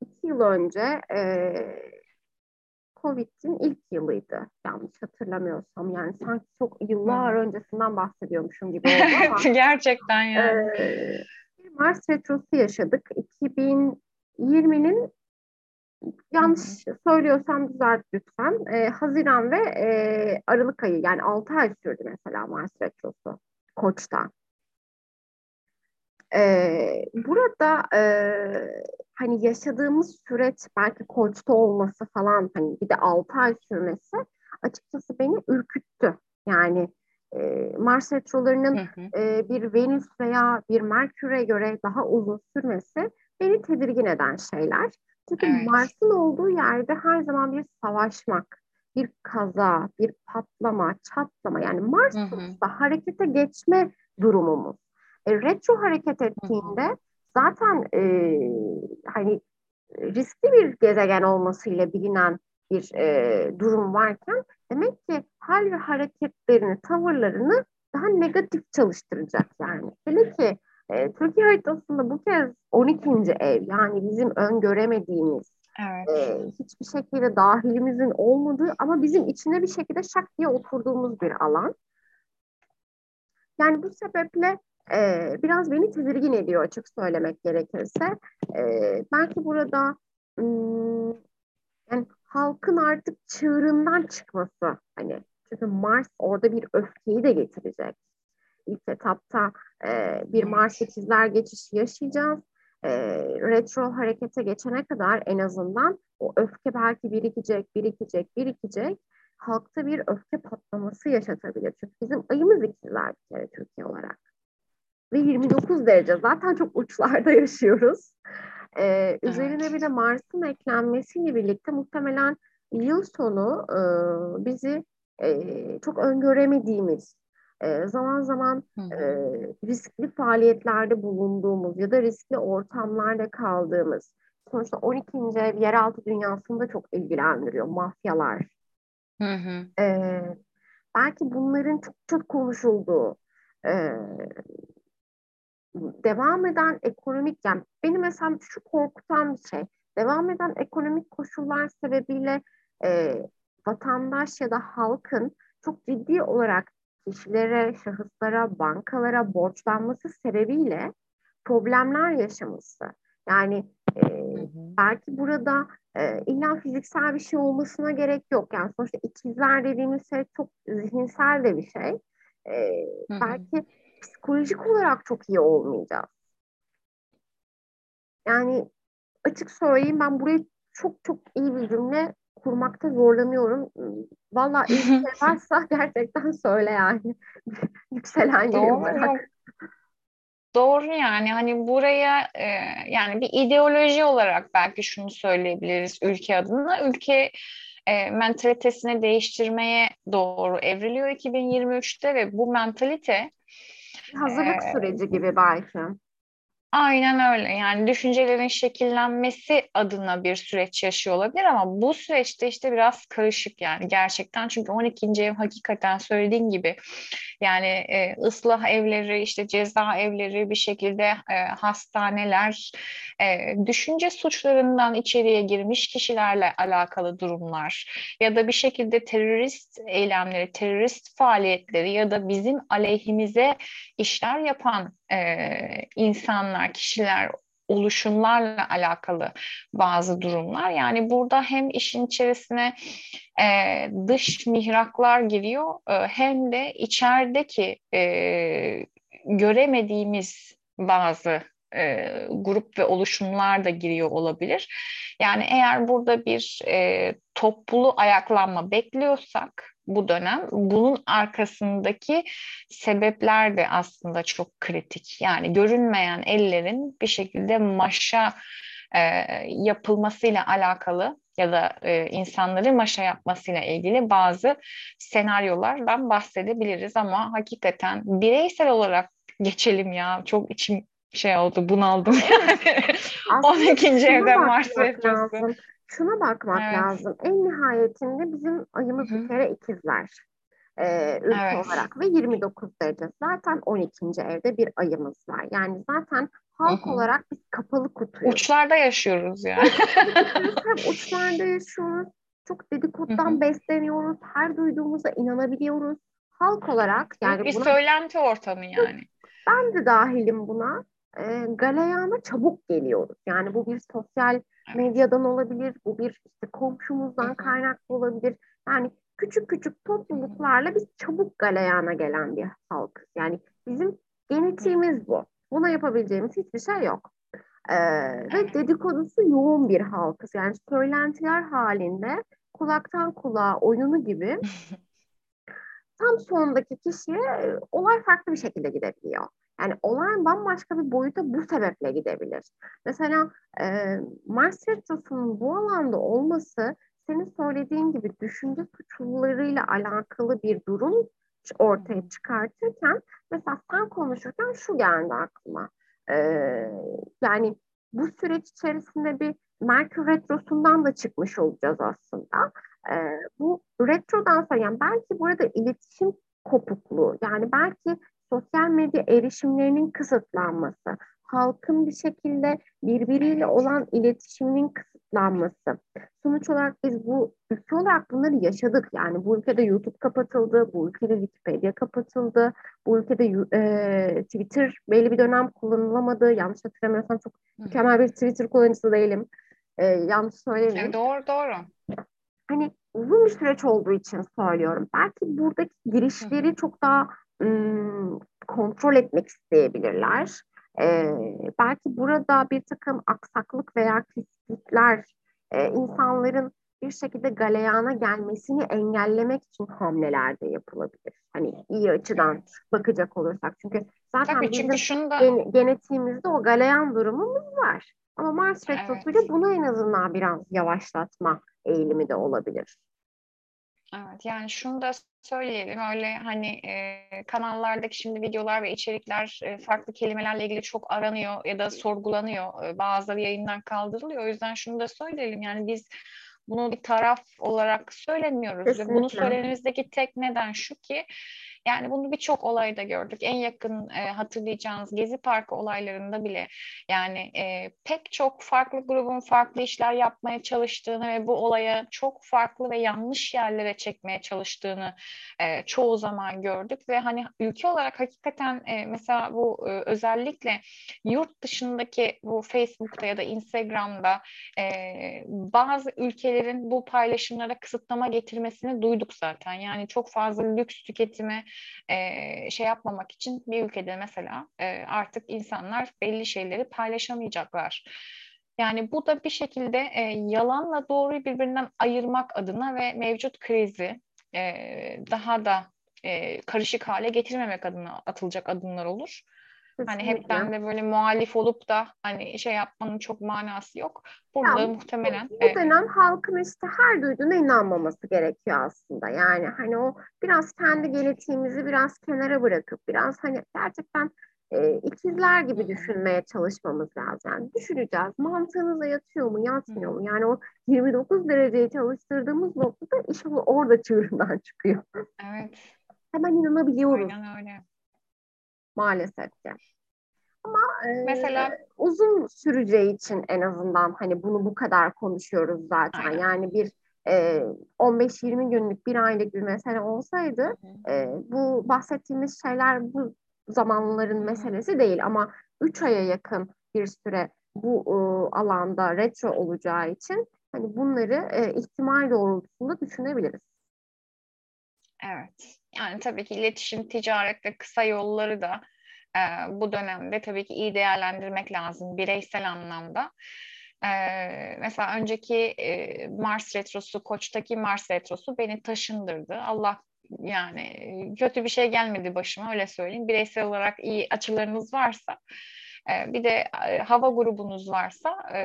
iki yıl önce e, Covid'in ilk yılıydı. Yanlış hatırlamıyorsam. Yani sanki çok yıllar hmm. öncesinden bahsediyormuşum gibi [laughs] oldu ama. Gerçekten yani. E, Mars retrosu yaşadık. 2020'nin yanlış söylüyorsam düzelt lütfen. E, Haziran ve e, Aralık ayı yani 6 ay sürdü mesela Mars Retrosu Koç'ta. E, burada e, hani yaşadığımız süreç belki Koç'ta olması falan hani bir de 6 ay sürmesi açıkçası beni ürküttü. Yani e, Mars retrolarının E, bir Venüs veya bir Merkür'e göre daha uzun sürmesi beni tedirgin eden şeyler. Çünkü evet. Mars'ın olduğu yerde her zaman bir savaşmak, bir kaza, bir patlama, çatlama yani Mars sonuçta harekete geçme durumumuz. E, retro hareket ettiğinde hı hı. zaten e, hani riskli bir gezegen olmasıyla bilinen bir e, durum varken demek ki her hareketlerini, tavırlarını daha negatif çalıştıracak yani. Hele ki e, Türkiye haritasında bu kez 12. ev yani bizim öngöremediğimiz evet. e, hiçbir şekilde dahilimizin olmadığı ama bizim içine bir şekilde şak diye oturduğumuz bir alan. Yani bu sebeple e, biraz beni tedirgin ediyor açık söylemek gerekirse. E, belki burada hmm, yani halkın artık çığırından çıkması hani çünkü Mars orada bir öfkeyi de getirecek ilk etapta e, bir Mars ikizler geçişi yaşayacağız. E, retro harekete geçene kadar en azından o öfke belki birikecek, birikecek, birikecek. Halkta bir öfke patlaması yaşatabilir. Çünkü bizim ayımız ikizler bir kere Türkiye olarak. Ve 29 derece zaten çok uçlarda [laughs] yaşıyoruz. Ee, üzerine bir de Mars'ın eklenmesiyle birlikte muhtemelen yıl sonu e, bizi e, çok öngöremediğimiz e, zaman zaman e, riskli faaliyetlerde bulunduğumuz ya da riskli ortamlarda kaldığımız sonuçta 12. ev yeraltı dünyasında çok ilgilendiriyor mafyalar. Hı hı. E, belki bunların çok çok konuşulduğu e, devam eden ekonomik yani beni mesela şu korkutan bir şey devam eden ekonomik koşullar sebebiyle e, vatandaş ya da halkın çok ciddi olarak kişilere, şahıslara, bankalara borçlanması sebebiyle problemler yaşaması. Yani e, belki burada e, illa fiziksel bir şey olmasına gerek yok. Yani sonuçta ikizler dediğimiz şey çok zihinsel de bir şey. E, belki psikolojik olarak çok iyi olmayacağız. Yani açık söyleyeyim ben burayı çok çok iyi bir cümle kurmakta zorlanıyorum. Valla [laughs] iyi şey varsa gerçekten söyle yani. [laughs] Yükselen yeri olarak. Doğru yani hani buraya e, yani bir ideoloji olarak belki şunu söyleyebiliriz ülke adına. Ülke e, mentalitesini değiştirmeye doğru evriliyor 2023'te ve bu mentalite hazırlık e, süreci gibi belki. Aynen öyle. Yani düşüncelerin şekillenmesi adına bir süreç yaşıyor olabilir ama bu süreçte işte biraz karışık yani gerçekten. Çünkü 12. ev hakikaten söylediğin gibi yani e, ıslah evleri, işte ceza evleri bir şekilde e, hastaneler, e, düşünce suçlarından içeriye girmiş kişilerle alakalı durumlar ya da bir şekilde terörist eylemleri, terörist faaliyetleri ya da bizim aleyhimize işler yapan e, insanlar, kişiler, oluşumlarla alakalı bazı durumlar. Yani burada hem işin içerisine e, dış mihraklar giriyor e, hem de içerideki e, göremediğimiz bazı e, grup ve oluşumlar da giriyor olabilir. Yani eğer burada bir e, toplulu ayaklanma bekliyorsak bu dönem. Bunun arkasındaki sebepler de aslında çok kritik. Yani görünmeyen ellerin bir şekilde maşa e, yapılmasıyla alakalı ya da e, insanları maşa yapmasıyla ilgili bazı senaryolardan bahsedebiliriz ama hakikaten bireysel olarak geçelim ya çok içim şey oldu bunaldım yani 12. evde Mars şuna bakmak evet. lazım. En nihayetinde bizim ayımız Hı-hı. bir kere ikizler e, ülke evet. olarak ve 29 derece. Zaten 12. evde bir ayımız var. Yani zaten halk Hı-hı. olarak biz kapalı kutuyuz. Uçlarda yaşıyoruz yani. Hem uçlarda yaşıyoruz. Çok dedikodudan Hı-hı. besleniyoruz. Her duyduğumuza inanabiliyoruz. Halk olarak yani bir buna, söylenti ortamı yani. Ben de dahilim buna. E, galeyana çabuk geliyoruz. Yani bu bir sosyal medyadan olabilir, bu bir işte komşumuzdan kaynaklı olabilir. Yani küçük küçük topluluklarla biz çabuk galeyana gelen bir halkız. Yani bizim genetiğimiz bu. Buna yapabileceğimiz hiçbir şey yok. Ee, ve dedikodusu yoğun bir halkız. Yani söylentiler halinde kulaktan kulağa oyunu gibi [laughs] tam sondaki kişiye olay farklı bir şekilde gidebiliyor. Yani olay bambaşka bir boyuta bu sebeple gidebilir. Mesela e, Mars Retrosu'nun bu alanda olması senin söylediğin gibi düşünce suçlularıyla alakalı bir durum ortaya çıkartırken mesela sen konuşurken şu geldi aklıma. E, yani bu süreç içerisinde bir Merkür Retrosu'ndan da çıkmış olacağız aslında. E, bu retrodan sonra yani belki burada iletişim kopukluğu yani belki sosyal medya erişimlerinin kısıtlanması, halkın bir şekilde birbiriyle olan iletişiminin kısıtlanması. Sonuç olarak biz bu ülke olarak bunları yaşadık. Yani bu ülkede YouTube kapatıldı, bu ülkede Wikipedia kapatıldı, bu ülkede e, Twitter belli bir dönem kullanılamadı. Yanlış hatırlamıyorsam çok mükemmel bir Twitter kullanıcısı değilim. E, yanlış söylemiyorum. Yani doğru doğru. Hani uzun bir süreç olduğu için söylüyorum. Belki buradaki girişleri çok daha kontrol etmek isteyebilirler. E, belki burada bir takım aksaklık veya kesiklikler e, insanların bir şekilde galeyana gelmesini engellemek için hamleler de yapılabilir. Hani iyi açıdan bakacak olursak. Çünkü zaten Tabii çünkü bizim da... gen- genetiğimizde o galeyan durumumuz var. Ama Mars retrosuyla evet. bunu en azından biraz yavaşlatma eğilimi de olabilir. Evet yani şunu da söyleyelim öyle hani e, kanallardaki şimdi videolar ve içerikler e, farklı kelimelerle ilgili çok aranıyor ya da sorgulanıyor. E, bazıları yayından kaldırılıyor. O yüzden şunu da söyleyelim yani biz bunu bir taraf olarak söylemiyoruz. Kesinlikle. Bunu söylememizdeki tek neden şu ki yani bunu birçok olayda gördük. En yakın e, hatırlayacağınız Gezi Parkı olaylarında bile yani e, pek çok farklı grubun farklı işler yapmaya çalıştığını ve bu olaya çok farklı ve yanlış yerlere çekmeye çalıştığını e, çoğu zaman gördük ve hani ülke olarak hakikaten e, mesela bu e, özellikle yurt dışındaki bu Facebook'ta ya da Instagram'da e, bazı ülkelerin bu paylaşımlara kısıtlama getirmesini duyduk zaten. Yani çok fazla lüks tüketime e, şey yapmamak için bir ülkede mesela e, artık insanlar belli şeyleri paylaşamayacaklar. Yani bu da bir şekilde e, yalanla doğruyu birbirinden ayırmak adına ve mevcut krizi e, daha da e, karışık hale getirmemek adına atılacak adımlar olur. Hani hep ben de böyle muhalif olup da hani şey yapmanın çok manası yok. Burada ya, muhtemelen. Bu, bu dönem halkın işte her duyduğuna inanmaması gerekiyor aslında. Yani hani o biraz kendi genetiğimizi biraz kenara bırakıp biraz hani gerçekten e, ikizler gibi düşünmeye çalışmamız lazım. Yani düşüneceğiz. Mantığınıza yatıyor mu, yatmıyor mu? Yani o 29 dereceyi çalıştırdığımız noktada iş orada çığırından [laughs] çıkıyor. Evet. Hemen inanabiliyoruz. Aynen öyle. Maalesef ki. Ama e, mesela uzun süreceği için en azından hani bunu bu kadar konuşuyoruz zaten. Aynen. Yani bir e, 15-20 günlük bir aylık bir mesele olsaydı e, bu bahsettiğimiz şeyler bu zamanların meselesi değil ama 3 aya yakın bir süre bu e, alanda retro olacağı için hani bunları e, ihtimal doğrultusunda düşünebiliriz. Evet. Yani tabii ki iletişim, ticaret ve kısa yolları da e, bu dönemde tabii ki iyi değerlendirmek lazım bireysel anlamda. E, mesela önceki e, Mars retrosu, Koç'taki Mars retrosu beni taşındırdı. Allah yani kötü bir şey gelmedi başıma öyle söyleyeyim. Bireysel olarak iyi açılarınız varsa e, bir de e, hava grubunuz varsa e,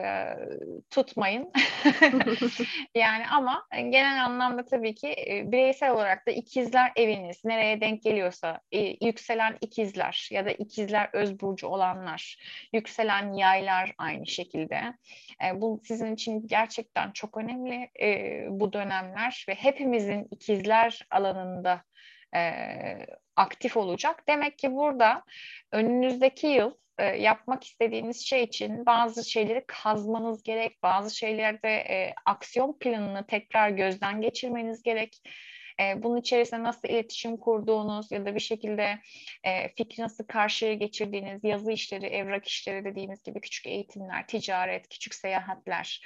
tutmayın. [laughs] [laughs] yani ama genel anlamda tabii ki bireysel olarak da ikizler eviniz nereye denk geliyorsa yükselen ikizler ya da ikizler öz burcu olanlar, yükselen yaylar aynı şekilde. bu sizin için gerçekten çok önemli bu dönemler ve hepimizin ikizler alanında aktif olacak. Demek ki burada önünüzdeki yıl e, yapmak istediğiniz şey için bazı şeyleri kazmanız gerek, bazı şeylerde e, aksiyon planını tekrar gözden geçirmeniz gerek. E, bunun içerisinde nasıl iletişim kurduğunuz ya da bir şekilde e, fikri nasıl karşıya geçirdiğiniz, yazı işleri, evrak işleri dediğimiz gibi küçük eğitimler, ticaret, küçük seyahatler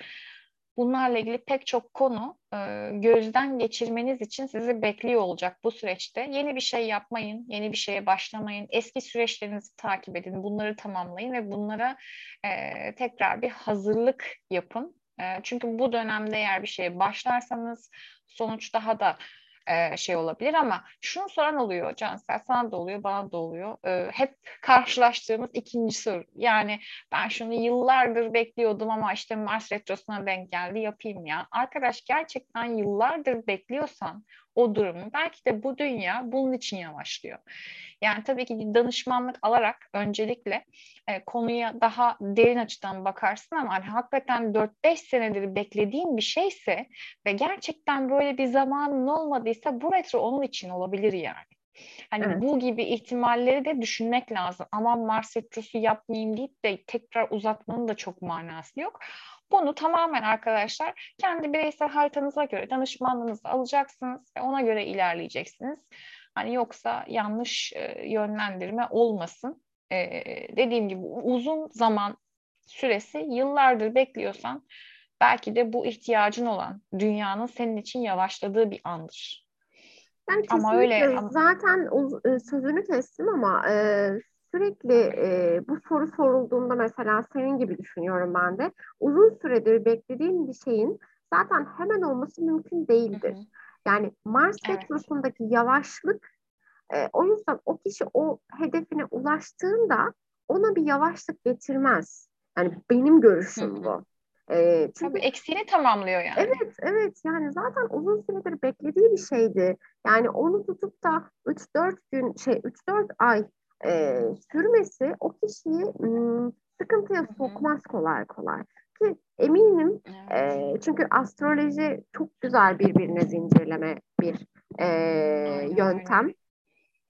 Bunlarla ilgili pek çok konu e, gözden geçirmeniz için sizi bekliyor olacak bu süreçte. Yeni bir şey yapmayın, yeni bir şeye başlamayın. Eski süreçlerinizi takip edin, bunları tamamlayın ve bunlara e, tekrar bir hazırlık yapın. E, çünkü bu dönemde eğer bir şeye başlarsanız sonuç daha da e, şey olabilir ama şunu soran oluyor Cansel sana da oluyor bana da oluyor. E, hep karşılaştığımız ikinci soru. Yani ben şunu yıllardır bekliyordum ama işte Mars retrosuna denk geldi yapayım ya. Arkadaş gerçekten yıllardır bekliyorsan o durumu belki de bu dünya bunun için yavaşlıyor yani tabii ki danışmanlık alarak öncelikle e, konuya daha derin açıdan bakarsın ama hani hakikaten 4-5 senedir beklediğin bir şeyse ve gerçekten böyle bir zamanın olmadıysa bu retro onun için olabilir yani. Hani evet. bu gibi ihtimalleri de düşünmek lazım. Ama Mars retrosu yapmayayım deyip de tekrar uzatmanın da çok manası yok. Bunu tamamen arkadaşlar kendi bireysel haritanıza göre danışmanlığınızı alacaksınız ve ona göre ilerleyeceksiniz. Hani yoksa yanlış e, yönlendirme olmasın. E, dediğim gibi uzun zaman süresi yıllardır bekliyorsan belki de bu ihtiyacın olan dünyanın senin için yavaşladığı bir andır. Yani ama öyle zaten e, sözünü kestim ama e, sürekli e, bu soru sorulduğunda mesela senin gibi düşünüyorum ben de uzun süredir beklediğim bir şeyin zaten hemen olması mümkün değildir. Hı hı. Yani Mars evet. retrosundaki yavaşlık e, o yüzden o kişi o hedefine ulaştığında ona bir yavaşlık getirmez. Yani benim görüşüm bu. E, çünkü Tabii eksiğini tamamlıyor yani. Evet, evet. Yani zaten uzun süredir beklediği bir şeydi. Yani onu tutup da 3-4 gün, şey 3-4 ay e, sürmesi o kişiyi m, sıkıntıya sokmaz kolay kolay. Ki eminim e, çünkü astroloji çok güzel birbirine zincirleme bir e, yöntem.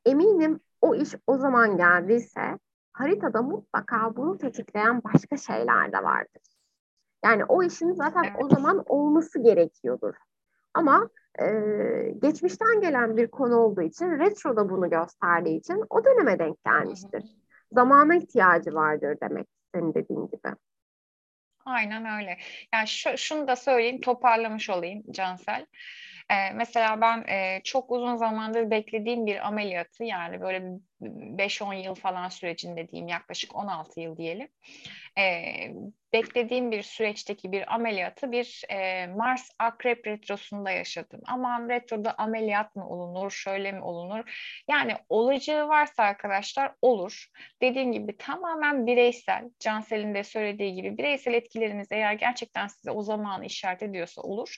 Eminim o iş o zaman geldiyse haritada mutlaka bunu tetikleyen başka şeyler de vardır. Yani o işin zaten o zaman olması gerekiyordur. Ama e, geçmişten gelen bir konu olduğu için, retro da bunu gösterdiği için o döneme denk gelmiştir. Zamana ihtiyacı vardır demek senin dediğin gibi. Aynen öyle. Yani şu, şunu da söyleyeyim, toparlamış olayım Cansel. Ee, mesela ben e, çok uzun zamandır beklediğim bir ameliyatı yani böyle 5-10 yıl falan sürecinde diyeyim yaklaşık 16 yıl diyelim. E, beklediğim bir süreçteki bir ameliyatı bir e, Mars Akrep Retrosu'nda yaşadım. Aman retroda ameliyat mı olunur, şöyle mi olunur? Yani olacağı varsa arkadaşlar olur. Dediğim gibi tamamen bireysel, Cansel'in de söylediği gibi bireysel etkileriniz eğer gerçekten size o zamanı işaret ediyorsa olur.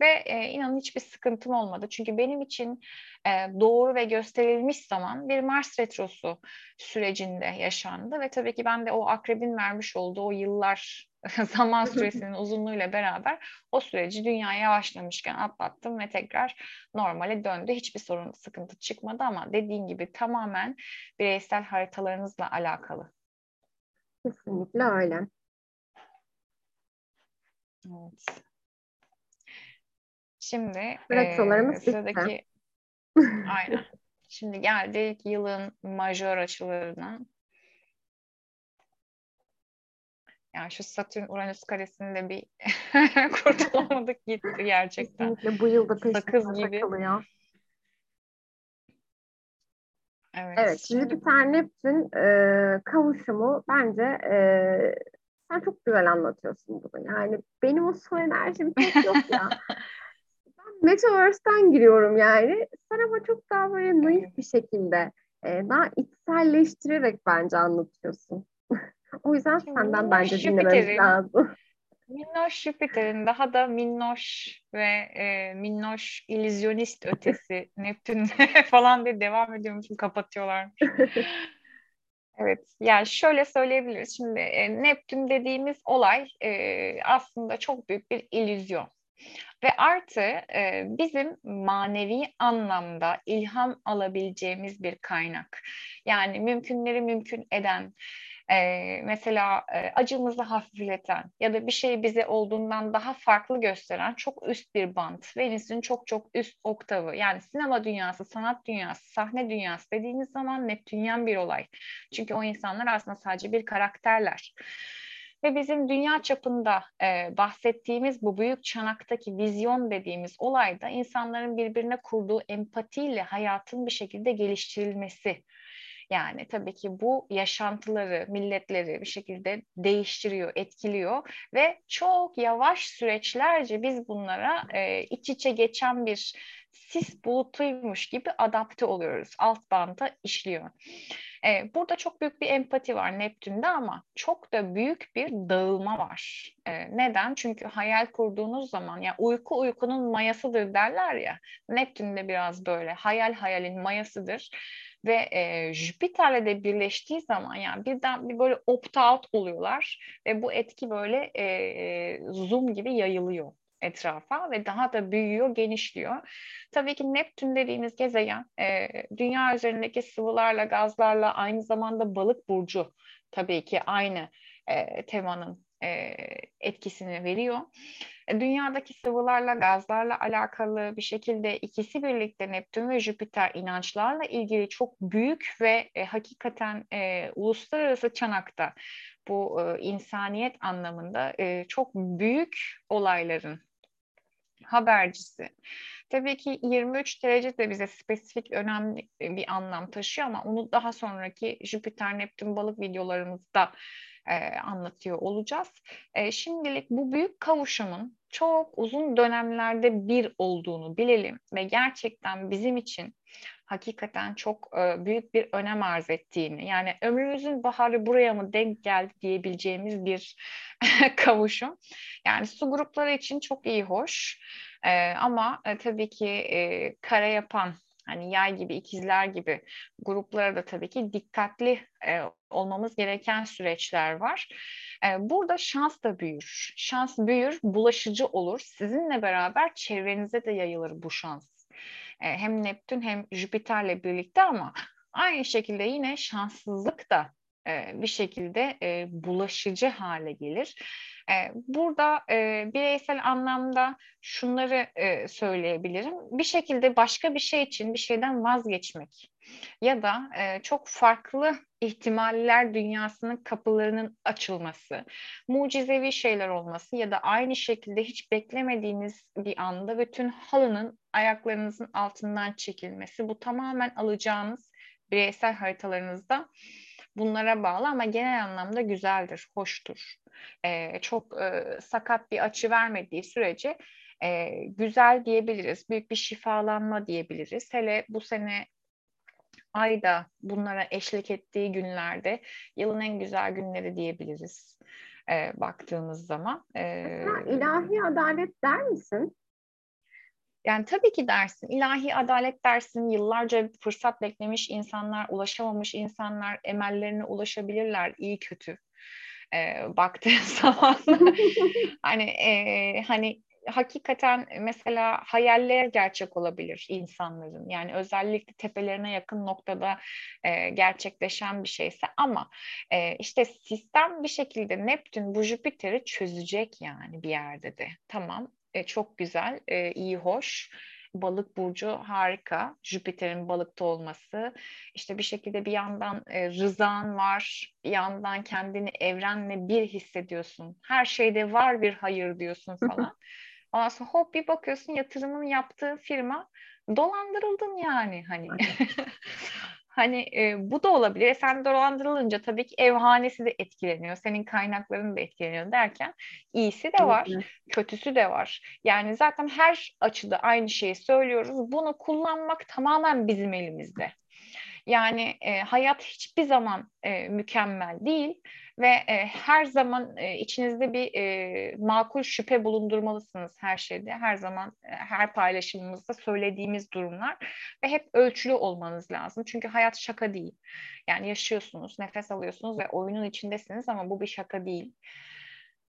Ve e, inanın hiçbir sıkıntım olmadı. Çünkü benim için e, doğru ve gösterilmiş zaman bir Mars retrosu sürecinde yaşandı ve tabii ki ben de o akrebin vermiş olduğu o yıllar [laughs] zaman süresinin uzunluğuyla beraber o süreci dünya yavaşlamışken atlattım ve tekrar normale döndü. Hiçbir sorun, sıkıntı çıkmadı ama dediğin gibi tamamen bireysel haritalarınızla alakalı. Kesinlikle öyle. Evet. Şimdi Retrolarımız e, sıradaki [laughs] aynen. Şimdi geldik yılın majör açılarına. Yani şu Satürn Uranüs karesinde bir [laughs] kurtulamadık gitti gerçekten. Kesinlikle bu yılda Sakız gibi. takılıyor. Evet. Evet, şimdi Jüpiter Neptün e, kavuşumu bence e, sen çok güzel anlatıyorsun bunu. Yani benim o son enerjim pek yok ya. [laughs] Metaverse'den giriyorum yani. Sen ama çok daha böyle naif bir şekilde, e, daha içselleştirerek bence anlatıyorsun. [laughs] o yüzden Şimdi senden bence dinlememiz lazım. [laughs] Minnoş Jüpiter'in daha da minnoş ve e, minnoş illüzyonist ötesi [laughs] Neptün falan diye devam ediyormuşum kapatıyorlar. Evet, yani şöyle söyleyebiliriz. Şimdi e, Neptün dediğimiz olay e, aslında çok büyük bir illüzyon. Ve artı e, bizim manevi anlamda ilham alabileceğimiz bir kaynak. Yani mümkünleri mümkün eden, e, mesela e, acımızı hafifleten ya da bir şey bize olduğundan daha farklı gösteren çok üst bir bant. Venüs'ün çok çok üst oktavı. Yani sinema dünyası, sanat dünyası, sahne dünyası dediğimiz zaman Neptünyen bir olay. Çünkü o insanlar aslında sadece bir karakterler. Ve bizim dünya çapında e, bahsettiğimiz bu büyük çanaktaki vizyon dediğimiz olayda insanların birbirine kurduğu empatiyle hayatın bir şekilde geliştirilmesi. Yani tabii ki bu yaşantıları, milletleri bir şekilde değiştiriyor, etkiliyor ve çok yavaş süreçlerce biz bunlara e, iç içe geçen bir sis bulutuymuş gibi adapte oluyoruz. Alt banta işliyor. E, burada çok büyük bir empati var Neptün'de ama çok da büyük bir dağılma var. E, neden? Çünkü hayal kurduğunuz zaman ya uyku uykunun mayasıdır derler ya. Neptün'de biraz böyle hayal hayalin mayasıdır ve e, Jüpiter'le de birleştiği zaman yani birden bir böyle opt-out oluyorlar ve bu etki böyle e, zoom gibi yayılıyor etrafa ve daha da büyüyor, genişliyor. Tabii ki Neptün dediğimiz gezegen e, dünya üzerindeki sıvılarla, gazlarla aynı zamanda balık burcu tabii ki aynı e, temanın e, etkisini veriyor. E, dünyadaki sıvılarla, gazlarla alakalı bir şekilde ikisi birlikte Neptün ve Jüpiter inançlarla ilgili çok büyük ve e, hakikaten e, uluslararası çanakta bu e, insaniyet anlamında e, çok büyük olayların habercisi. Tabii ki 23 derece de bize spesifik önemli bir anlam taşıyor ama onu daha sonraki Jüpiter Neptün balık videolarımızda e, anlatıyor olacağız. E, şimdilik bu büyük kavuşumun çok uzun dönemlerde bir olduğunu bilelim ve gerçekten bizim için hakikaten çok e, büyük bir önem arz ettiğini yani ömrümüzün baharı buraya mı denk geldi diyebileceğimiz bir [laughs] kavuşum. Yani su grupları için çok iyi hoş e, ama e, tabii ki kare yapan hani yay gibi, ikizler gibi gruplara da tabii ki dikkatli e, olmamız gereken süreçler var. E, burada şans da büyür. Şans büyür, bulaşıcı olur. Sizinle beraber çevrenize de yayılır bu şans. E, hem Neptün hem Jüpiter'le birlikte ama aynı şekilde yine şanssızlık da e, bir şekilde e, bulaşıcı hale gelir. Burada bireysel anlamda şunları söyleyebilirim. Bir şekilde başka bir şey için bir şeyden vazgeçmek ya da çok farklı ihtimaller dünyasının kapılarının açılması, mucizevi şeyler olması ya da aynı şekilde hiç beklemediğiniz bir anda bütün halının ayaklarınızın altından çekilmesi. Bu tamamen alacağınız bireysel haritalarınızda bunlara bağlı ama genel anlamda güzeldir, hoştur. E, çok e, sakat bir açı vermediği sürece e, güzel diyebiliriz. Büyük bir şifalanma diyebiliriz. Hele bu sene ayda bunlara eşlik ettiği günlerde yılın en güzel günleri diyebiliriz e, baktığımız zaman. E, ilahi adalet der misin? Yani tabii ki dersin, ilahi adalet dersin, yıllarca fırsat beklemiş insanlar, ulaşamamış insanlar emellerine ulaşabilirler, iyi kötü. Ee, baktığın [laughs] zaman [laughs] hani e, hani hakikaten mesela hayaller gerçek olabilir insanların. Yani özellikle tepelerine yakın noktada e, gerçekleşen bir şeyse ama e, işte sistem bir şekilde Neptün bu Jüpiter'i çözecek yani bir yerde de. Tamam e, çok güzel, e, iyi, hoş. Balık burcu harika. Jüpiter'in balıkta olması. İşte bir şekilde bir yandan e, rızan var, bir yandan kendini evrenle bir hissediyorsun. Her şeyde var bir hayır diyorsun falan. Ondan sonra hop bir bakıyorsun yatırımını yaptığı firma dolandırıldın yani hani. [laughs] hani e, bu da olabilir. E, sen dolandırılınca tabii ki evhanesi de etkileniyor. Senin kaynakların da etkileniyor derken iyisi de var, kötüsü de var. Yani zaten her açıda aynı şeyi söylüyoruz. Bunu kullanmak tamamen bizim elimizde. Yani e, hayat hiçbir zaman e, mükemmel değil ve e, her zaman e, içinizde bir e, makul şüphe bulundurmalısınız her şeyde. Her zaman e, her paylaşımımızda söylediğimiz durumlar ve hep ölçülü olmanız lazım. Çünkü hayat şaka değil. Yani yaşıyorsunuz, nefes alıyorsunuz ve oyunun içindesiniz ama bu bir şaka değil.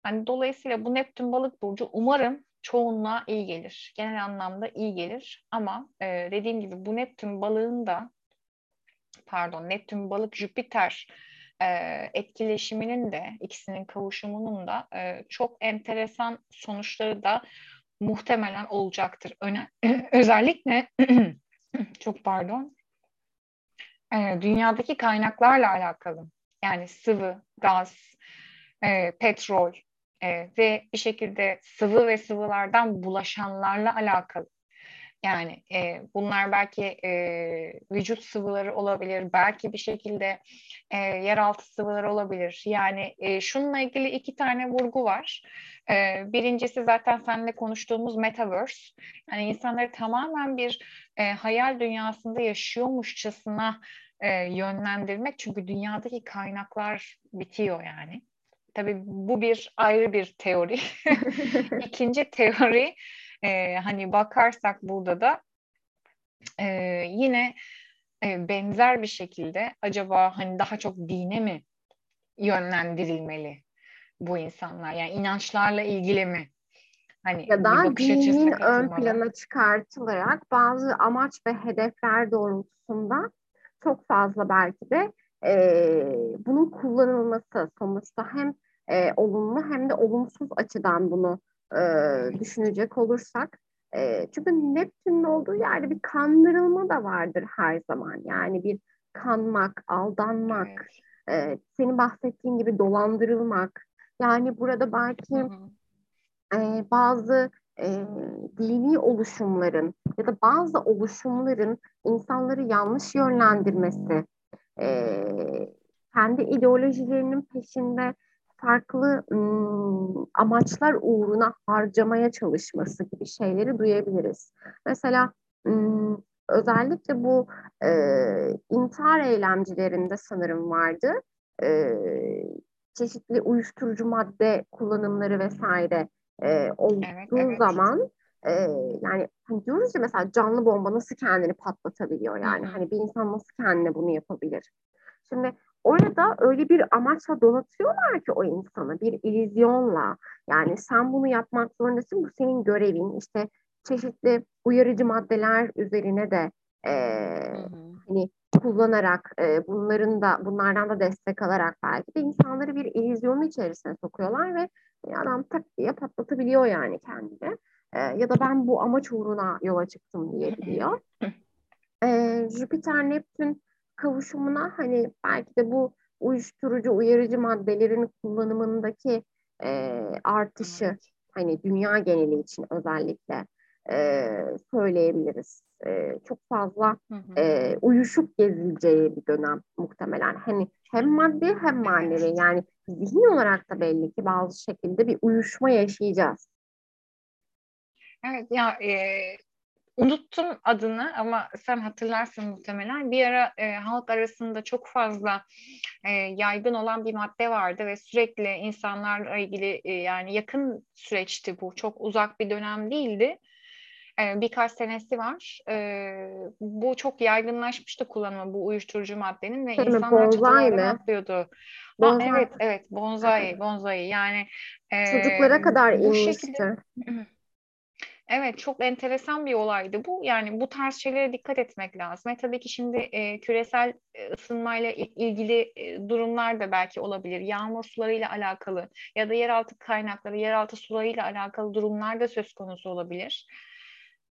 Hani dolayısıyla bu Neptün balık burcu umarım çoğunluğa iyi gelir. Genel anlamda iyi gelir ama e, dediğim gibi bu Neptün balığın da pardon Neptün balık Jüpiter e, etkileşiminin de ikisinin kavuşumunun da e, çok enteresan sonuçları da muhtemelen olacaktır. Öne, [clears throat] özellikle [clears throat] çok pardon e, dünyadaki kaynaklarla alakalı yani sıvı, gaz, e, petrol e, ve bir şekilde sıvı ve sıvılardan bulaşanlarla alakalı yani e, bunlar belki e, vücut sıvıları olabilir, belki bir şekilde e, yeraltı sıvıları olabilir. Yani e, şununla ilgili iki tane vurgu var. E, birincisi zaten seninle konuştuğumuz metaverse. Yani insanları tamamen bir e, hayal dünyasında yaşıyormuşçasına e, yönlendirmek. Çünkü dünyadaki kaynaklar bitiyor yani. Tabii bu bir ayrı bir teori. [laughs] İkinci teori e, hani bakarsak burada da e, yine e, benzer bir şekilde acaba hani daha çok dine mi yönlendirilmeli bu insanlar? Yani inançlarla ilgili mi? Hani ya da dinin ön plana çıkartılarak bazı amaç ve hedefler doğrultusunda çok fazla belki de e, bunun kullanılması sonuçta hem e, olumlu hem de olumsuz açıdan bunu e, düşünecek olursak. E, çünkü Neptün'ün olduğu yerde bir kandırılma da vardır her zaman. Yani bir kanmak, aldanmak, e, senin bahsettiğin gibi dolandırılmak. Yani burada belki e, bazı e, dini oluşumların ya da bazı oluşumların insanları yanlış yönlendirmesi, e, kendi ideolojilerinin peşinde farklı ım, amaçlar uğruna harcamaya çalışması gibi şeyleri duyabiliriz. Mesela ım, özellikle bu e, intihar eylemcilerinde sanırım vardı. E, çeşitli uyuşturucu madde kullanımları vesaire e, olduğu evet, evet. zaman e, yani hani diyoruz ya mesela canlı bomba nasıl kendini patlatabiliyor yani hani bir insan nasıl kendine bunu yapabilir? Şimdi orada öyle bir amaçla donatıyorlar ki o insanı bir illüzyonla. Yani sen bunu yapmak zorundasın. Bu senin görevin. İşte çeşitli uyarıcı maddeler üzerine de e, hani kullanarak e, bunların da bunlardan da destek alarak belki de insanları bir illüzyonun içerisine sokuyorlar ve adam tak diye patlatabiliyor yani kendini. E, ya da ben bu amaç uğruna yola çıktım diyebiliyor. [laughs] E, Jüpiter Neptün kavuşumuna hani belki de bu uyuşturucu uyarıcı maddelerin kullanımındaki e, artışı hani dünya geneli için özellikle e, söyleyebiliriz. E, çok fazla E, uyuşup gezileceği bir dönem muhtemelen. Hani hem maddi hem manevi yani zihin olarak da belli ki bazı şekilde bir uyuşma yaşayacağız. Evet ya e, unuttum adını ama sen hatırlarsın muhtemelen. Bir ara e, halk arasında çok fazla e, yaygın olan bir madde vardı ve sürekli insanlarla ilgili e, yani yakın süreçti bu. Çok uzak bir dönem değildi. e, birkaç senesi var. E, bu çok yaygınlaşmıştı kullanımı bu uyuşturucu maddenin ve mi, insanlar çatılardan atlıyordu. Ha, Bonsai. evet evet bonsai bonsai yani e, Çocuklara kadar bu şekilde inmişti. Evet, çok enteresan bir olaydı bu. Yani bu tarz şeylere dikkat etmek lazım. Ve tabii ki şimdi e, küresel e, ısınmayla il- ilgili e, durumlar da belki olabilir. Yağmur sularıyla alakalı ya da yeraltı kaynakları, yeraltı sularıyla alakalı durumlar da söz konusu olabilir.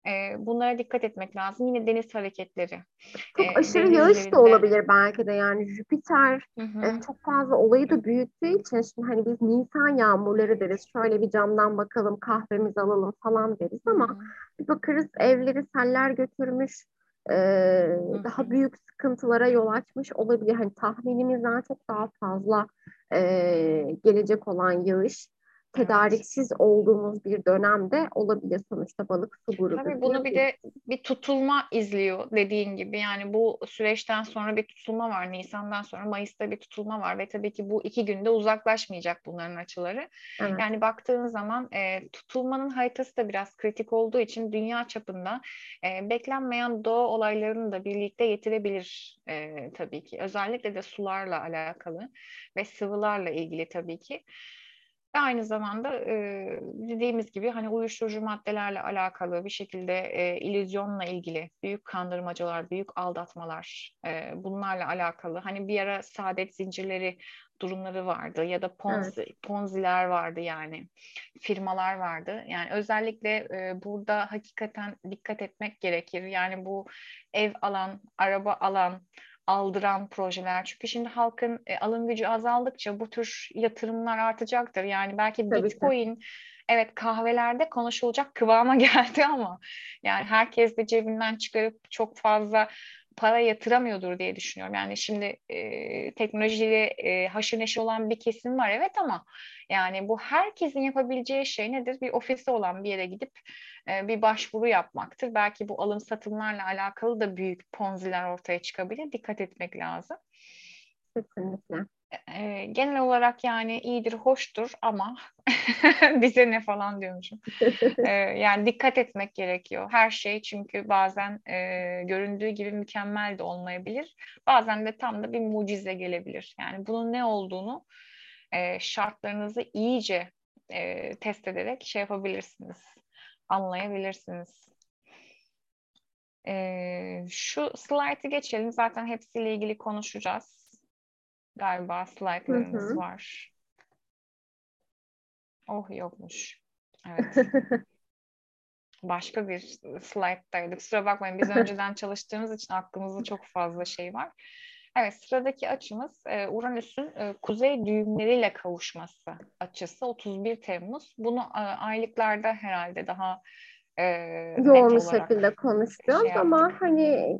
E, bunlara dikkat etmek lazım. Yine deniz hareketleri. Çok E, aşırı yağış da olabilir belki de yani Jüpiter Hı hı. e, çok fazla olayı da büyüttüğü için şimdi hani biz Nisan yağmurları deriz şöyle bir camdan bakalım kahvemizi alalım falan deriz ama Hı hı. bir bakarız evleri seller götürmüş e, daha büyük sıkıntılara yol açmış olabilir hani tahminimizden çok daha fazla e, gelecek olan yağış Evet. tedariksiz olduğumuz bir dönemde olabilir sonuçta balık su grubu. Tabii bunu bir de bir tutulma izliyor dediğin gibi. Yani bu süreçten sonra bir tutulma var. Nisan'dan sonra Mayıs'ta bir tutulma var ve tabii ki bu iki günde uzaklaşmayacak bunların açıları. Evet. Yani baktığın zaman e, tutulmanın haritası da biraz kritik olduğu için dünya çapında e, beklenmeyen doğa olaylarını da birlikte getirebilir e, tabii ki. Özellikle de sularla alakalı ve sıvılarla ilgili tabii ki. Aynı zamanda e, dediğimiz gibi hani uyuşturucu maddelerle alakalı bir şekilde e, illüzyonla ilgili büyük kandırmacalar, büyük aldatmalar e, bunlarla alakalı. Hani bir ara saadet zincirleri durumları vardı ya da ponzi, ponziler vardı yani firmalar vardı. Yani özellikle e, burada hakikaten dikkat etmek gerekir. Yani bu ev alan, araba alan, aldıran projeler. Çünkü şimdi halkın e, alım gücü azaldıkça bu tür yatırımlar artacaktır. Yani belki Tabii ki. Bitcoin evet kahvelerde konuşulacak kıvama [laughs] geldi ama yani herkes de cebinden çıkarıp çok fazla para yatıramıyordur diye düşünüyorum. Yani şimdi e, teknolojiyle e, haşır neşir olan bir kesim var evet ama yani bu herkesin yapabileceği şey nedir? Bir ofisi olan bir yere gidip e, bir başvuru yapmaktır. Belki bu alım satımlarla alakalı da büyük ponziler ortaya çıkabilir. Dikkat etmek lazım. Kesinlikle. E, genel olarak yani iyidir, hoştur ama [laughs] bize ne falan diyormuşum. [laughs] E, yani dikkat etmek gerekiyor. Her şey çünkü bazen e, göründüğü gibi mükemmel de olmayabilir. Bazen de tam da bir mucize gelebilir. Yani bunun ne olduğunu e, şartlarınızı iyice e, test ederek şey yapabilirsiniz, anlayabilirsiniz. E, şu slide'ı geçelim. Zaten hepsiyle ilgili konuşacağız. Galiba slaytlarımız var. Oh yokmuş. Evet. [laughs] Başka bir slayttaydık. Kusura bakmayın biz [laughs] önceden çalıştığımız için aklımızda çok fazla şey var. Evet sıradaki açımız e, Uranüs'ün e, kuzey düğümleriyle kavuşması açısı 31 Temmuz. Bunu e, aylıklarda herhalde daha e, Yoğun bir şekilde konuşacağız şey ama hani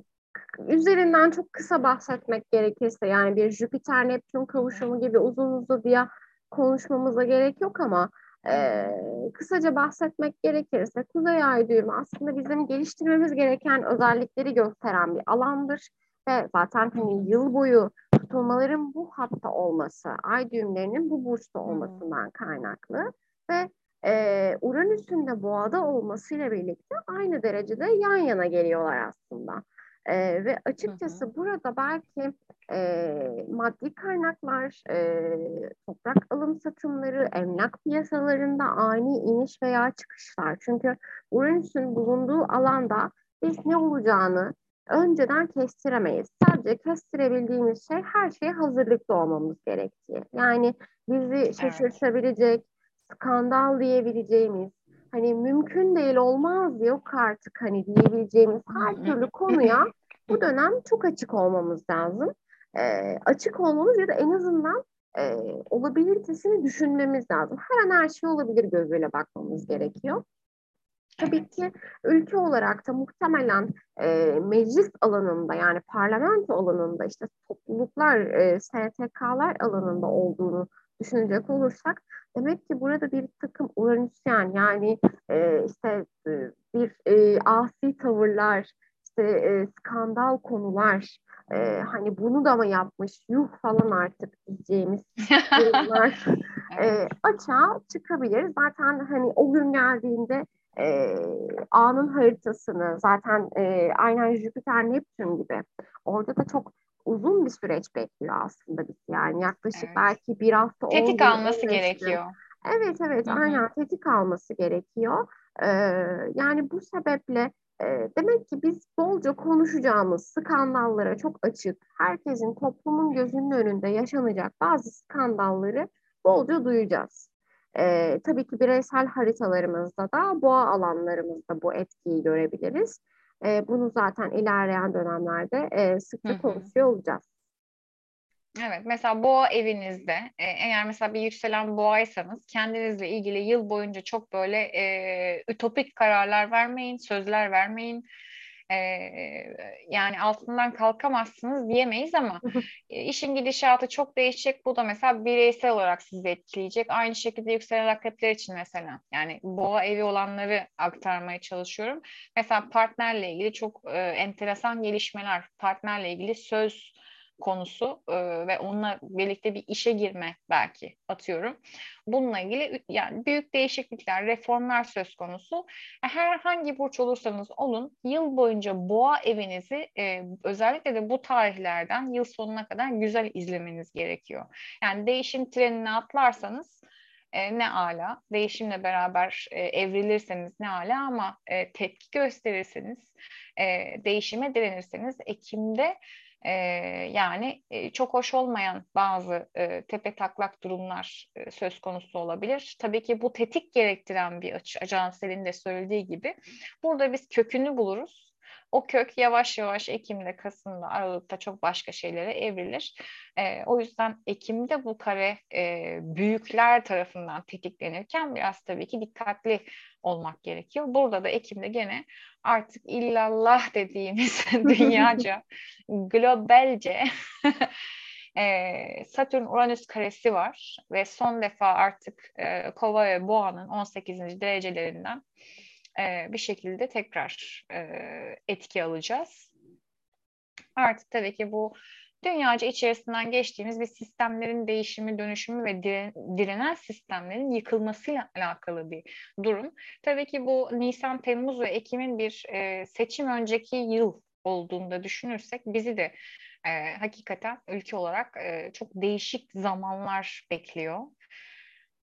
üzerinden çok kısa bahsetmek gerekirse yani bir Jüpiter Neptün kavuşumu gibi uzun uzadıya konuşmamıza gerek yok ama e, kısaca bahsetmek gerekirse Kuzey Ay düğümü aslında bizim geliştirmemiz gereken özellikleri gösteren bir alandır. Ve zaten hani yıl boyu tutulmaların bu hatta olması, ay düğümlerinin bu burçta olmasından kaynaklı. Ve e, Uranüs'ün de boğada olmasıyla birlikte aynı derecede yan yana geliyorlar aslında. E, ve açıkçası Hı hı. burada belki e, maddi kaynaklar, e, toprak alım satımları, emlak piyasalarında ani iniş veya çıkışlar. Çünkü Uranüs'ün bulunduğu alanda biz ne olacağını önceden kestiremeyiz. Sadece kestirebildiğimiz şey her şeye hazırlıklı olmamız gerektiği. Yani bizi şaşırtabilecek, skandal diyebileceğimiz, hani mümkün değil olmaz yok artık hani diyebileceğimiz her türlü konuya [laughs] bu dönem çok açık olmamız lazım. Ee, açık olmamız ya da en azından e, olabilitesini düşünmemiz lazım. Her an her şey olabilir gözüyle bakmamız gerekiyor. Tabii ki ülke olarak da muhtemelen e, meclis alanında yani parlamento alanında işte topluluklar, e, STK'lar alanında olduğunu düşünecek olursak demek ki burada bir takım uranüsyen yani e, işte e, bir e, asi tavırlar, işte e, skandal konular, e, hani bunu da mı yapmış yuh falan artık diyeceğimiz [laughs] durumlar e, açığa çıkabilir. Zaten hani o gün geldiğinde e, A'nın haritasını zaten e, aynen Jüpiter Neptün gibi orada da çok uzun bir süreç bekliyor aslında biz yani yaklaşık evet. belki bir hafta tetik alması gerekiyor. Evet evet Hı-hı. aynen tetik alması gerekiyor. Ee, yani bu sebeple e, demek ki biz bolca konuşacağımız skandallara çok açık, herkesin toplumun gözünün önünde yaşanacak bazı skandalları bolca duyacağız. E, tabii ki bireysel haritalarımızda da boğa alanlarımızda bu etkiyi görebiliriz. E, bunu zaten ilerleyen dönemlerde e, sıkça konuşuyor olacağız. Evet, mesela boğa evinizde e, eğer mesela bir yükselen boğaysanız kendinizle ilgili yıl boyunca çok böyle e, ütopik kararlar vermeyin, sözler vermeyin e, yani altından kalkamazsınız diyemeyiz ama e, işin gidişatı çok değişecek. Bu da mesela bireysel olarak sizi etkileyecek. Aynı şekilde yükselen akrepler için mesela yani boğa evi olanları aktarmaya çalışıyorum. Mesela partnerle ilgili çok e, enteresan gelişmeler, partnerle ilgili söz konusu e, ve onunla birlikte bir işe girme belki atıyorum. Bununla ilgili yani büyük değişiklikler, reformlar söz konusu. Herhangi burç olursanız olun yıl boyunca boğa evinizi e, özellikle de bu tarihlerden yıl sonuna kadar güzel izlemeniz gerekiyor. Yani değişim trenine atlarsanız e, ne ala. Değişimle beraber e, evrilirseniz ne ala ama e, tepki gösterirseniz, e, değişime direnirseniz Ekim'de e, yani e, çok hoş olmayan bazı e, tepe taklak durumlar e, söz konusu olabilir. Tabii ki bu tetik gerektiren bir açı. Ajansel'in de söylediği gibi. Burada biz kökünü buluruz. O kök yavaş yavaş Ekim'de, Kasım'da, Aralık'ta çok başka şeylere evrilir. E, o yüzden Ekim'de bu kare e, büyükler tarafından tetiklenirken biraz tabii ki dikkatli olmak gerekiyor. Burada da Ekim'de gene artık illallah dediğimiz [laughs] dünyaca, globalce [laughs] e, Satürn-Uranüs karesi var ve son defa artık e, Kova ve Boğa'nın 18. derecelerinden e, bir şekilde tekrar e, etki alacağız. Artık tabii ki bu dünyaca içerisinden geçtiğimiz bir sistemlerin değişimi, dönüşümü ve direnen sistemlerin yıkılmasıyla alakalı bir durum. Tabii ki bu Nisan, Temmuz ve Ekim'in bir e, seçim önceki yıl olduğunda düşünürsek bizi de e, hakikaten ülke olarak e, çok değişik zamanlar bekliyor.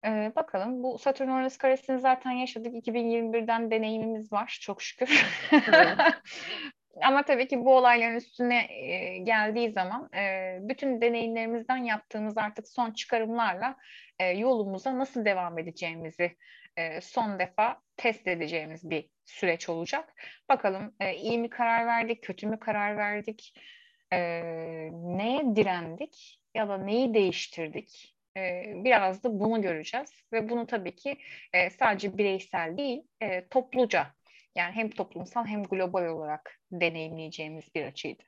E, bakalım bu Satürn Uranüs karesini zaten yaşadık. 2021'den deneyimimiz var çok şükür. Evet. [laughs] Ama tabii ki bu olayların üstüne e, geldiği zaman e, bütün deneyimlerimizden yaptığımız artık son çıkarımlarla e, yolumuza nasıl devam edeceğimizi e, son defa test edeceğimiz bir süreç olacak. Bakalım e, iyi mi karar verdik, kötü mü karar verdik, e, neye direndik ya da neyi değiştirdik? E, biraz da bunu göreceğiz ve bunu tabii ki e, sadece bireysel değil, e, topluca yani hem toplumsal hem global olarak deneyimleyeceğimiz bir açıydı.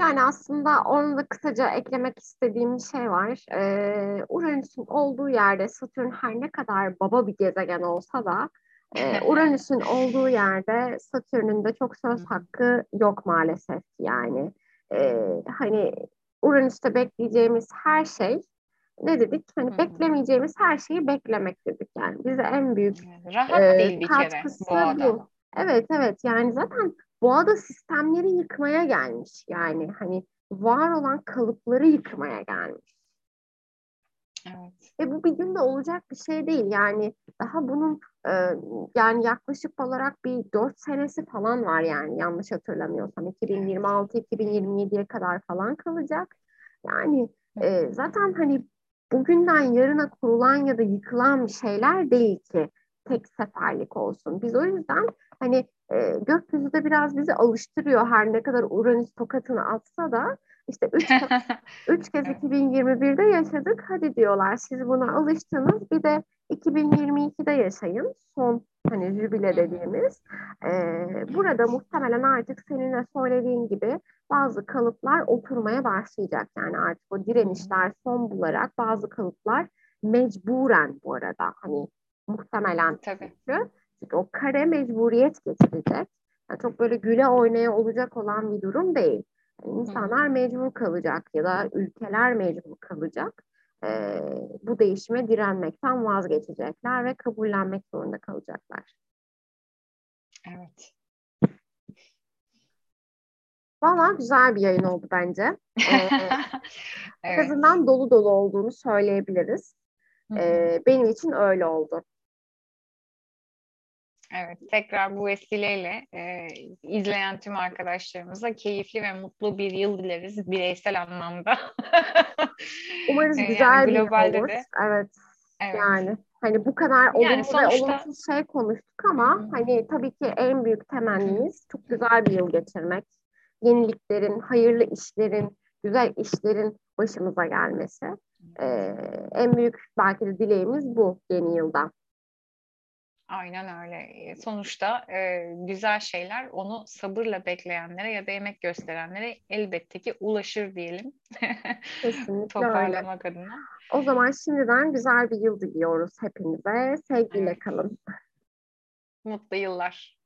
Yani aslında onu da kısaca eklemek istediğim şey var. Ee, Uranüs'ün olduğu yerde Satürn her ne kadar baba bir gezegen olsa da e, [laughs] Uranüs'ün olduğu yerde Satürn'ün de çok söz hakkı yok maalesef yani. E, hani Uranüs'te bekleyeceğimiz her şey ne dedik? Hani beklemeyeceğimiz her şeyi beklemek dedik yani. Bize en büyük Rahat e, değil bir kere boğada. Bu. Evet evet yani zaten boğada sistemleri yıkmaya gelmiş. Yani hani var olan kalıpları yıkmaya gelmiş. Evet. Ve bu bir günde olacak bir şey değil. Yani daha bunun e, yani yaklaşık olarak bir dört senesi falan var yani yanlış hatırlamıyorsam. 2026-2027'ye kadar falan kalacak. Yani e, zaten hani bugünden yarına kurulan ya da yıkılan şeyler değil ki tek seferlik olsun. Biz o yüzden hani e, gökyüzü de biraz bizi alıştırıyor her ne kadar Uranüs tokatını atsa da işte üç, kez, [laughs] üç kez 2021'de yaşadık. Hadi diyorlar siz buna alıştınız. Bir de 2022'de yaşayın. Son hani jübile dediğimiz. Ee, burada muhtemelen artık senin de söylediğin gibi bazı kalıplar oturmaya başlayacak. Yani artık o direnişler son bularak bazı kalıplar mecburen bu arada hani muhtemelen Tabii. çünkü, çünkü o kare mecburiyet getirecek. Yani çok böyle güle oynaya olacak olan bir durum değil. İnsanlar mecbur kalacak ya da ülkeler mecbur kalacak. e, bu değişime direnmekten vazgeçecekler ve kabullenmek zorunda kalacaklar. Evet. Valla güzel bir yayın oldu bence. Ee, [laughs] evet. azından dolu dolu olduğunu söyleyebiliriz. Ee, benim için öyle oldu. Evet, tekrar bu vesileyle e, izleyen tüm arkadaşlarımıza keyifli ve mutlu bir yıl dileriz bireysel anlamda. [laughs] Umarız güzel yani bir yıl olur. De, evet. evet. Yani hani bu kadar olumlu yani sonuçta... ve olumsuz şey konuştuk ama hmm. hani tabii ki en büyük temennimiz çok güzel bir yıl geçirmek. Yeniliklerin, hayırlı işlerin, güzel işlerin başımıza gelmesi. Ee, en büyük belki de dileğimiz bu yeni yılda. Aynen öyle. Sonuçta e, güzel şeyler onu sabırla bekleyenlere ya da emek gösterenlere elbette ki ulaşır diyelim. [laughs] Kesinlikle Toparlamak öyle. adına. O zaman şimdiden güzel bir yıl diliyoruz hepinize. Sevgiyle evet. kalın. Mutlu yıllar.